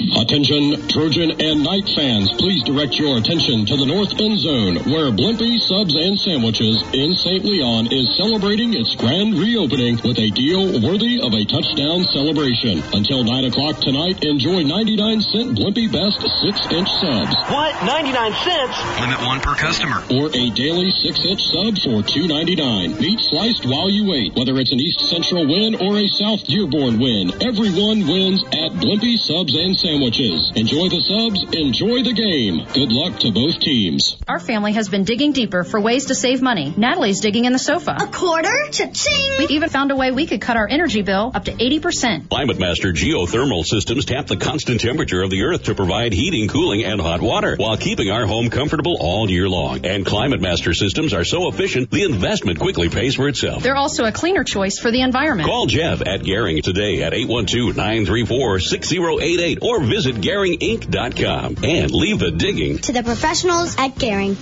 Attention, Trojan and Knight fans, please direct your attention to the North End Zone, where Blimpie Subs and Sandwiches in St. Leon is celebrating its grand reopening with a deal worthy of a touchdown celebration. Until 9 o'clock tonight, enjoy 99 cent Blimpie Best 6-inch subs. What? 99 cents? Limit one per customer. Or a daily 6-inch sub for $2.99. Meat sliced while you wait. Whether it's an East Central win or a South Dearborn win, everyone wins at Blimpie Subs and Sandwiches. Enjoy the subs, enjoy the game. Good luck to both teams. Our family has been digging deeper for ways to save money. Natalie's digging in the sofa. A quarter? Cha-ching! We even found a way we could cut our energy bill up to 80%. Climate Master geothermal systems tap the constant temperature of the earth to provide heating, cooling, and hot water while keeping our home comfortable all year long. And Climate Master systems are so efficient, the investment quickly pays for itself. They're also a cleaner choice for the environment. Call Jeff at Garing today at 812-934-6088 or visit GaringInc.com and leave the digging To the professionals at Garing.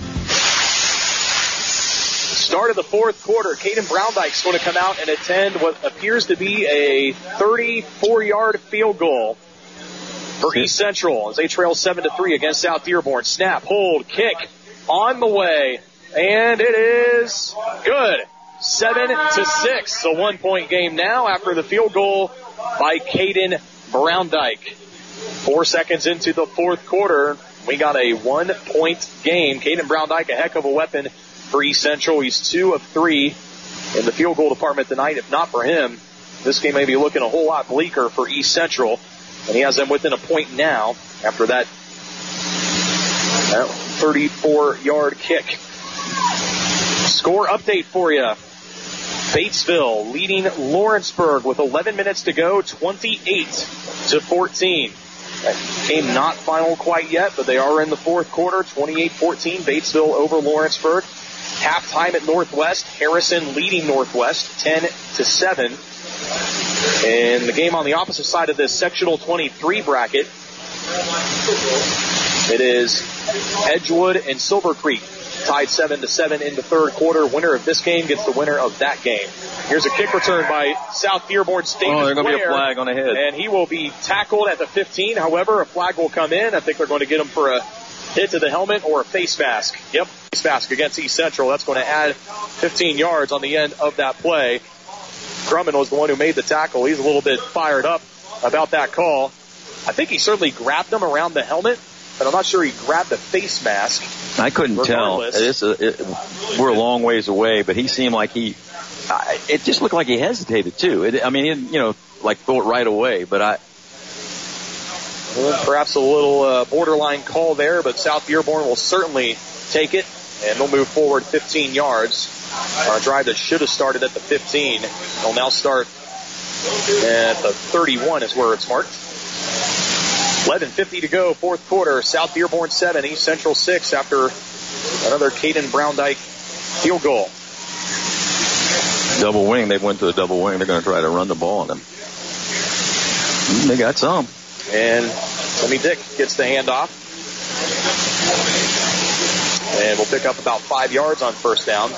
Start of the fourth quarter, Caden Browndyke's going to come out and attend what appears to be a 34-yard field goal for East Central as they trail 7 to 3 against South Dearborn. Snap, hold, kick on the way, and it is good. 7 to 6. A one point game now after the field goal by Caden Browndyke. Four seconds into the fourth quarter, we got a one point game. Caden Browndyke, a heck of a weapon for East Central. He's two of three in the field goal department tonight. If not for him, this game may be looking a whole lot bleaker for East Central. And he has them within a point now after that 34 yard kick. Score update for you. Batesville leading Lawrenceburg with 11 minutes to go, 28 to 14. Game not final quite yet, but they are in the fourth quarter, 28-14. Batesville over Lawrenceburg. Halftime at Northwest. Harrison leading Northwest, 10 to 7. And the game on the opposite side of this sectional 23 bracket, it is Edgewood and Silver Creek tied 7 to 7 in the third quarter. Winner of this game gets the winner of that game. Here's a kick return by South Dearborn State. Oh, there's going to be a flag on the head. And he will be tackled at the 15. However, a flag will come in. I think they're going to get him for a hit to the helmet or a face mask. Yep, face mask against East Central. That's going to add 15 yards on the end of that play. Grumman was the one who made the tackle. He's a little bit fired up about that call. I think he certainly grabbed him around the helmet, but I'm not sure he grabbed the face mask. I couldn't Regardless. tell. A, it, we're a long ways away, but he seemed like he. I, it just looked like he hesitated too. It, I mean, he didn't, you know, like throw it right away, but I. Well, perhaps a little uh, borderline call there, but South Dearborn will certainly take it, and they'll move forward 15 yards. A drive that should have started at the 15. They'll now start at the 31 is where it's marked. 11.50 to go, fourth quarter. South Dearborn 7, East Central 6 after another Caden Browndyke field goal. double wing. They went to a double wing. They're going to try to run the ball on them. They got some. And Timmy Dick gets the handoff. And we'll pick up about five yards on first down.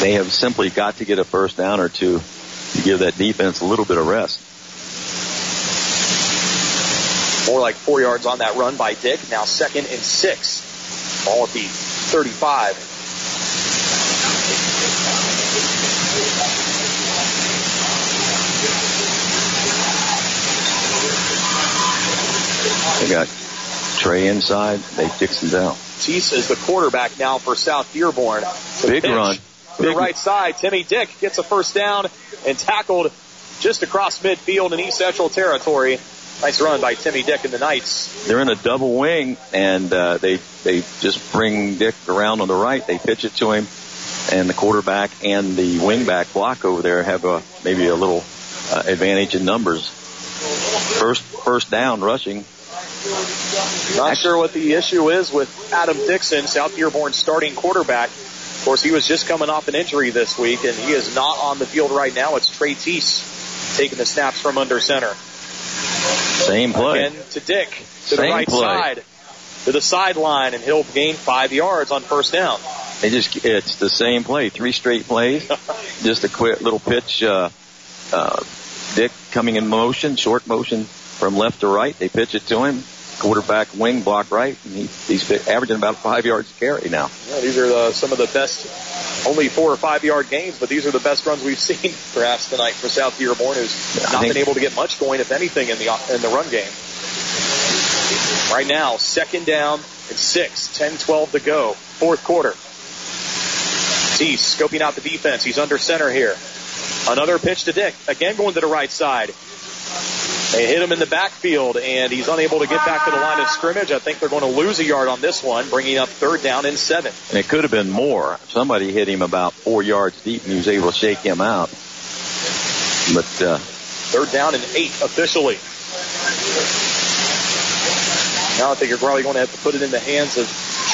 They have simply got to get a first down or two to give that defense a little bit of rest. More like four yards on that run by Dick. Now second and six. Ball at the 35. They got Trey inside. They Dixon's out. Tees is the quarterback now for South Dearborn. The Big run. To the right side, Timmy Dick gets a first down and tackled just across midfield in East Central territory. Nice run by Timmy Dick and the Knights. They're in a double wing, and uh, they they just bring Dick around on the right. They pitch it to him, and the quarterback and the wingback block over there have a maybe a little uh, advantage in numbers. First first down rushing. Not sure what the issue is with Adam Dixon, South Dearborn starting quarterback. Of course, he was just coming off an injury this week, and he is not on the field right now. It's Trey Tees taking the snaps from under center. Same play. Again to Dick to the right play. side to the sideline, and he'll gain five yards on first down. They just it's the same play, three straight plays. just a quick little pitch. Uh, uh, Dick coming in motion, short motion from left to right. They pitch it to him. Quarterback wing block right, and he, he's averaging about five yards a carry now. Yeah, these are the, some of the best, only four or five yard gains, but these are the best runs we've seen perhaps tonight for South Dearborn, who's not been able to get much going, if anything, in the in the run game. Right now, second down and six, 10-12 to go, fourth quarter. Tees scoping out the defense. He's under center here. Another pitch to Dick. Again going to the right side. They hit him in the backfield, and he's unable to get back to the line of scrimmage. I think they're going to lose a yard on this one, bringing up third down and seven. And it could have been more. Somebody hit him about four yards deep, and he was able to shake him out. But uh, Third down and eight officially. Now I think you're probably going to have to put it in the hands of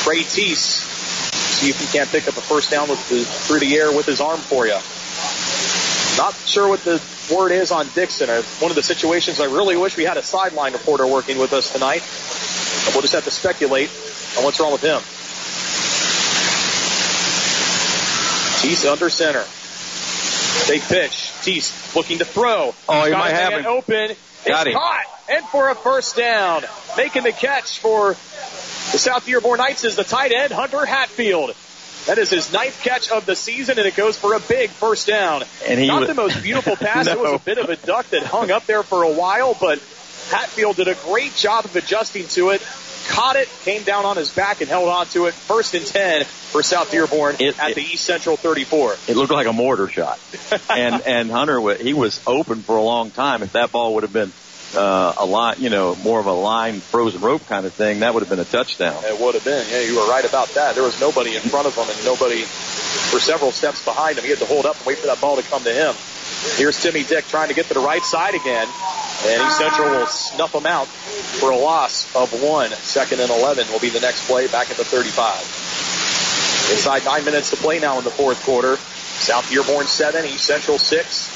Trey Tees. See if he can't pick up a first down with the, through the air with his arm for you. Not sure what the word is on Dixon. One of the situations I really wish we had a sideline reporter working with us tonight. But we'll just have to speculate on what's wrong with him. Tees under center. Big pitch. Tees looking to throw. Oh, he got might have him. open. Got it's him. caught and for a first down. Making the catch for the South Dearborn Knights is the tight end Hunter Hatfield. That is his ninth catch of the season, and it goes for a big first down. And he Not was- the most beautiful pass. It was a bit of a duck that hung up there for a while, but Hatfield did a great job of adjusting to it. Caught it, came down on his back, and held on to it. First and ten for South Dearborn It- at it- the East Central 34. it looked like a mortar shot. and and Hunter, he was open for a long time. If that ball would have been uh, a line, you know, more of a line frozen rope kind of thing, that would have been a touchdown. It would have been. Yeah, you were right about that. There was nobody in front of him and nobody for several steps behind him. He had to hold up and wait for that ball to come to him. Here's Timmy Dick trying to get to the right side again. And East Central will snuff him out for a loss of one. Second and 11 will be the next play back at the 35. Inside nine minutes to play now in the fourth quarter. South Dearborn seven, East Central six.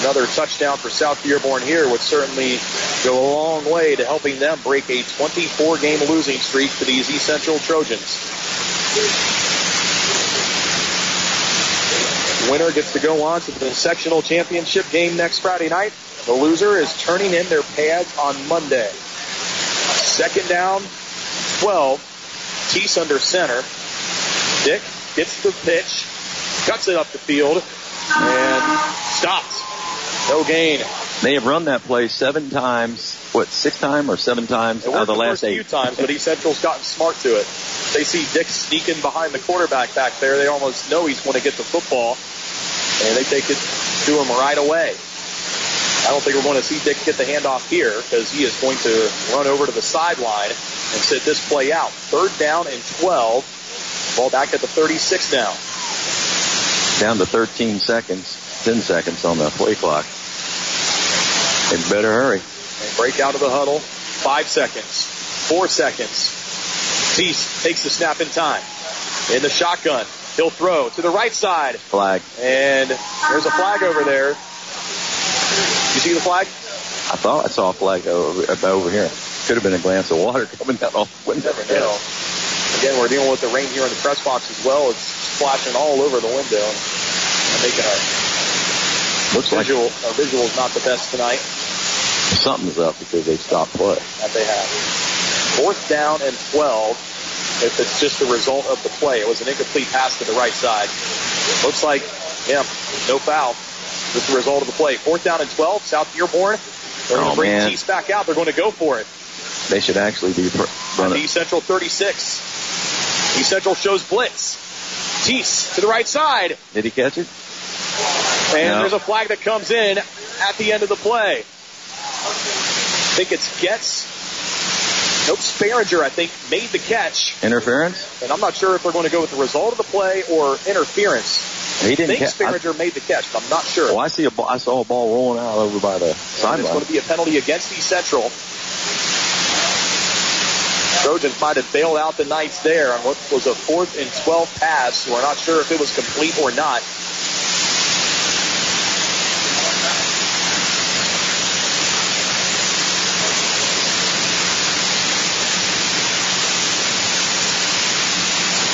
Another touchdown for South Dearborn here would certainly go a long way to helping them break a 24 game losing streak to these East Central Trojans. winner gets to go on to the sectional championship game next Friday night. The loser is turning in their pads on Monday. Second down, 12. Tees under center. Dick gets the pitch, cuts it up the field, and stops. No gain. They have run that play seven times. What, six times or seven times out of the the last first few eight? times, but East Central's gotten smart to it. They see Dick sneaking behind the quarterback back there. They almost know he's going to get the football, and they take it to him right away. I don't think we're going to see Dick get the handoff here because he is going to run over to the sideline and sit this play out. Third down and 12. Ball back at the 36 now. Down to 13 seconds, 10 seconds on the play clock. They better hurry. And break out of the huddle. Five seconds. Four seconds. Tees takes the snap in time. In the shotgun. He'll throw to the right side. Flag. And there's a flag over there. You see the flag? I thought I saw a flag over, over here. Could have been a glance of water coming down off the window. Never know. Again, we're dealing with the rain here in the press box as well. It's splashing all over the window and making our Looks like visual, our visual is not the best tonight something's up because they stopped play. that they have. Fourth down and 12. If it's just the result of the play, it was an incomplete pass to the right side. Looks like, yeah, no foul. Just the result of the play. Fourth down and 12. South Dearborn. They're going Oh, to bring man. Tees back out. They're going to go for it. They should actually be pr- running. East Central 36. East Central shows blitz. Tees to the right side. Did he catch it? And No. there's a flag that comes in at the end of the play. I think it's Getz. Nope, Sparinger, I think, made the catch. Interference? And I'm not sure if they're going to go with the result of the play or interference. He I didn't think catch. I, Sparinger made the catch, but I'm not sure. well, I see a ball, I saw a ball rolling out over by the And it's going to be a penalty against East Central. Trojans might have bailed out the Knights there on what was a fourth and 12 pass. We're not sure if it was complete or not.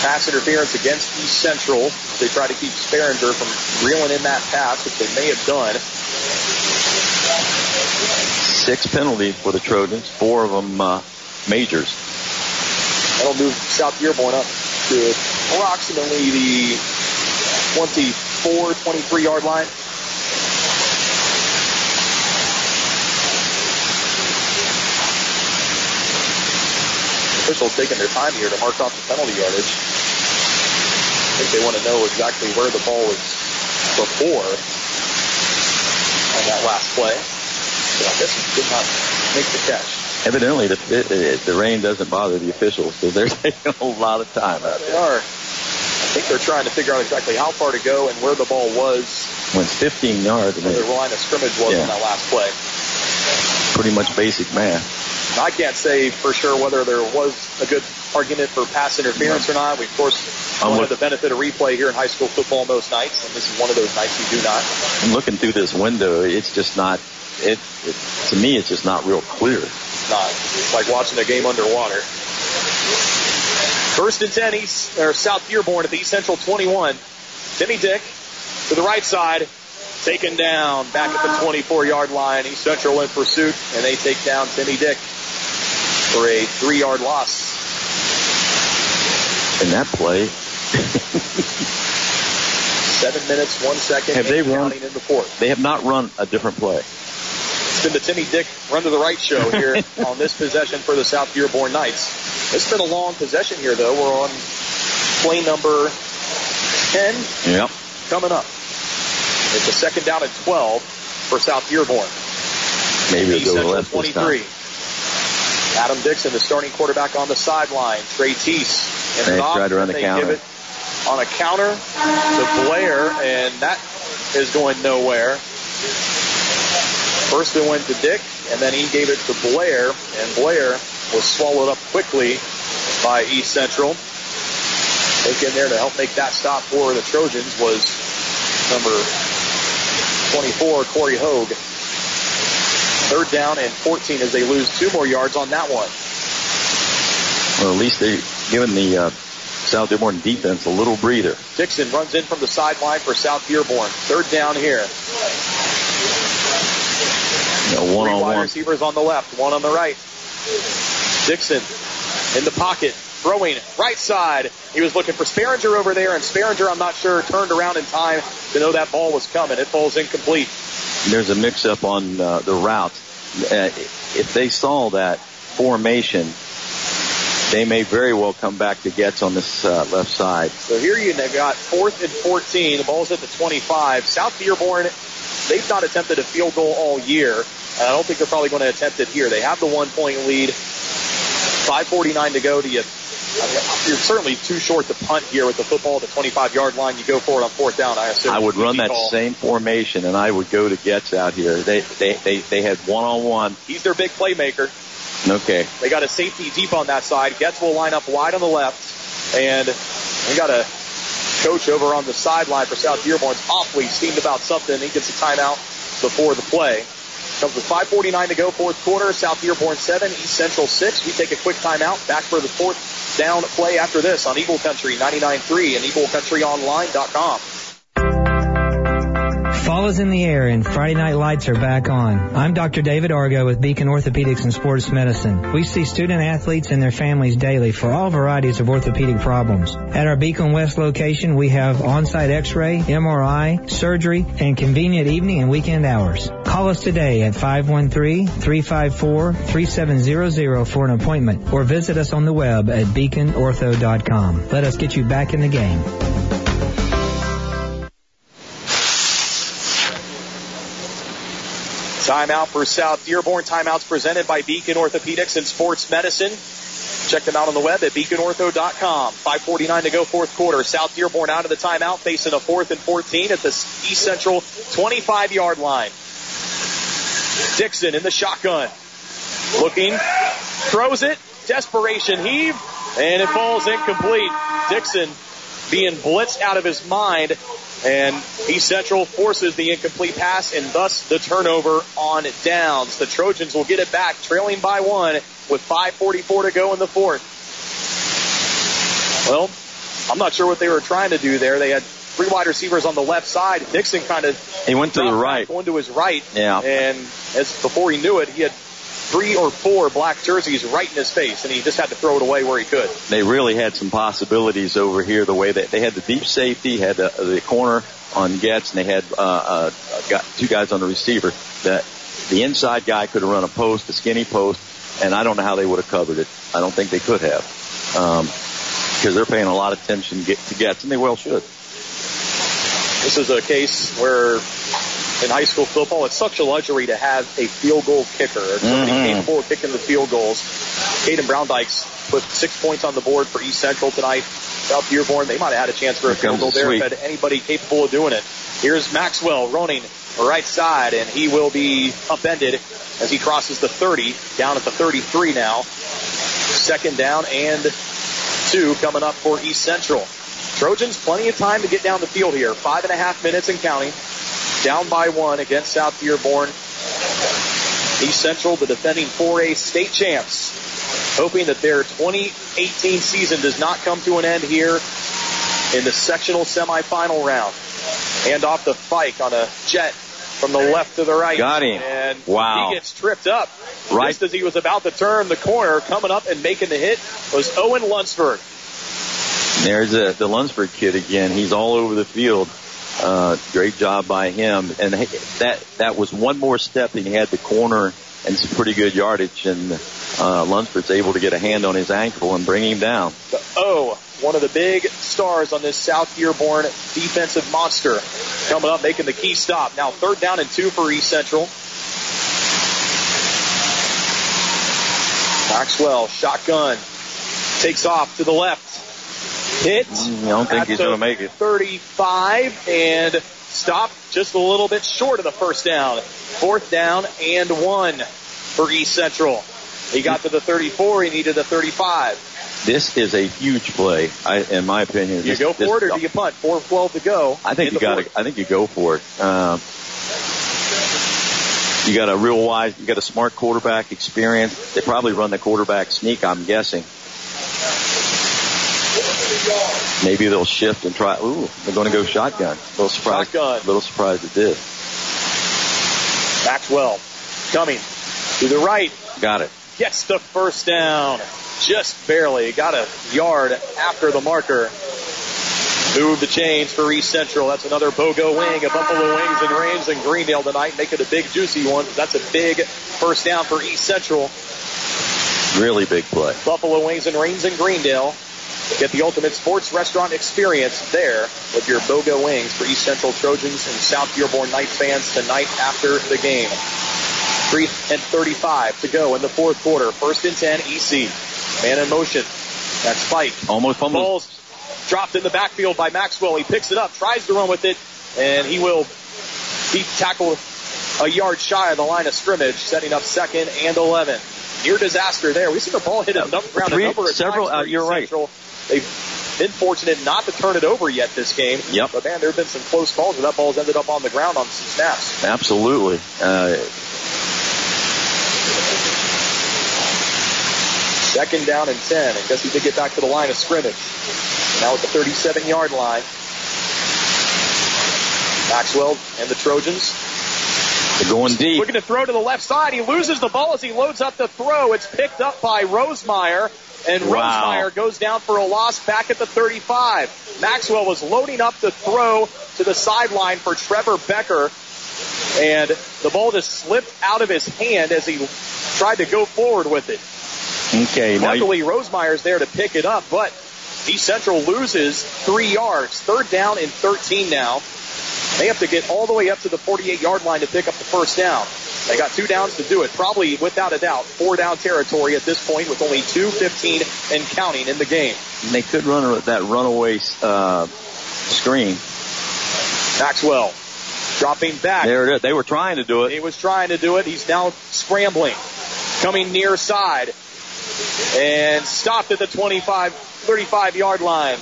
Pass interference against East Central. They try to keep Sparinger from reeling in that pass, which they may have done. Six penalties for the Trojans, four of them uh, majors. That'll move South Dearborn up to approximately the 24, 23 yard line. Officials taking their time here to mark off the penalty yardage. I think they want to know exactly where the ball was before on that last play. But I guess he did not make the catch. Evidently, the uh, the rain doesn't bother the officials because they're taking a lot of time out They there. are. I think they're trying to figure out exactly how far to go and where the ball was, When it's 15 yards, where the line of scrimmage was Yeah. on that last play. pretty much basic math. I can't say for sure whether there was a good argument for pass interference or not. We, of course, I'm look- have the benefit of replay here in high school football most nights, and this is one of those nights we do not. I'm looking through this window. It's just not. It, it to me, it's just not real clear. Not. It's like watching a game underwater. First and 10, East, or South Dearborn at the East Central 21. Timmy Dick to the right side, taken down back at the 24 yard line. East Central in pursuit, and they take down Timmy Dick for a three yard loss. In that play, Seven minutes, one second, Have they run- in the fourth. they have not run a different play. It's been the Timmy Dick run to the right show here on this possession for the South Dearborn Knights. It's been a long possession here, though. We're on play number 10 Yep. coming up. It's a second down and 12 for South Dearborn. Maybe it'll go left this 23. time. Adam Dixon, the starting quarterback on the sideline. Trey Tees. And They off, tried to run the they counter. give it on a counter to Blair, and that is going nowhere. First it went to Dick, and then he gave it to Blair, and Blair was swallowed up quickly by East Central. Taken there to help make that stop for the Trojans was number 24, Corey Hogue. Third down and 14 as they lose two more yards on that one. Well, at least they given the uh, South Dearborn defense a little breather. Dixon runs in from the sideline for South Dearborn. Third down here. You know, one Three on wide one. receivers on the left, one on the right. Dixon in the pocket, throwing right side. He was looking for Sperringer over there, and Sperringer, I'm not sure, turned around in time to know that ball was coming. It falls incomplete. There's a mix up on uh, the route. Uh, if they saw that formation, they may very well come back to Getz on this uh, left side. So here you have got fourth and 14. The ball's at the 25. South Dearborn, they've not attempted a field goal all year. And I don't think they're probably going to attempt it here. They have the one point lead. 5.49 to go to you. You're certainly too short to punt here with the football at the 25 yard line. You go for it on fourth down, I assume. I would run that Call. same formation and I would go to Getz out here. They they they, they had one on one. He's their big playmaker. Okay. They got a safety deep on that side. Getz will line up wide on the left. And we got a coach over on the sideline for South Dearborn's awfully steamed about something. He gets a timeout before the play. Comes with 5.49 to go, fourth quarter. South Dearborn 7, East Central 6. We take a quick timeout. Back for the fourth down play after this on Eagle Country 99.3 and EagleCountryOnline.com. Fall is in the air and Friday night lights are back on. I'm Dr. David Argo with Beacon Orthopedics and Sports Medicine. We see student athletes and their families daily for all varieties of orthopedic problems. At our Beacon West location, we have on-site x-ray, MRI, surgery, and convenient evening and weekend hours. Call us today at 513-354-3700 for an appointment or visit us on the web at beaconortho.com. Let us get you back in the game. Timeout for South Dearborn. Timeouts presented by Beacon Orthopedics and Sports Medicine. Check them out on the web at beaconortho.com. 5.49 to go, fourth quarter. South Dearborn out of the timeout, facing a fourth and 14 at the East Central 25 yard line. Dixon in the shotgun. Looking, throws it, desperation heave, and it falls incomplete. Dixon being blitzed out of his mind, and East Central forces the incomplete pass and thus the turnover on downs. The Trojans will get it back, trailing by one with 5.44 to go in the fourth. Well, I'm not sure what they were trying to do there. They had three wide receivers on the left side. Dixon kind of He went to the right. going to his right. Yeah. And as before he knew it, he had three or four black jerseys right in his face, and he just had to throw it away where he could. They really had some possibilities over here. The way that they had the deep safety, had the, the corner on Getz, and they had uh, uh, got two guys on the receiver. That the inside guy could have run a post, a skinny post, and I don't know how they would have covered it. I don't think they could have. Um, because they're paying a lot of attention get- to Getz, and they well should. This is a case where in high school football, it's such a luxury to have a field goal kicker or somebody Mhm. capable of kicking the field goals. Caden Browndyke's put six points on the board for East Central tonight. South Dearborn, they might have had a chance for a field goal the there if had anybody capable of doing it. Here's Maxwell running right side, and he will be upended as he crosses the 30, down at the 33 now. Second down and two coming up for East Central. Trojans, plenty of time to get down the field here. Five and a half minutes and counting. Down by one against South Dearborn. East Central, the defending 4A state champs, hoping that their 2018 season does not come to an end here in the sectional semifinal round. Hand off the Fike on a jet from the left to the right. Got him. And Wow. he gets tripped up. Right. Just as he was about to turn the corner, coming up and making the hit was Owen Lunsford. There's a, the Lunsford kid again. He's all over the field. Uh, great job by him. And that that was one more step, and he had the corner and some pretty good yardage. And uh, Lunsford's able to get a hand on his ankle and bring him down. The O, one of the big stars on this South Dearborn defensive monster, coming up making the key stop. Now third down and two for East Central. Maxwell, shotgun, takes off to the left. Hit. I don't think he's going to make it. 35 and stopped just a little bit short of the first down. Fourth down and one for East Central. He got to the 34. He needed the 35. This is a huge play, I, in my opinion. You This- go for it or do you punt? 4-12 to go. I think you got I think you go for it. Um, you got a real wise. You got a smart quarterback, experience. They probably run the quarterback sneak. I'm guessing. Maybe they'll shift and try. Ooh, they're going to go shotgun. A little surprised. Shotgun. little surprised it did. Maxwell coming to the right. Got it. Gets the first down. Just barely. Got a yard after the marker. Move the chains for East Central. That's another BOGO wing, a Buffalo Wings and Rings in Greendale tonight. Make it a big, juicy one. That's a big first down for East Central. Really big play. Buffalo Wings and Rings in Greendale. Get the ultimate sports restaurant experience there with your BOGO wings for East Central Trojans and South Dearborn Knights fans tonight after the game. 3 and 35 to go in the fourth quarter. First and 10, EC. Man in motion. That's Spike. Almost fumbled. Balls dropped in the backfield by Maxwell. He picks it up, tries to run with it, and he will be tackle a yard shy of the line of scrimmage, setting up second and 11. Near disaster there. We've seen the ball hit a num- ground Three- a number of several- times. uh, you're East right. They've been fortunate not to turn it over yet this game. Yep. But man, there have been some close calls where that ball's ended up on the ground on some snaps. Absolutely. Uh, Second down and 10. I guess he did get back to the line of scrimmage. Now at the 37 yard line. Maxwell and the Trojans. They're going deep. Looking to throw to the left side. He loses the ball as he loads up the throw. It's picked up by Rosemeyer. And Wow. Rosemeyer goes down for a loss back at the 35. Maxwell was loading up the throw to the sideline for Trevor Becker. And the ball just slipped out of his hand as he tried to go forward with it. Okay, Luckily, Rosemeyer's there to pick it up, but East Central loses three yards. Third down and 13 now. They have to get all the way up to the 48 yard line to pick up the first down. They got two downs to do it. Probably, without a doubt, four down territory at this point with only 2.15 and counting in the game. And they could run that runaway uh, screen. Maxwell dropping back. There it is. They were trying to do it. He was trying to do it. He's now scrambling. Coming near side. And stopped at the 25, 35 yard line.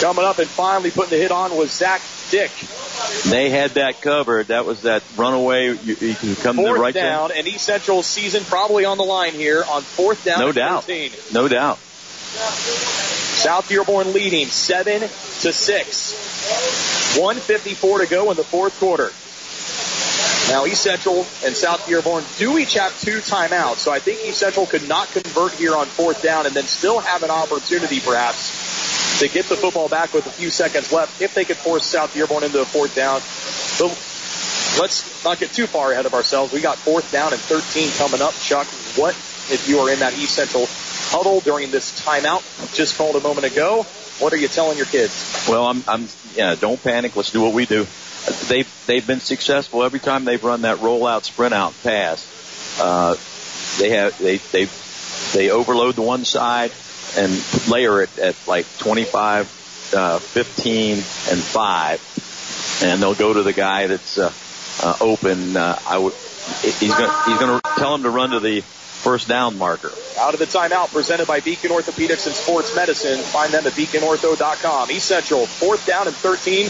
Coming up and finally putting the hit on was Zach Dick. They had that covered. That was that runaway. You, you can come to the Fourth right down, and East Central's season probably on the line here on fourth down. No doubt. 13. No doubt. South Dearborn leading seven to six. 154 to go in the fourth quarter. Now East Central and South Dearborn do each have two timeouts, so I think East Central could not convert here on fourth down and then still have an opportunity perhaps to get the football back with a few seconds left if they could force South Dearborn into a fourth down. So let's not get too far ahead of ourselves. We got fourth down and 13 coming up. Chuck, what if you are in that East Central huddle during this timeout just called a moment ago? What are you telling your kids? Well, I'm, I'm, yeah, don't panic. Let's do what we do. They've, they've been successful every time they've run that rollout sprint out pass. Uh, they have, they, they, they overload the one side and layer it at like 25, uh, 15 and 5. And they'll go to the guy that's, uh, uh, open. Uh, I would, he's gonna, he's gonna tell him to run to the first down marker. Out of the timeout presented by Beacon Orthopedics and Sports Medicine. Find them at beaconortho.com. East Central, fourth down and 13.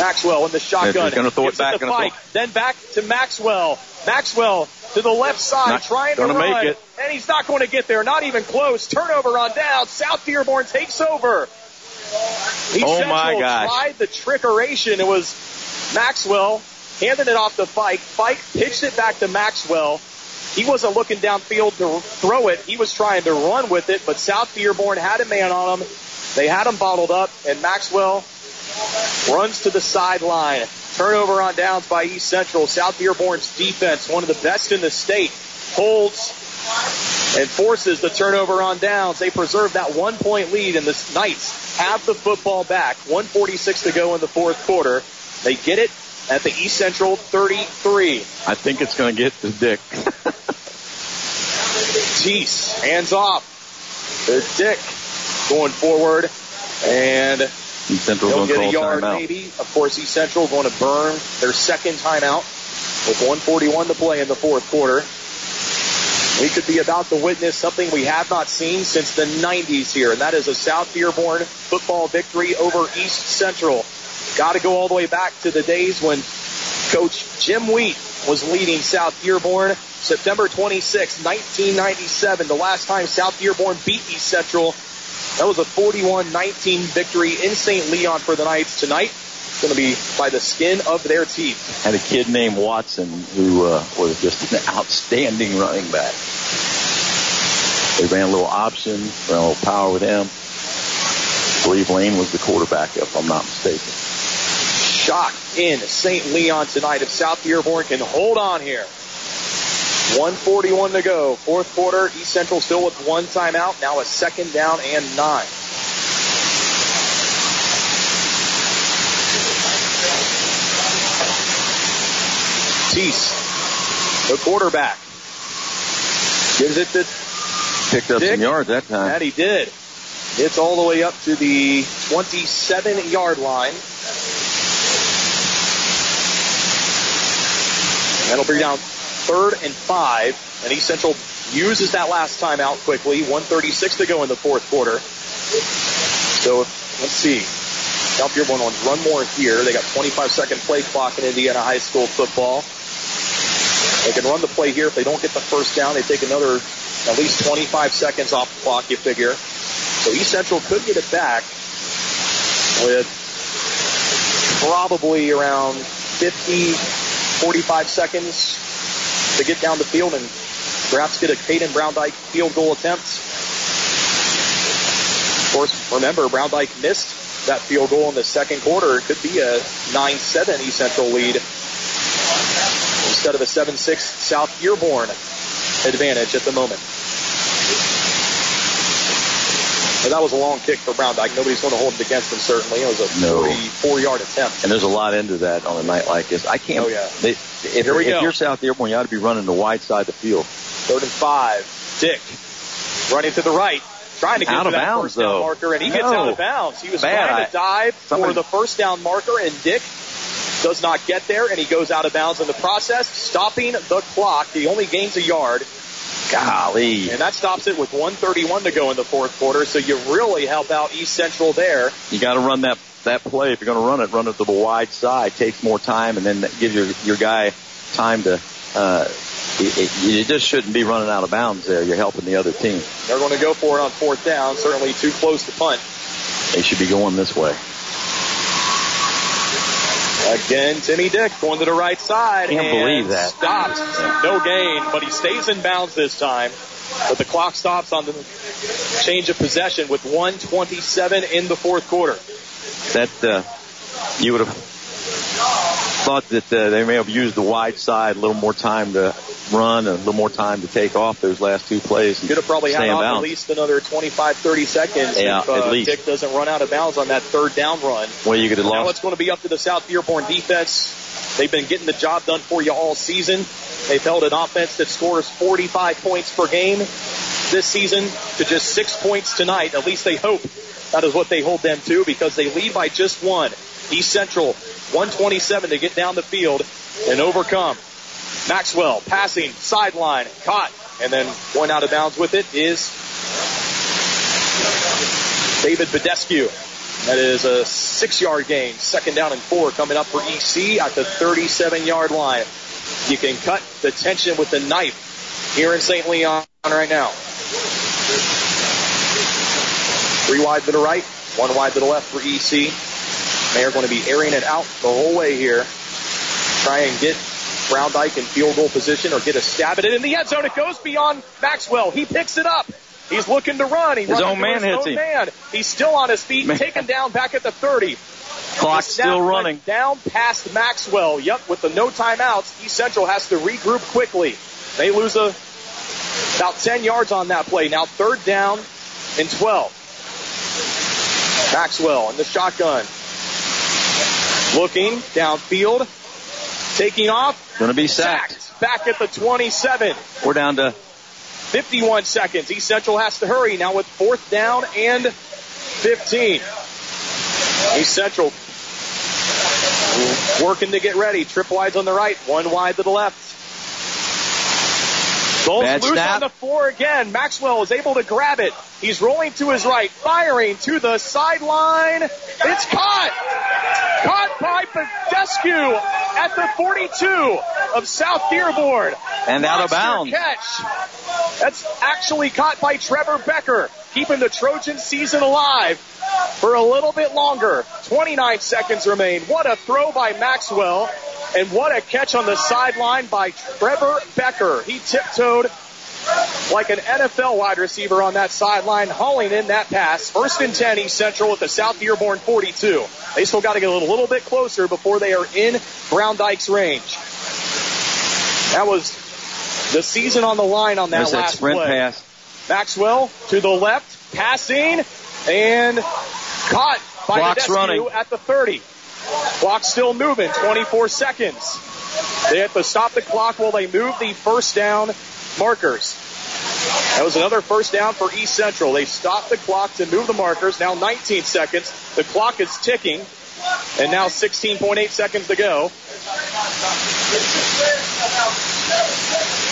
Maxwell in the shotgun. Throw it back, to gonna throw- Then back to Maxwell. Maxwell to the left side, Not trying to run. it. And he's not going to get there. Not even close. Turnover on down. South Dearborn takes over. East Oh, Central my gosh. tried the trickeration. It was Maxwell handed it off to Fike. Fike pitched it back to Maxwell. He wasn't looking downfield to throw it. He was trying to run with it, but South Dearborn had a man on him. They had him bottled up, and Maxwell runs to the sideline. Turnover on downs by East Central. South Dearborn's defense, one of the best in the state, holds and forces the turnover on downs. They preserve that one point lead, and the Knights have the football back. 146 to go in the fourth quarter. They get it at the East Central 33. I think it's going to get to Dick. Jeez, hands off. The Dick going forward, and East Central's they'll get a yard timeout. maybe. Of course, East Central going to burn their second timeout with 141 to play in the fourth quarter. We could be about to witness something we have not seen since the 90s here, and that is a South Dearborn football victory over East Central. Got to go all the way back to the days when Coach Jim Wheat was leading South Dearborn. September 26, 1997, the last time South Dearborn beat East Central That was a 41-19 victory in St. Leon for the Knights tonight. It's going to be by the skin of their teeth. Had a kid named Watson who uh, was just an outstanding running back. They ran a little option, ran a little power with him. I believe Lane was the quarterback, if I'm not mistaken. Shock in St. Leon tonight if South Dearborn can hold on here. 141 to go. Fourth quarter. East Central still with one timeout. Now a second down and nine. Tees, the quarterback, gives it to Picked up Dick. some yards that time. That he did. It's all the way up to the 27 yard line. That'll bring down third and five. And East Central uses that last time out quickly. 136 to go in the fourth quarter. So let's see. South Dearborn wants run more here. They got 25 second play clock in Indiana high school football. They can run the play here. If they don't get the first down, they take another at least 25 seconds off the clock, you figure. So East Central could get it back with probably around 50, 45 seconds to get down the field and perhaps get a Caden Browndyke field goal attempt. Of course, remember, Browndyke missed that field goal in the second quarter. It could be a 9-7 East Central lead instead of a 7-6 South Dearborn advantage at the moment. But that was a long kick for Browndyke. Nobody's going to hold it against him, certainly. It was a No. 44 yard attempt. And there's a lot into that on a night like this. I can't. Oh, yeah. They, if, Here we if go. you're South Dearborn, you ought to be running the wide side of the field. Third and five. Dick running to the right, trying to get Out to that bounds, first down marker, and he gets out of bounds. He was Bad. trying to dive Somebody- for the first down marker, and Dick does not get there, and he goes out of bounds in the process, stopping the clock. He only gains a yard. Golly. And that stops it with 131 to go in the fourth quarter. So you really help out East Central there. You got to run that that play. If you're going to run it, run it to the wide side. Takes more time, and then that gives your your guy time to. Uh, it, it, you just shouldn't be running out of bounds there. You're helping the other team. They're going to go for it on fourth down. Certainly too close to punt. They should be going this way. Again, Timmy Dick going to the right side. Can't and believe that. Stopped. No gain, but he stays in bounds this time. But the clock stops on the change of possession with 127 in the fourth quarter. That uh, you would have thought that uh, they may have used the wide side a little more time to run and a little more time to take off those last two plays. Could have probably had off at least another 25, 30 seconds Yeah, if uh. Dick doesn't run out of bounds on that third down run. Well, you could have Now it's going to be up to the South Dearborn defense. They've been getting the job done for you all season. They've held an offense that scores 45 points per game this season to just six points tonight. At least they hope that is what they hold them to because they lead by just one. East Central 127 to get down the field and overcome. Maxwell passing sideline caught and then going out of bounds with it is David Badescu. That is a six yard gain. Second down and four coming up for EC at the 37 yard line. You can cut the tension with the knife here in St. Leon right now. Three wide to the right, one wide to the left for EC. They are going to be airing it out the whole way here. Try and get Browndyke in field goal position or get a stab at it in the end zone. It goes beyond Maxwell. He picks it up. He's looking to run. He His own man his hits own him. man. He's still on his feet, Man. taken down back at the 30. Clock's The snap still running. Down past Maxwell. Yep, with the no timeouts, East Central has to regroup quickly. They lose a about 10 yards on that play. Now third down and 12. Maxwell in the shotgun. Looking downfield. Taking off. Going to be sacked. Sacked. Back at the 27. We're down to 51 seconds. East Central has to hurry now with fourth down and 15. East Central working to get ready. Trip wides on the right, one wide to the left. Ball's Bad loose snap. on the floor again. Maxwell is able to grab it. He's rolling to his right, firing to the sideline. It's caught! Caught by Badescu at the 42 of South Dearborn. And out of bounds. Catch. That's actually caught by Trevor Becker. keeping the Trojan season alive for a little bit longer. 29 seconds remain. What a throw by Maxwell. And what a catch on the sideline by Trevor Becker. He tiptoed like an NFL wide receiver on that sideline, hauling in that pass. First and 10, East Central at the South Dearborn 42. They still got to get a little, bit closer before they are in Browndyke's range. That was the season on the line on that There's that last sprint play. pass. Maxwell to the left, passing, and caught by Clock's running. at the 30. Clock still moving, 24 seconds. They have to stop the clock while they move the first down markers. That was another first down for East Central. They stopped the clock to move the markers. Now 19 seconds. The clock is ticking. And now 16.8 seconds to go.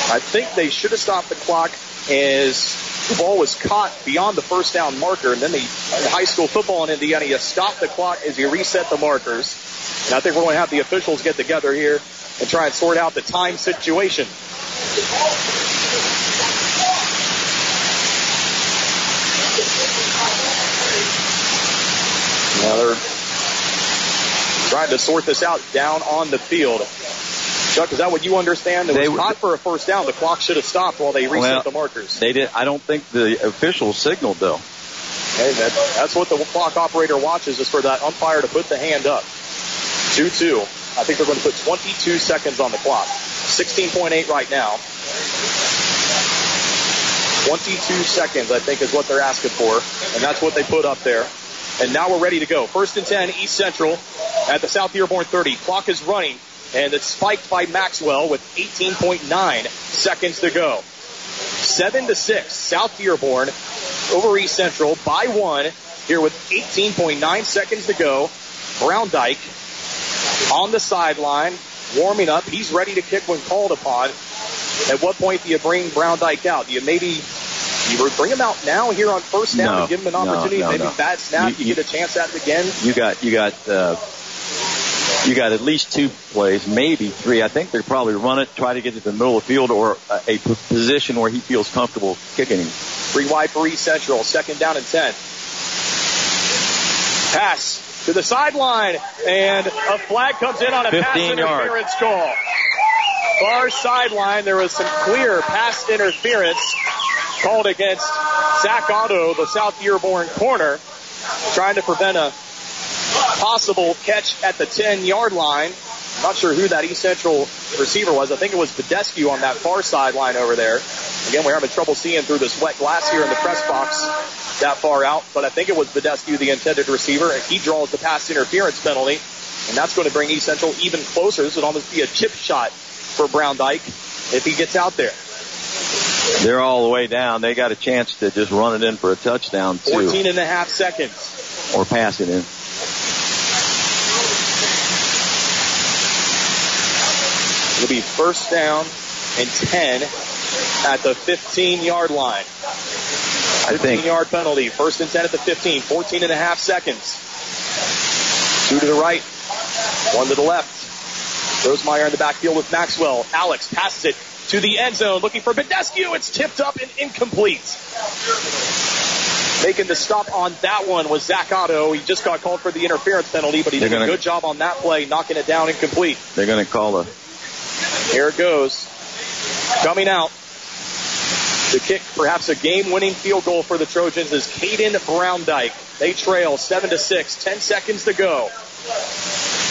I think they should have stopped the clock as the ball was caught beyond the first down marker. And then the high school football in Indiana, you stop the clock as you reset the markers. And I think we're going to have the officials get together here and try and sort out the time situation. Now they're trying to sort this out down on the field. Chuck, is that what you understand? It They was caught for a first down. The clock should have stopped while they reset Well, the markers. They did. I don't think the officials signaled though. Hey, that, that's what the clock operator watches is for that umpire to put the hand up. 2-2. I think they're going to put 22 seconds on the clock. 16.8 right now. 22 seconds, I think, is what they're asking for. And that's what they put up there. And now we're ready to go. First and 10, East Central at the South Dearborn 30. Clock is running, and it's spiked by Maxwell with 18.9 seconds to go. 7 to 6, South Dearborn over East Central by one here with 18.9 seconds to go. Browndyke on the sideline, warming up. He's ready to kick when called upon. At what point do you bring Browndyke out? Do you maybe you bring him out now here on first down No, and give him an opportunity? no, maybe no. bad snap, you, You- get a chance at it again. You got you got uh, you got at least two plays, maybe three. I think they probably run it, try to get it to the middle of the field, or a position where he feels comfortable kicking him. Three wide for East Central. Second down and 10. Pass to the sideline, and a flag comes in on a pass 15 yards. interference call. Far sideline, there was some clear pass interference called against Zach Otto, the South Dearborn corner, trying to prevent a possible catch at the 10 yard line. Not sure who that East Central receiver was. I think it was Badescu on that far sideline over there. Again, we're having trouble seeing through this wet glass here in the press box that far out, but I think it was Badescu, the intended receiver, and he draws the pass interference penalty, and that's going to bring East Central even closer. This would almost be a chip shot for Browndyke if he gets out there. They're all the way down. They got a chance to just run it in for a touchdown too, 14 and a half seconds. or pass it in. It'll be first down and 10 at the 15 yard line. I 15 think yard penalty. First and 10 at the 15. 14 and a half seconds. Two to the right, one to the left. Rosemeyer in the backfield with Maxwell. Alex passes it to the end zone looking for Badescu. It's tipped up and incomplete. Making the stop on that one was Zach Otto. He just got called for the interference penalty, but he They're did a gonna- good job on that play, knocking it down incomplete. they're going to call a Here it goes. Coming out. The kick, perhaps a game-winning field goal for the Trojans is Caden Browndyke. They trail seven to six. Ten seconds to go.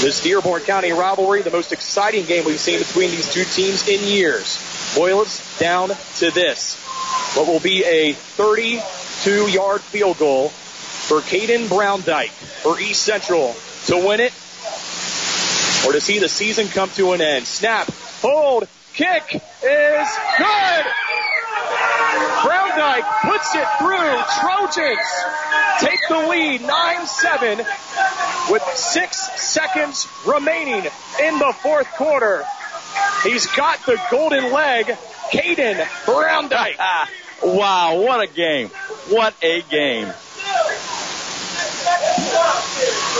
This Dearborn County rivalry, the most exciting game we've seen between these two teams in years, boils down to this. What will be a 32-yard field goal for Caden Browndyke for East Central to win it or to see the season come to an end. Snap, hold, kick is good. Browndyke puts it through. Trojans take the lead 9-7 with six seconds remaining in the fourth quarter. He's got the golden leg. Caden Browndyke. wow, what a game! What a game!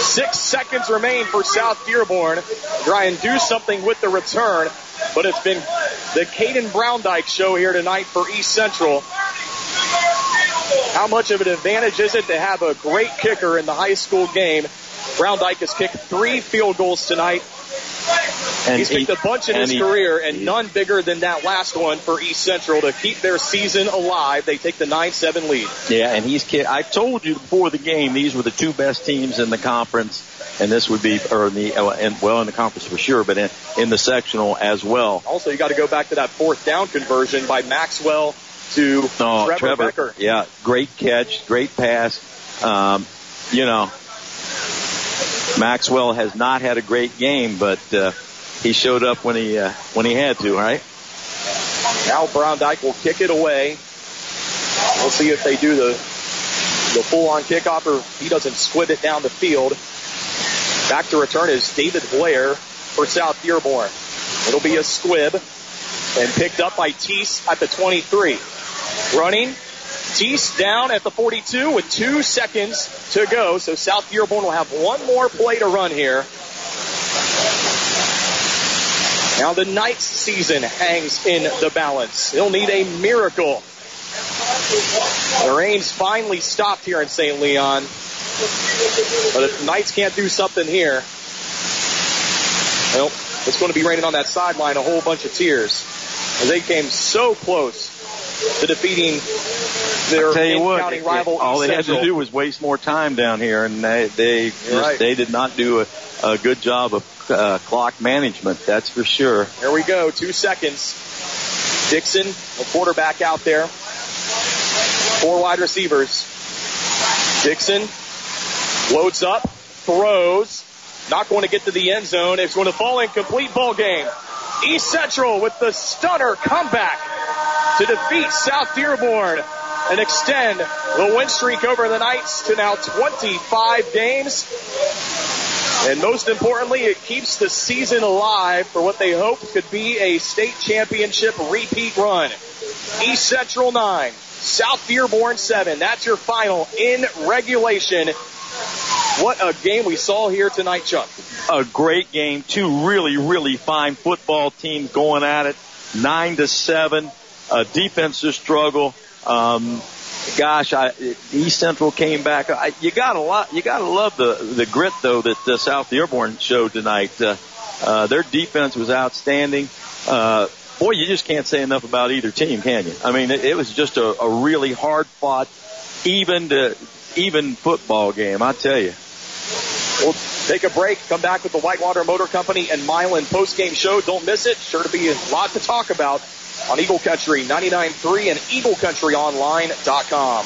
Six seconds remain for South Dearborn. Try and do something with the return, but it's been the Caden Browndyke show here tonight for East Central. How much of an advantage is it to have a great kicker in the high school game? Browndyke has kicked three field goals tonight. And He's kicked he- a bunch in his he- career, and none bigger than that last one for East Central to keep their season alive. They take the 9-7 lead. Yeah, and he's. kicked. I told you before the game these were the two best teams in the conference, and this would be, or in the, uh, in, well, in the conference for sure, but in, in the sectional as well. Also, you got to go back to that fourth down conversion by Maxwell to No, Trevor, Trevor, Becker. yeah, great catch, great pass. Um, you know, Maxwell has not had a great game, but uh, he showed up when he uh, when he had to. Right? Now Browndyke will kick it away. We'll see if they do the the full on kickoff or he doesn't squib it down the field. Back to return is David Blair for South Dearborn. It'll be a squib and picked up by Tees at the 23. Running. Tees down at the 42 with two seconds to go. So South Dearborn will have one more play to run here. Now the Knights season hangs in the balance. They'll need a miracle. The rain's finally stopped here in St. Leon. But if the Knights can't do something here, well, it's going to be raining on that sideline a whole bunch of tears. They came so close to defeating their I tell you what, in-county it- rival all they had to do was waste more time down here, and they they just, right. they did not do a, a good job of uh, clock management. That's for sure. Here we go, two seconds. Dixon, the quarterback out there. Four wide receivers. Dixon loads up, throws, not going to get to the end zone. It's going to fall incomplete ball game. East Central with the stunner comeback to defeat South Dearborn and extend the win streak over the Knights to now 25 games. And most importantly, it keeps the season alive for what they hope could be a state championship repeat run. East Central 9, South Dearborn 7. That's your final in regulation. What a game we saw here tonight, Chuck. a great game. Two really, really fine football teams going at it. Nine to seven. A defensive struggle. Um, gosh, I, East Central came back. I, you got a lot. You got to love the the grit though that uh, South Dearborn showed tonight. Uh, uh, their defense was outstanding. Uh, boy, you just can't say enough about either team, can you? I mean, it, it was just a, a really hard fought, even to even football game. I tell you. We'll take a break, come back with the Whitewater Motor Company and Milan post-game show. Don't miss it. Sure to be a lot to talk about on Eagle Country 99.3 and EagleCountryOnline.com.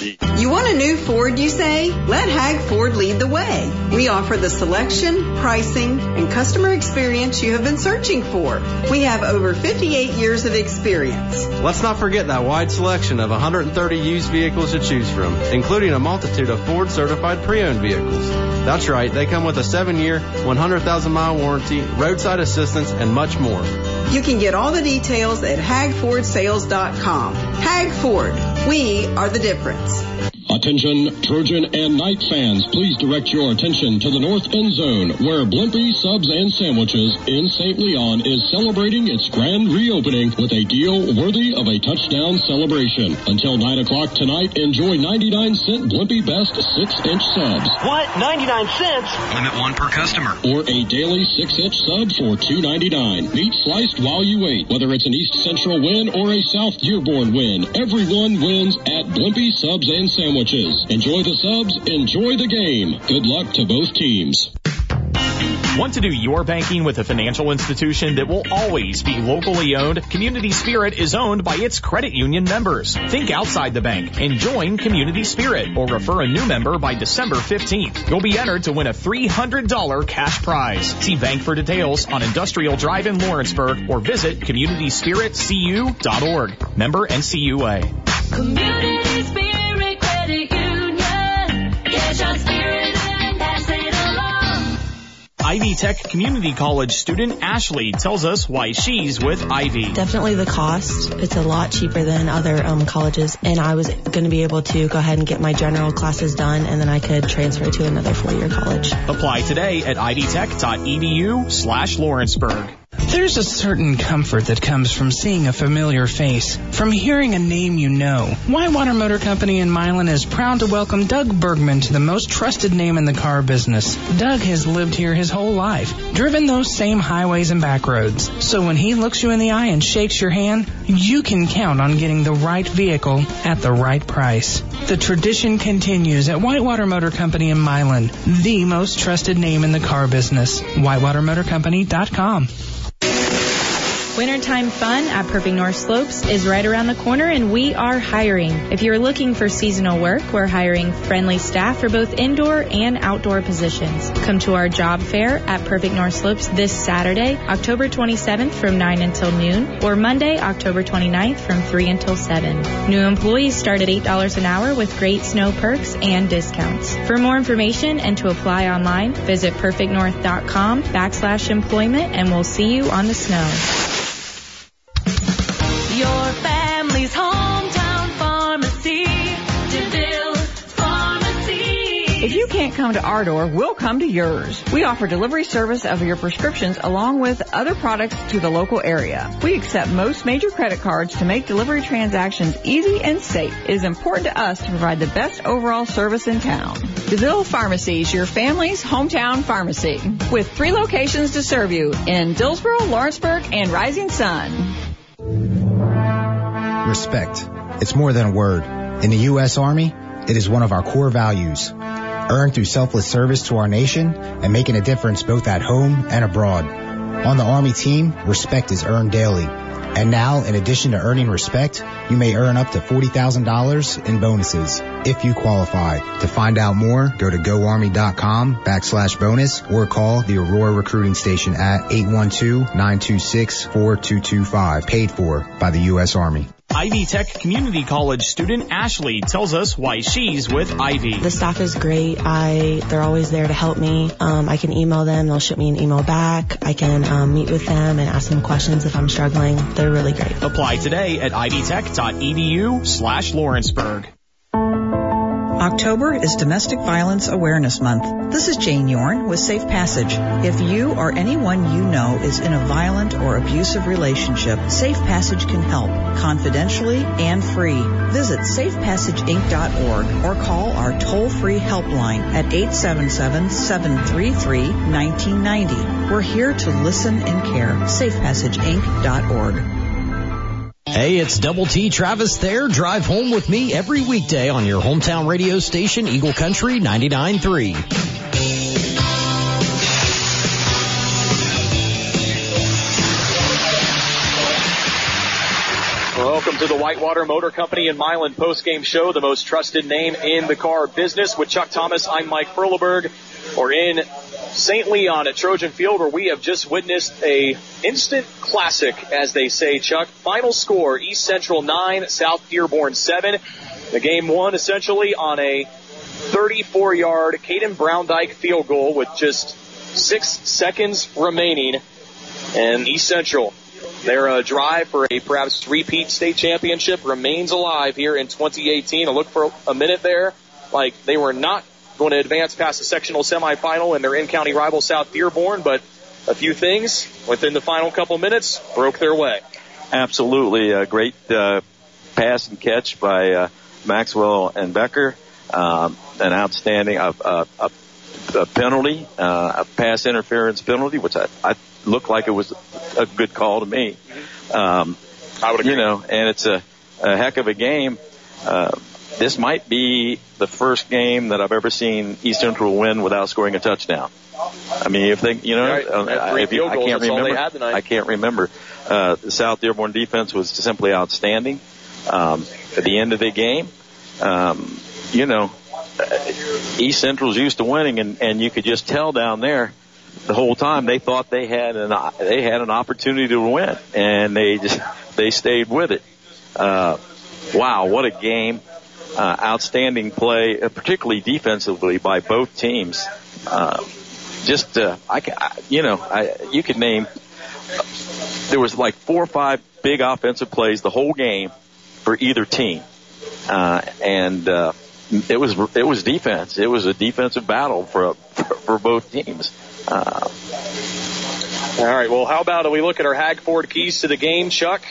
You want a new Ford, you say? Let Hag Ford lead the way. We offer the selection, pricing, and customer experience you have been searching for. We have over 58 years of experience. Let's not forget that wide selection of 130 used vehicles to choose from, including a multitude of Ford certified pre-owned vehicles. That's right, they come with a 7-year, 100,000 mile warranty, roadside assistance, and much more. You can get all the details at hagfordsales.com. Hag Ford, we are the difference. Attention, Trojan and Knight fans, please direct your attention to the North End Zone, where Blimpie Subs and Sandwiches in St. Leon is celebrating its grand reopening with a deal worthy of a touchdown celebration. Until 9 o'clock tonight, enjoy 99 cent Blimpie Best 6-inch subs. What? 99 cents? Limit one per customer. Or a daily 6-inch sub for $2.99. Meat sliced while you wait. Whether it's an East Central win or a South Dearborn win, everyone wins at Blimpie Subs and Sandwiches. Enjoy the subs, enjoy the game. Good luck to both teams. Want to do your banking with a financial institution that will always be locally owned? Community Spirit is owned by its credit union members. Think outside the bank and join Community Spirit or refer a new member by December 15th. You'll be entered to win a $300 cash prize. See bank for details on Industrial Drive in Lawrenceburg or visit communityspiritcu.org. Member NCUA. Community Spirit Ivy Tech Community College student Ashley tells us why she's with Ivy. Definitely the cost. It's a lot cheaper than other um, colleges, and I was going to be able to go ahead and get my general classes done, and then I could transfer to another four-year college. Apply today at ivytech.edu slash Lawrenceburg. There's a certain comfort that comes from seeing a familiar face, from hearing a name you know. Whitewater Motor Company in Milan is proud to welcome Doug Bergman to the most trusted name in the car business. Doug has lived here his whole life, driven those same highways and back roads. So when he looks you in the eye and shakes your hand, you can count on getting the right vehicle at the right price. The tradition continues at Whitewater Motor Company in Milan, the most trusted name in the car business. WhitewaterMotorCompany.com. Wintertime fun at Perfect North Slopes is right around the corner and we are hiring. If you're looking for seasonal work, we're hiring friendly staff for both indoor and outdoor positions. Come to our job fair at Perfect North Slopes this Saturday, October 27th from 9 until noon, or Monday, October 29th from 3 until 7. New employees start at $8 an hour with great snow perks and discounts. For more information and to apply online, visit perfectnorth.com backslash employment and we'll see you on the snow. Come to our door, we'll come to yours. We offer delivery service of your prescriptions along with other products to the local area. We accept most major credit cards to make delivery transactions easy and safe. It is important to us to provide the best overall service in town. DeVille Pharmacy is your family's hometown pharmacy with three locations to serve you in Dillsboro, Lawrenceburg, and Rising Sun. Respect. It's more than a word. In the U.S. Army, it is one of our core values. Earned through selfless service to our nation and making a difference both at home and abroad. On the Army team, respect is earned daily. And now, in addition to earning respect, you may earn up to $40,000 in bonuses if you qualify. To find out more, go to goarmy.com backslash bonus or call the Aurora Recruiting Station at 812-926-4225. Paid for by the U.S. Army. Ivy Tech Community College student Ashley tells us why she's with Ivy. The staff is great. I they're always there to help me. Um, I can email them. They'll shoot me an email back. I can um, meet with them and ask them questions if I'm struggling. They're really great. Apply today at ivytech.edu slash Lawrenceburg. October is Domestic Violence Awareness Month. This is Jane Yorn with Safe Passage. If you or anyone you know is in a violent or abusive relationship, Safe Passage can help confidentially and free. Visit safepassageinc.org or call our toll-free helpline at 877-733-1990. We're here to listen and care. safepassageinc.org. Hey, it's Double T Travis there. Drive home with me every weekday on your hometown radio station, Eagle Country 99.3. Welcome to the Whitewater Motor Company in Milan post-game show, the most trusted name in the car business. With Chuck Thomas, I'm Mike Perleberg. We're in St. Leon at Trojan Field where we have just witnessed a instant classic, as they say, Chuck. Final score, East Central 9, South Dearborn 7. The game won essentially on a 34-yard Caden Browndyke field goal with just six seconds remaining. And East Central their uh, drive for a perhaps repeat state championship remains alive here in 2018. A look for a minute there, like they were not going to advance past the sectional semifinal and their in-county rival South Dearborn, but a few things within the final couple minutes broke their way. Absolutely, a great uh, pass and catch by uh, Maxwell and Becker. Um, an outstanding uh, uh, a, a penalty, uh, a pass interference penalty, which I, I looked like it was a good call to me. Um, I would agree. You know, and it's a, a heck of a game. Uh, this might be the first game that I've ever seen East Central win without scoring a touchdown. I mean, if they, you know, Right. uh, They had three if you, I can't that's all they remember. I can't remember. Uh, the South Dearborn defense was simply outstanding. Um, at the end of the game, um, you know, uh, East Central's used to winning, and, and you could just tell down there the whole time they thought they had an they had an opportunity to win, and they just they stayed with it. Uh, wow, what a game! Uh, outstanding play, uh, particularly defensively by both teams. Uh, just uh, I, I, you know, I you could name. There was like four or five big offensive plays the whole game for either team, uh, and uh, it was it was defense. It was a defensive battle for for, for both teams. Uh, All right. Well, how about we look at our Hag Ford keys to the game, Chuck?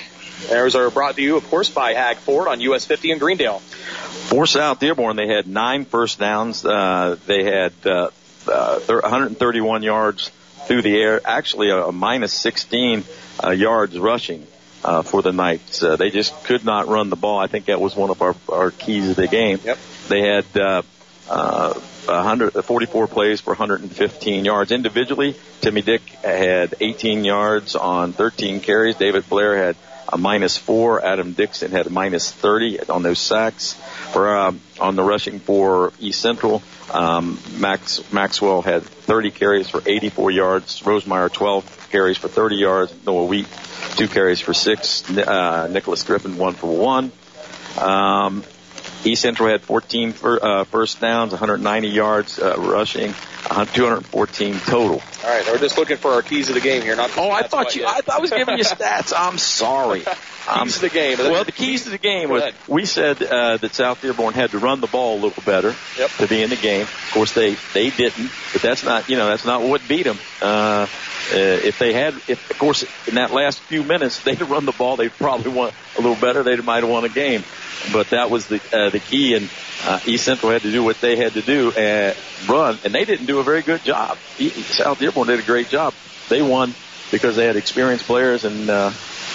Theirs are brought to you, of course, by Hag Ford on US 50 in Greendale. For South Dearborn, they had nine first downs. Uh, they had uh, uh, 131 yards through the air, actually a, a minus 16 uh, yards rushing uh, for the Knights. Uh, they just could not run the ball. I think that was one of our, our keys of the game. Yep. They had uh, uh, 144 plays for 115 yards individually. Timmy Dick had 18 yards on 13 carries. David Blair had a minus four. Adam Dixon had a minus 30 on those sacks. For um, on the rushing for East Central, um, Max Maxwell had 30 carries for 84 yards. Rosemeyer 12 carries for 30 yards. Noah Wheat two carries for six. Uh, Nicholas Griffin one for one. Um, East Central had 14 fir- uh, first downs, 190 yards uh, rushing, uh, 214 total. All right. We're just looking for our keys of the game here. Not Oh, I thought you. I, I was giving you stats. I'm sorry. keys to the game. Well, the keys to the game was we said uh, that South Dearborn had to run the ball a little better Yep. to be in the game. Of course, they they didn't, but that's not you know that's not what beat them. Uh, uh, if they had, if of course in that last few minutes they'd run the ball, they'd probably won a little better. They might have won a game, but that was the uh, the key. And uh, East Central had to do what they had to do and run, and they didn't do a very good job. E- South Dearborn did a great job. They won because they had experienced players and uh,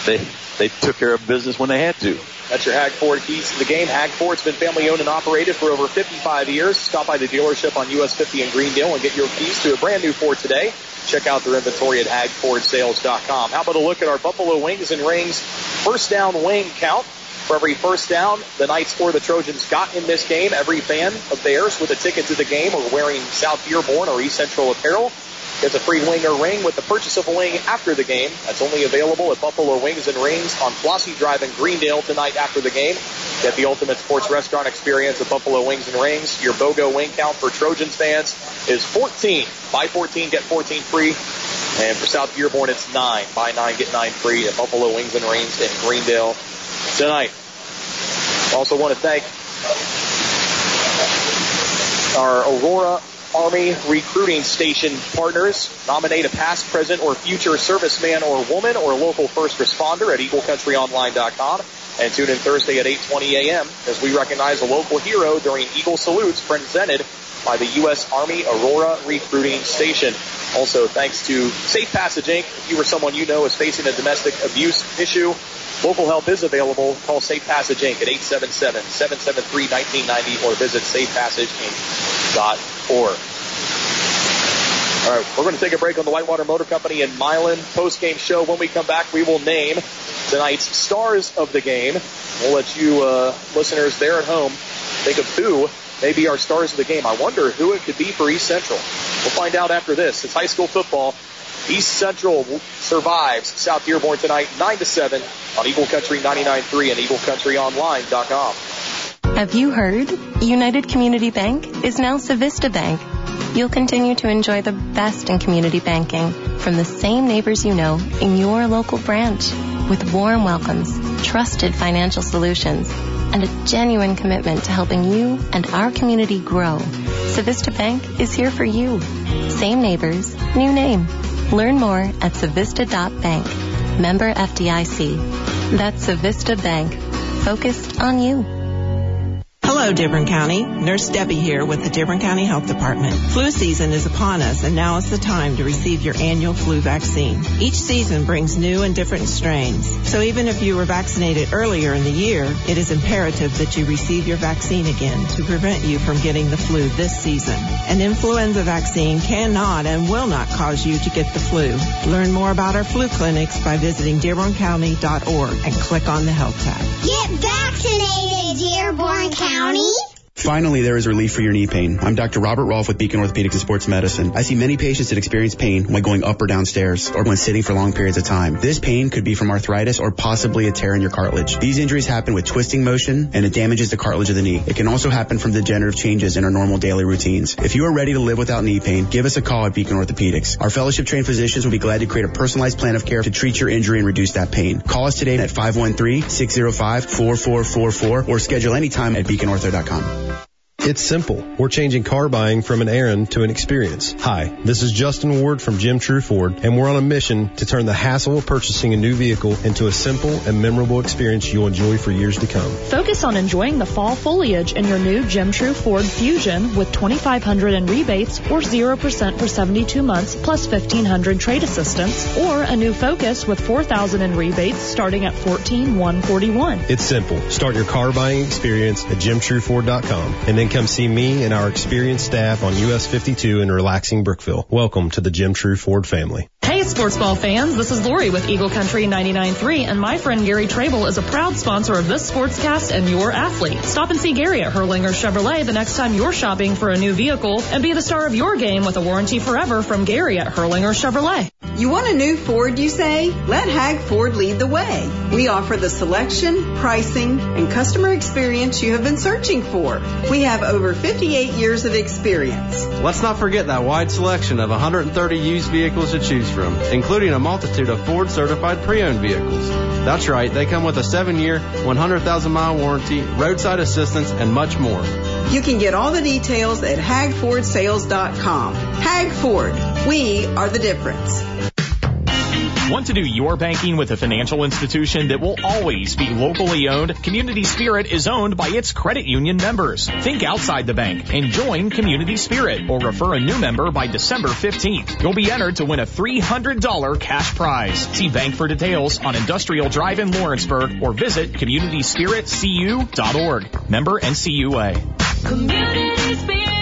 they they took care of business when they had to. That's your Hag Ford keys to the game. Hag Ford's been family owned and operated for over 55 years. Stop by the dealership on US 50 in Greendale and get your keys to a brand new Ford today. Check out their inventory at hagfordsales.com. How about a look at our Buffalo Wings and Rings first down wing count? For every first down the Knights or the Trojans got in this game, every fan of theirs with a ticket to the game or wearing South Dearborn or East Central apparel gets a free wing or ring with the purchase of a wing after the game. That's only available at Buffalo Wings and Rings on Flossie Drive in Greendale tonight after the game. Get the ultimate sports restaurant experience at Buffalo Wings and Rings. Your BOGO wing count for Trojans fans is 14. Buy 14, get 14 free. And for South Dearborn, it's 9. Buy 9, get 9 free at Buffalo Wings and Rings in Greendale tonight. Also want to thank our Aurora Army recruiting station partners. Nominate a past, present, or future serviceman or woman or local first responder at EagleCountryOnline.com. And tune in Thursday at 8.20 a.m. as we recognize a local hero during Eagle Salutes presented by the U.S. Army Aurora Recruiting Station. Also, thanks to Safe Passage Inc. If you or someone you know is facing a domestic abuse issue, local help is available. Call Safe Passage Inc. at 877-773-1990 or visit safepassageinc.org. All right, we're going to take a break on the Whitewater Motor Company in Milan post-game show. When we come back, we will name tonight's stars of the game. We'll let you uh, listeners there at home think of who may be our stars of the game. I wonder who it could be for East Central. We'll find out after this. It's high school football. East Central survives South Dearborn tonight, 9 to 7 on Eagle Country 99.3 and EagleCountryOnline.com. Have you heard? United Community Bank is now Civista Bank. You'll continue to enjoy the best in community banking from the same neighbors you know in your local branch with warm welcomes, trusted financial solutions, and a genuine commitment to helping you and our community grow. Civista Bank is here for you. Same neighbors, new name. Learn more at civista.bank. Member FDIC. That's Civista Bank. Focused on you. Hello, Dearborn County. Nurse Debbie here with the Dearborn County Health Department. Flu season is upon us, and now is the time to receive your annual flu vaccine. Each season brings new and different strains, so even if you were vaccinated earlier in the year, it is imperative that you receive your vaccine again to prevent you from getting the flu this season. An influenza vaccine cannot and will not cause you to get the flu. Learn more about our flu clinics by visiting dearborncounty.org and click on the health tab. Get vaccinated, Dearborn County. County Finally, there is relief for your knee pain. I'm Dr. Robert Rolfe with Beacon Orthopedics and Sports Medicine. I see many patients that experience pain when going up or down stairs or when sitting for long periods of time. This pain could be from arthritis or possibly a tear in your cartilage. These injuries happen with twisting motion and it damages the cartilage of the knee. It can also happen from degenerative changes in our normal daily routines. If you are ready to live without knee pain, give us a call at Beacon Orthopedics. Our fellowship trained physicians will be glad to create a personalized plan of care to treat your injury and reduce that pain. Call us today at 513-605-4444 or schedule anytime at beaconortho.com. It's simple. We're changing car buying from an errand to an experience. Hi, this is Justin Ward from Jim True Ford, and we're on a mission to turn the hassle of purchasing a new vehicle into a simple and memorable experience you'll enjoy for years to come. Focus on enjoying the fall foliage in your new Jim True Ford Fusion with 2500 in rebates or 0% for 72 months plus 1500 trade assistance or a new Focus with 4000 in rebates starting at 14141. It's simple. Start your car buying experience at jimtrueford.com and then come see me and our experienced staff on US 52 in relaxing Brookville. Welcome to the Jim True Ford family. Hey sports ball fans, this is Lori with Eagle Country 99.3 and my friend Gary Trable is a proud sponsor of this sportscast and your athlete. Stop and see Gary at Hurlinger Chevrolet the next time you're shopping for a new vehicle and be the star of your game with a warranty forever from Gary at Hurlinger Chevrolet. You want a new Ford, you say? Let Hag Ford lead the way. We offer the selection, pricing, and customer experience you have been searching for. We have over 58 years of experience. Let's not forget that wide selection of 130 used vehicles to choose from, including a multitude of Ford certified pre-owned vehicles. That's right, they come with a 7-year, 100,000 mile warranty, roadside assistance, and much more. You can get all the details at hagfordsales.com. Hag Ford, we are the difference. Want to do your banking with a financial institution that will always be locally owned? Community Spirit is owned by its credit union members. Think outside the bank and join Community Spirit or refer a new member by December 15th. You'll be entered to win a $300 cash prize. See bank for details on Industrial Drive in Lawrenceburg or visit communityspiritcu.org. Member NCUA. Community Spirit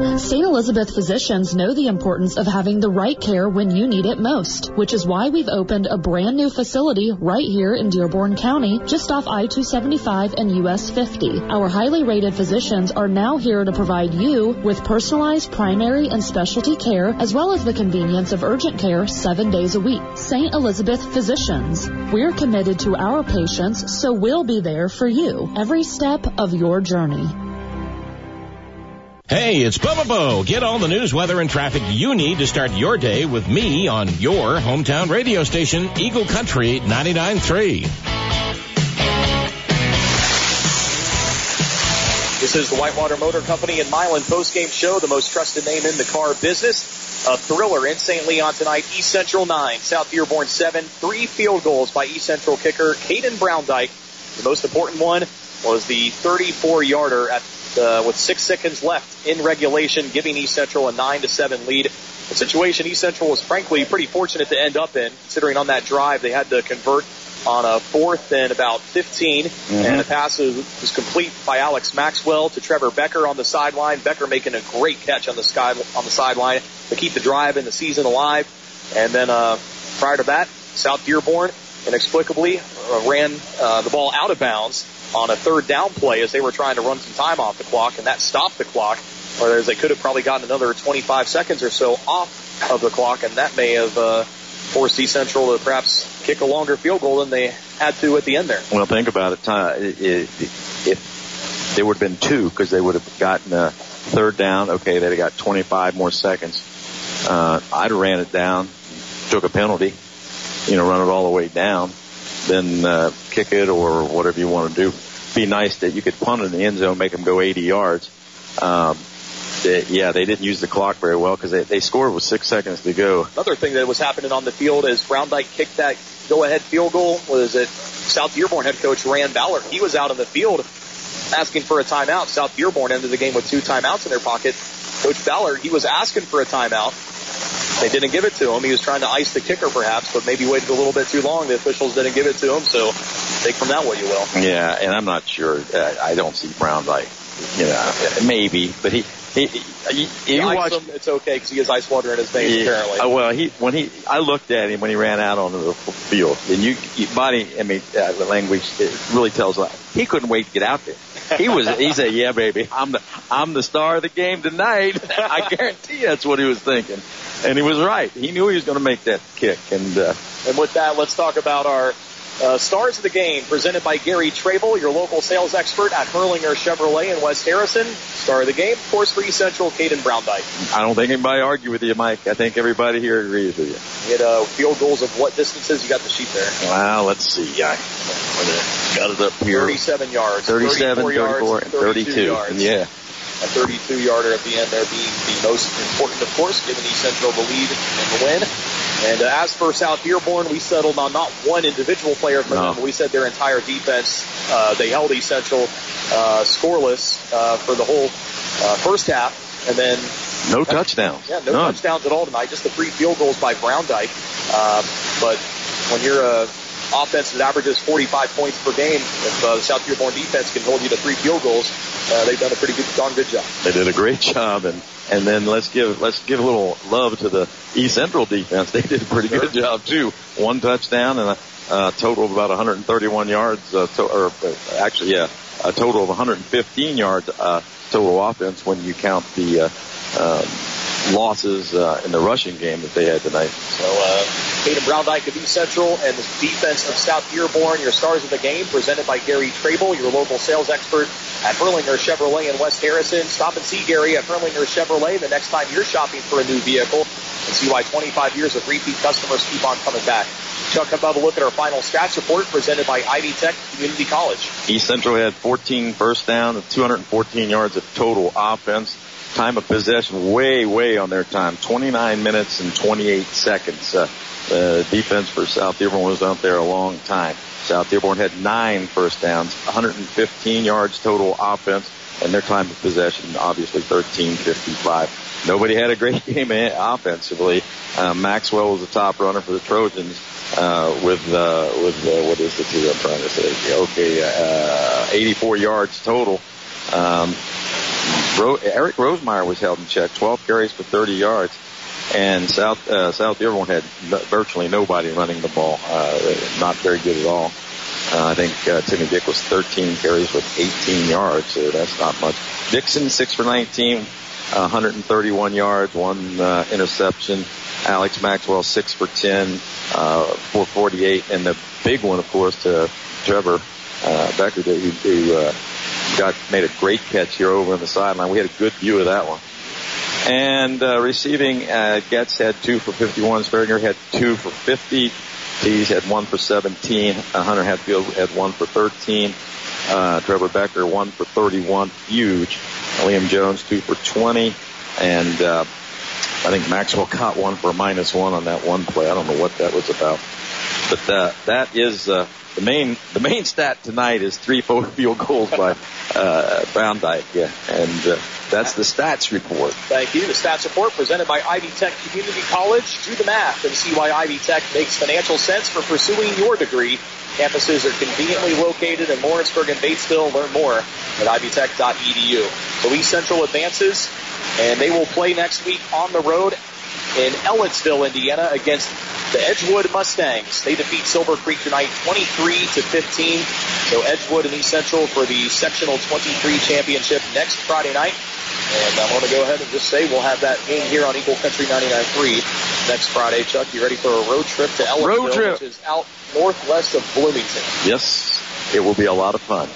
St. Elizabeth physicians know the importance of having the right care when you need it most, which is why we've opened a brand new facility right here in Dearborn County, just off I-275 and US 50. Our highly rated physicians are now here to provide you with personalized primary and specialty care, as well as the convenience of urgent care seven days a week. St. Elizabeth physicians. We're committed to our patients, so we'll be there for you every step of your journey. Hey, it's Bubba Bo. Get all the news, weather, and traffic you need to start your day with me on your hometown radio station, Eagle Country 99.3. This is the Whitewater Motor Company and Milan postgame show, the most trusted name in the car business. A thriller in St. Leon tonight. East Central 9, South Dearborn 7. Three field goals by East Central kicker Caden Browndyke. The most important one was the 34-yarder at uh, with six seconds left in regulation, giving East Central a 9 to 7 lead. The situation East Central was frankly pretty fortunate to end up in, considering on that drive they had to convert on a fourth and about 15, and the pass was was complete by Alex Maxwell to Trevor Becker on the sideline. Becker making a great catch on the sky on the sideline to keep the drive and the season alive. And then uh, prior to that, South Dearborn inexplicably uh, ran uh, the ball out of bounds on a third down play as they were trying to run some time off the clock, and that stopped the clock. Whereas they could have probably gotten another 25 seconds or so off of the clock, and that may have uh, forced East Central to perhaps kick a longer field goal than they had to at the end there. Well, think about it. If there would have been two, because they would have gotten a third down, okay, they'd have got 25 more seconds. Uh, I'd have ran it down, took a penalty, you know, run it all the way down, then uh, kick it or whatever you want to do. Be nice that you could punt in the end zone, make them go 80 yards. Um, they, yeah, they didn't use the clock very well because they, they scored with six seconds to go. Another thing that was happening on the field as Browndyke kicked that go-ahead field goal was it South Dearborn head coach Rand Ballard. He was out on the field asking for a timeout. South Dearborn ended the game with two timeouts in their pocket. Coach Ballard, he was asking for a timeout. They didn't give it to him. He was trying to ice the kicker perhaps, but maybe waited a little bit too long. The officials didn't give it to him, so take from that what you will. Yeah, and I'm not sure. I don't see Brown like, you know, maybe, but he, he, he, he you watch. him, it's okay because he has ice water in his veins apparently. Uh, well, he when he I looked at him when he ran out onto the field, and you, you body I mean uh, the language it really tells a lot. He couldn't wait to get out there. He was he said, "Yeah, baby, I'm the I'm the star of the game tonight." I guarantee that's what he was thinking, and he was right. He knew he was going to make that kick, and uh, And with that, let's talk about our Uh, stars of the game presented by Gary Trable, your local sales expert at Hurlinger Chevrolet in West Harrison. Star of the game, of course, for East Central, Caden Browndyke. I don't think anybody argue with you, Mike. I think everybody here agrees with you. Hit uh, field goals of what distances? You got the sheet there. Well, let's see. I got it up here. 37 yards. 37, 34 yards, 34, and 32. Yards. Yeah. A 32 yarder at the end there being the most important, of course, giving East Central the lead and the win. And uh, as for South Dearborn, we settled on not one individual player from No. them, but we said their entire defense. Uh, they held East Central uh, scoreless uh, for the whole uh, first half, and then No touchdowns. yeah, no None. touchdowns at all tonight. Just the three field goals by Browndyke. Um, but when you're a offense that averages 45 points per game, if uh, the South Dearborn defense can hold you to three field goals, uh, they've done a pretty good, darn good job. They did a great job, and and then let's give let's give a little love to the East Central defense. They did a pretty good job too. One touchdown and a, uh total of about 131 yards, uh, to, or uh, actually, yeah, a total of 115 yards uh, total offense when you count the uh, um, losses uh, in the rushing game that they had tonight. So, uh, Caden Browndyke of East Central and the defense of South Dearborn, your stars of the game, presented by Gary Trable, your local sales expert at Hurlinger Chevrolet in West Harrison. Stop and see Gary at Hurlinger Chevrolet the next time you're shopping for a new vehicle and see why 25 years of repeat customers keep on coming back. Chuck, how about a look at our final stats report presented by Ivy Tech Community College. East Central had 14 first down and 214 yards of total offense. Time of possession way, way on their time. 29 minutes and 28 seconds. Uh, the defense for South Dearborn was out there a long time. South Dearborn had nine first downs, 115 yards total offense, and their time of possession obviously 13:55. Nobody had a great game offensively. Uh, Maxwell was the top runner for the Trojans uh, with uh, with uh, what is it here I'm trying to say? Okay, uh, 84 yards total. Um, Ro- Eric Rosemeyer was held in check, 12 carries for 30 yards, and South uh, South Dearborn had virtually nobody running the ball. Uh, not very good at all. Uh, I think uh, Timmy Dick was 13 carries with 18 yards, so that's not much. Dixon six for 19, uh, 131 yards, one uh, interception. Alex Maxwell six for 10, uh, 448, and the big one, of course, to Trevor uh, Becker, who, who uh, got made a great catch here over on the sideline. We had a good view of that one. And uh, receiving, uh, Getz had two for 51. Sperringer had two for 50. Tees had one for 17. Uh, Hunter Hatfield had one for 13. Uh, Trevor Becker one for 31. Huge. Liam Jones two for 20. And uh, I think Maxwell caught one for minus one on that one play. I don't know what that was about. But uh, that is uh, the main the main stat tonight is three field goals by uh, Browndyke. Yeah, and uh, that's the stats report. Thank you. The stats report presented by Ivy Tech Community College. Do the math and see why Ivy Tech makes financial sense for pursuing your degree. Campuses are conveniently located in Lawrenceburg and Batesville. Learn more at ivytech.edu. So East Central advances, and they will play next week on the road in Ellettsville, Indiana, against the Edgewood Mustangs. They defeat Silver Creek tonight, 23 to 15. So Edgewood and East Central for the sectional 23 championship next Friday night. And I'm going to go ahead and just say we'll have that game here on Eagle Country 99.3 next Friday. Chuck, you ready for a road trip to Ellettsville, Road trip. which is out northwest of Bloomington? Yes, it will be a lot of fun.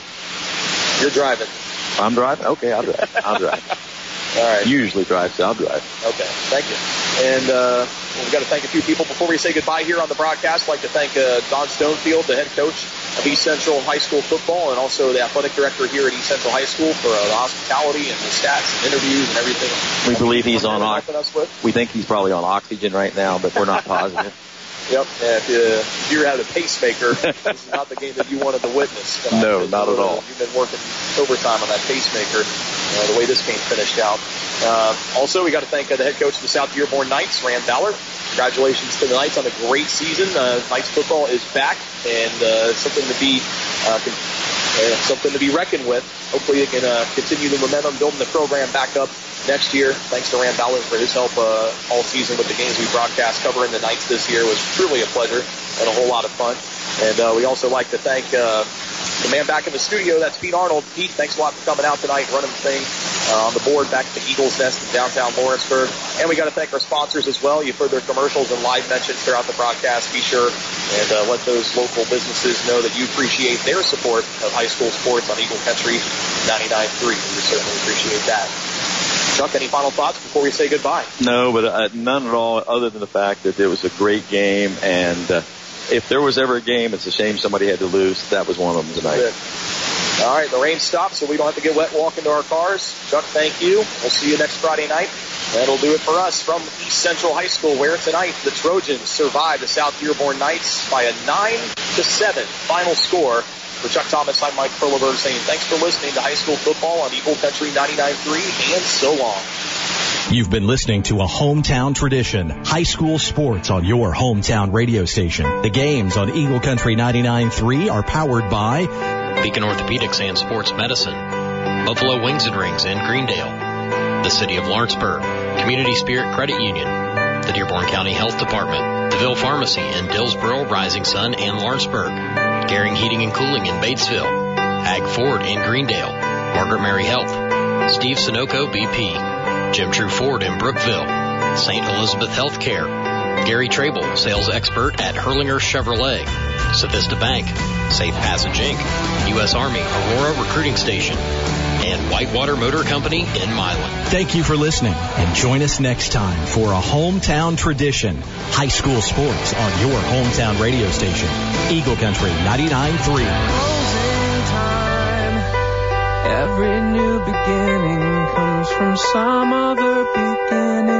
You're driving. I'm driving. Okay, I'll drive. I'll drive. All right. Usually drive, so I'll drive. Okay, thank you. And uh, we've got to thank a few people before we say goodbye here on the broadcast. I'd like to thank uh, Don Stonefield, the head coach of East Central High School football, and also the athletic director here at East Central High School for uh, the hospitality and the stats and interviews and everything. We believe he's on ox- helping us with. We think he's probably on oxygen right now, but we're not positive. Yep. If, you, if you had a pacemaker, this is not the game that you wanted to witness. No, not at all. You've been working overtime on that pacemaker. Uh, the way this game finished out. Uh, also, we got to thank uh, the head coach of the South Dearborn Knights, Rand Ballard. Congratulations to the Knights on a great season. Uh, Knights football is back, and uh, something to be uh, con- uh, something to be reckoned with. Hopefully, they can uh, continue the momentum, building the program back up next year. Thanks to Rand Ballard for his help uh, all season with the games we broadcast covering the Knights this year. Was truly a pleasure and a whole lot of fun. And uh, we also like to thank uh, the man back in the studio. That's Pete Arnold. Pete, thanks a lot for coming out tonight, running the thing uh, on the board back at the Eagles Nest in downtown Lawrenceburg. And we got to thank our sponsors as well. You've heard their commercials and live mentions throughout the broadcast. Be sure and uh, let those local businesses know that you appreciate their support of high school sports on Eagle Country 99.3. We certainly appreciate that. Chuck, any final thoughts before we say goodbye? No, but uh, none at all, other than the fact that it was a great game, and uh, if there was ever a game, it's a shame somebody had to lose. That was one of them tonight. All right, the rain stopped, so we don't have to get wet walking to our cars. Chuck, thank you. We'll see you next Friday night. That'll do it for us from East Central High School, where tonight the Trojans survived the South Dearborn Knights by a nine to seven final score. For Chuck Thomas, I'm Mike Perleberg saying thanks for listening to high school football on Eagle Country 99.3 and so long. You've been listening to a hometown tradition, high school sports on your hometown radio station. The games on Eagle Country 99.3 are powered by Beacon Orthopedics and Sports Medicine, Buffalo Wings and Rings in Greendale, the City of Lawrenceburg, Community Spirit Credit Union, the Dearborn County Health Department, DeVille Pharmacy in Dillsboro, Rising Sun, and Lawrenceburg, Garing Heating and Cooling in Batesville, Hag Ford in Greendale, Margaret Mary Health, Steve Sunoco BP, Jim True Ford in Brookville, St. Elizabeth Healthcare, Gary Trable, sales expert at Hurlinger Chevrolet, Civista Bank, Safe Passage Inc., U.S. Army Aurora Recruiting Station, and Whitewater Motor Company in Milan. Thank you for listening and join us next time for a hometown tradition, high school sports on your hometown radio station, Eagle Country 99.3. Every new beginning comes from some other beginning.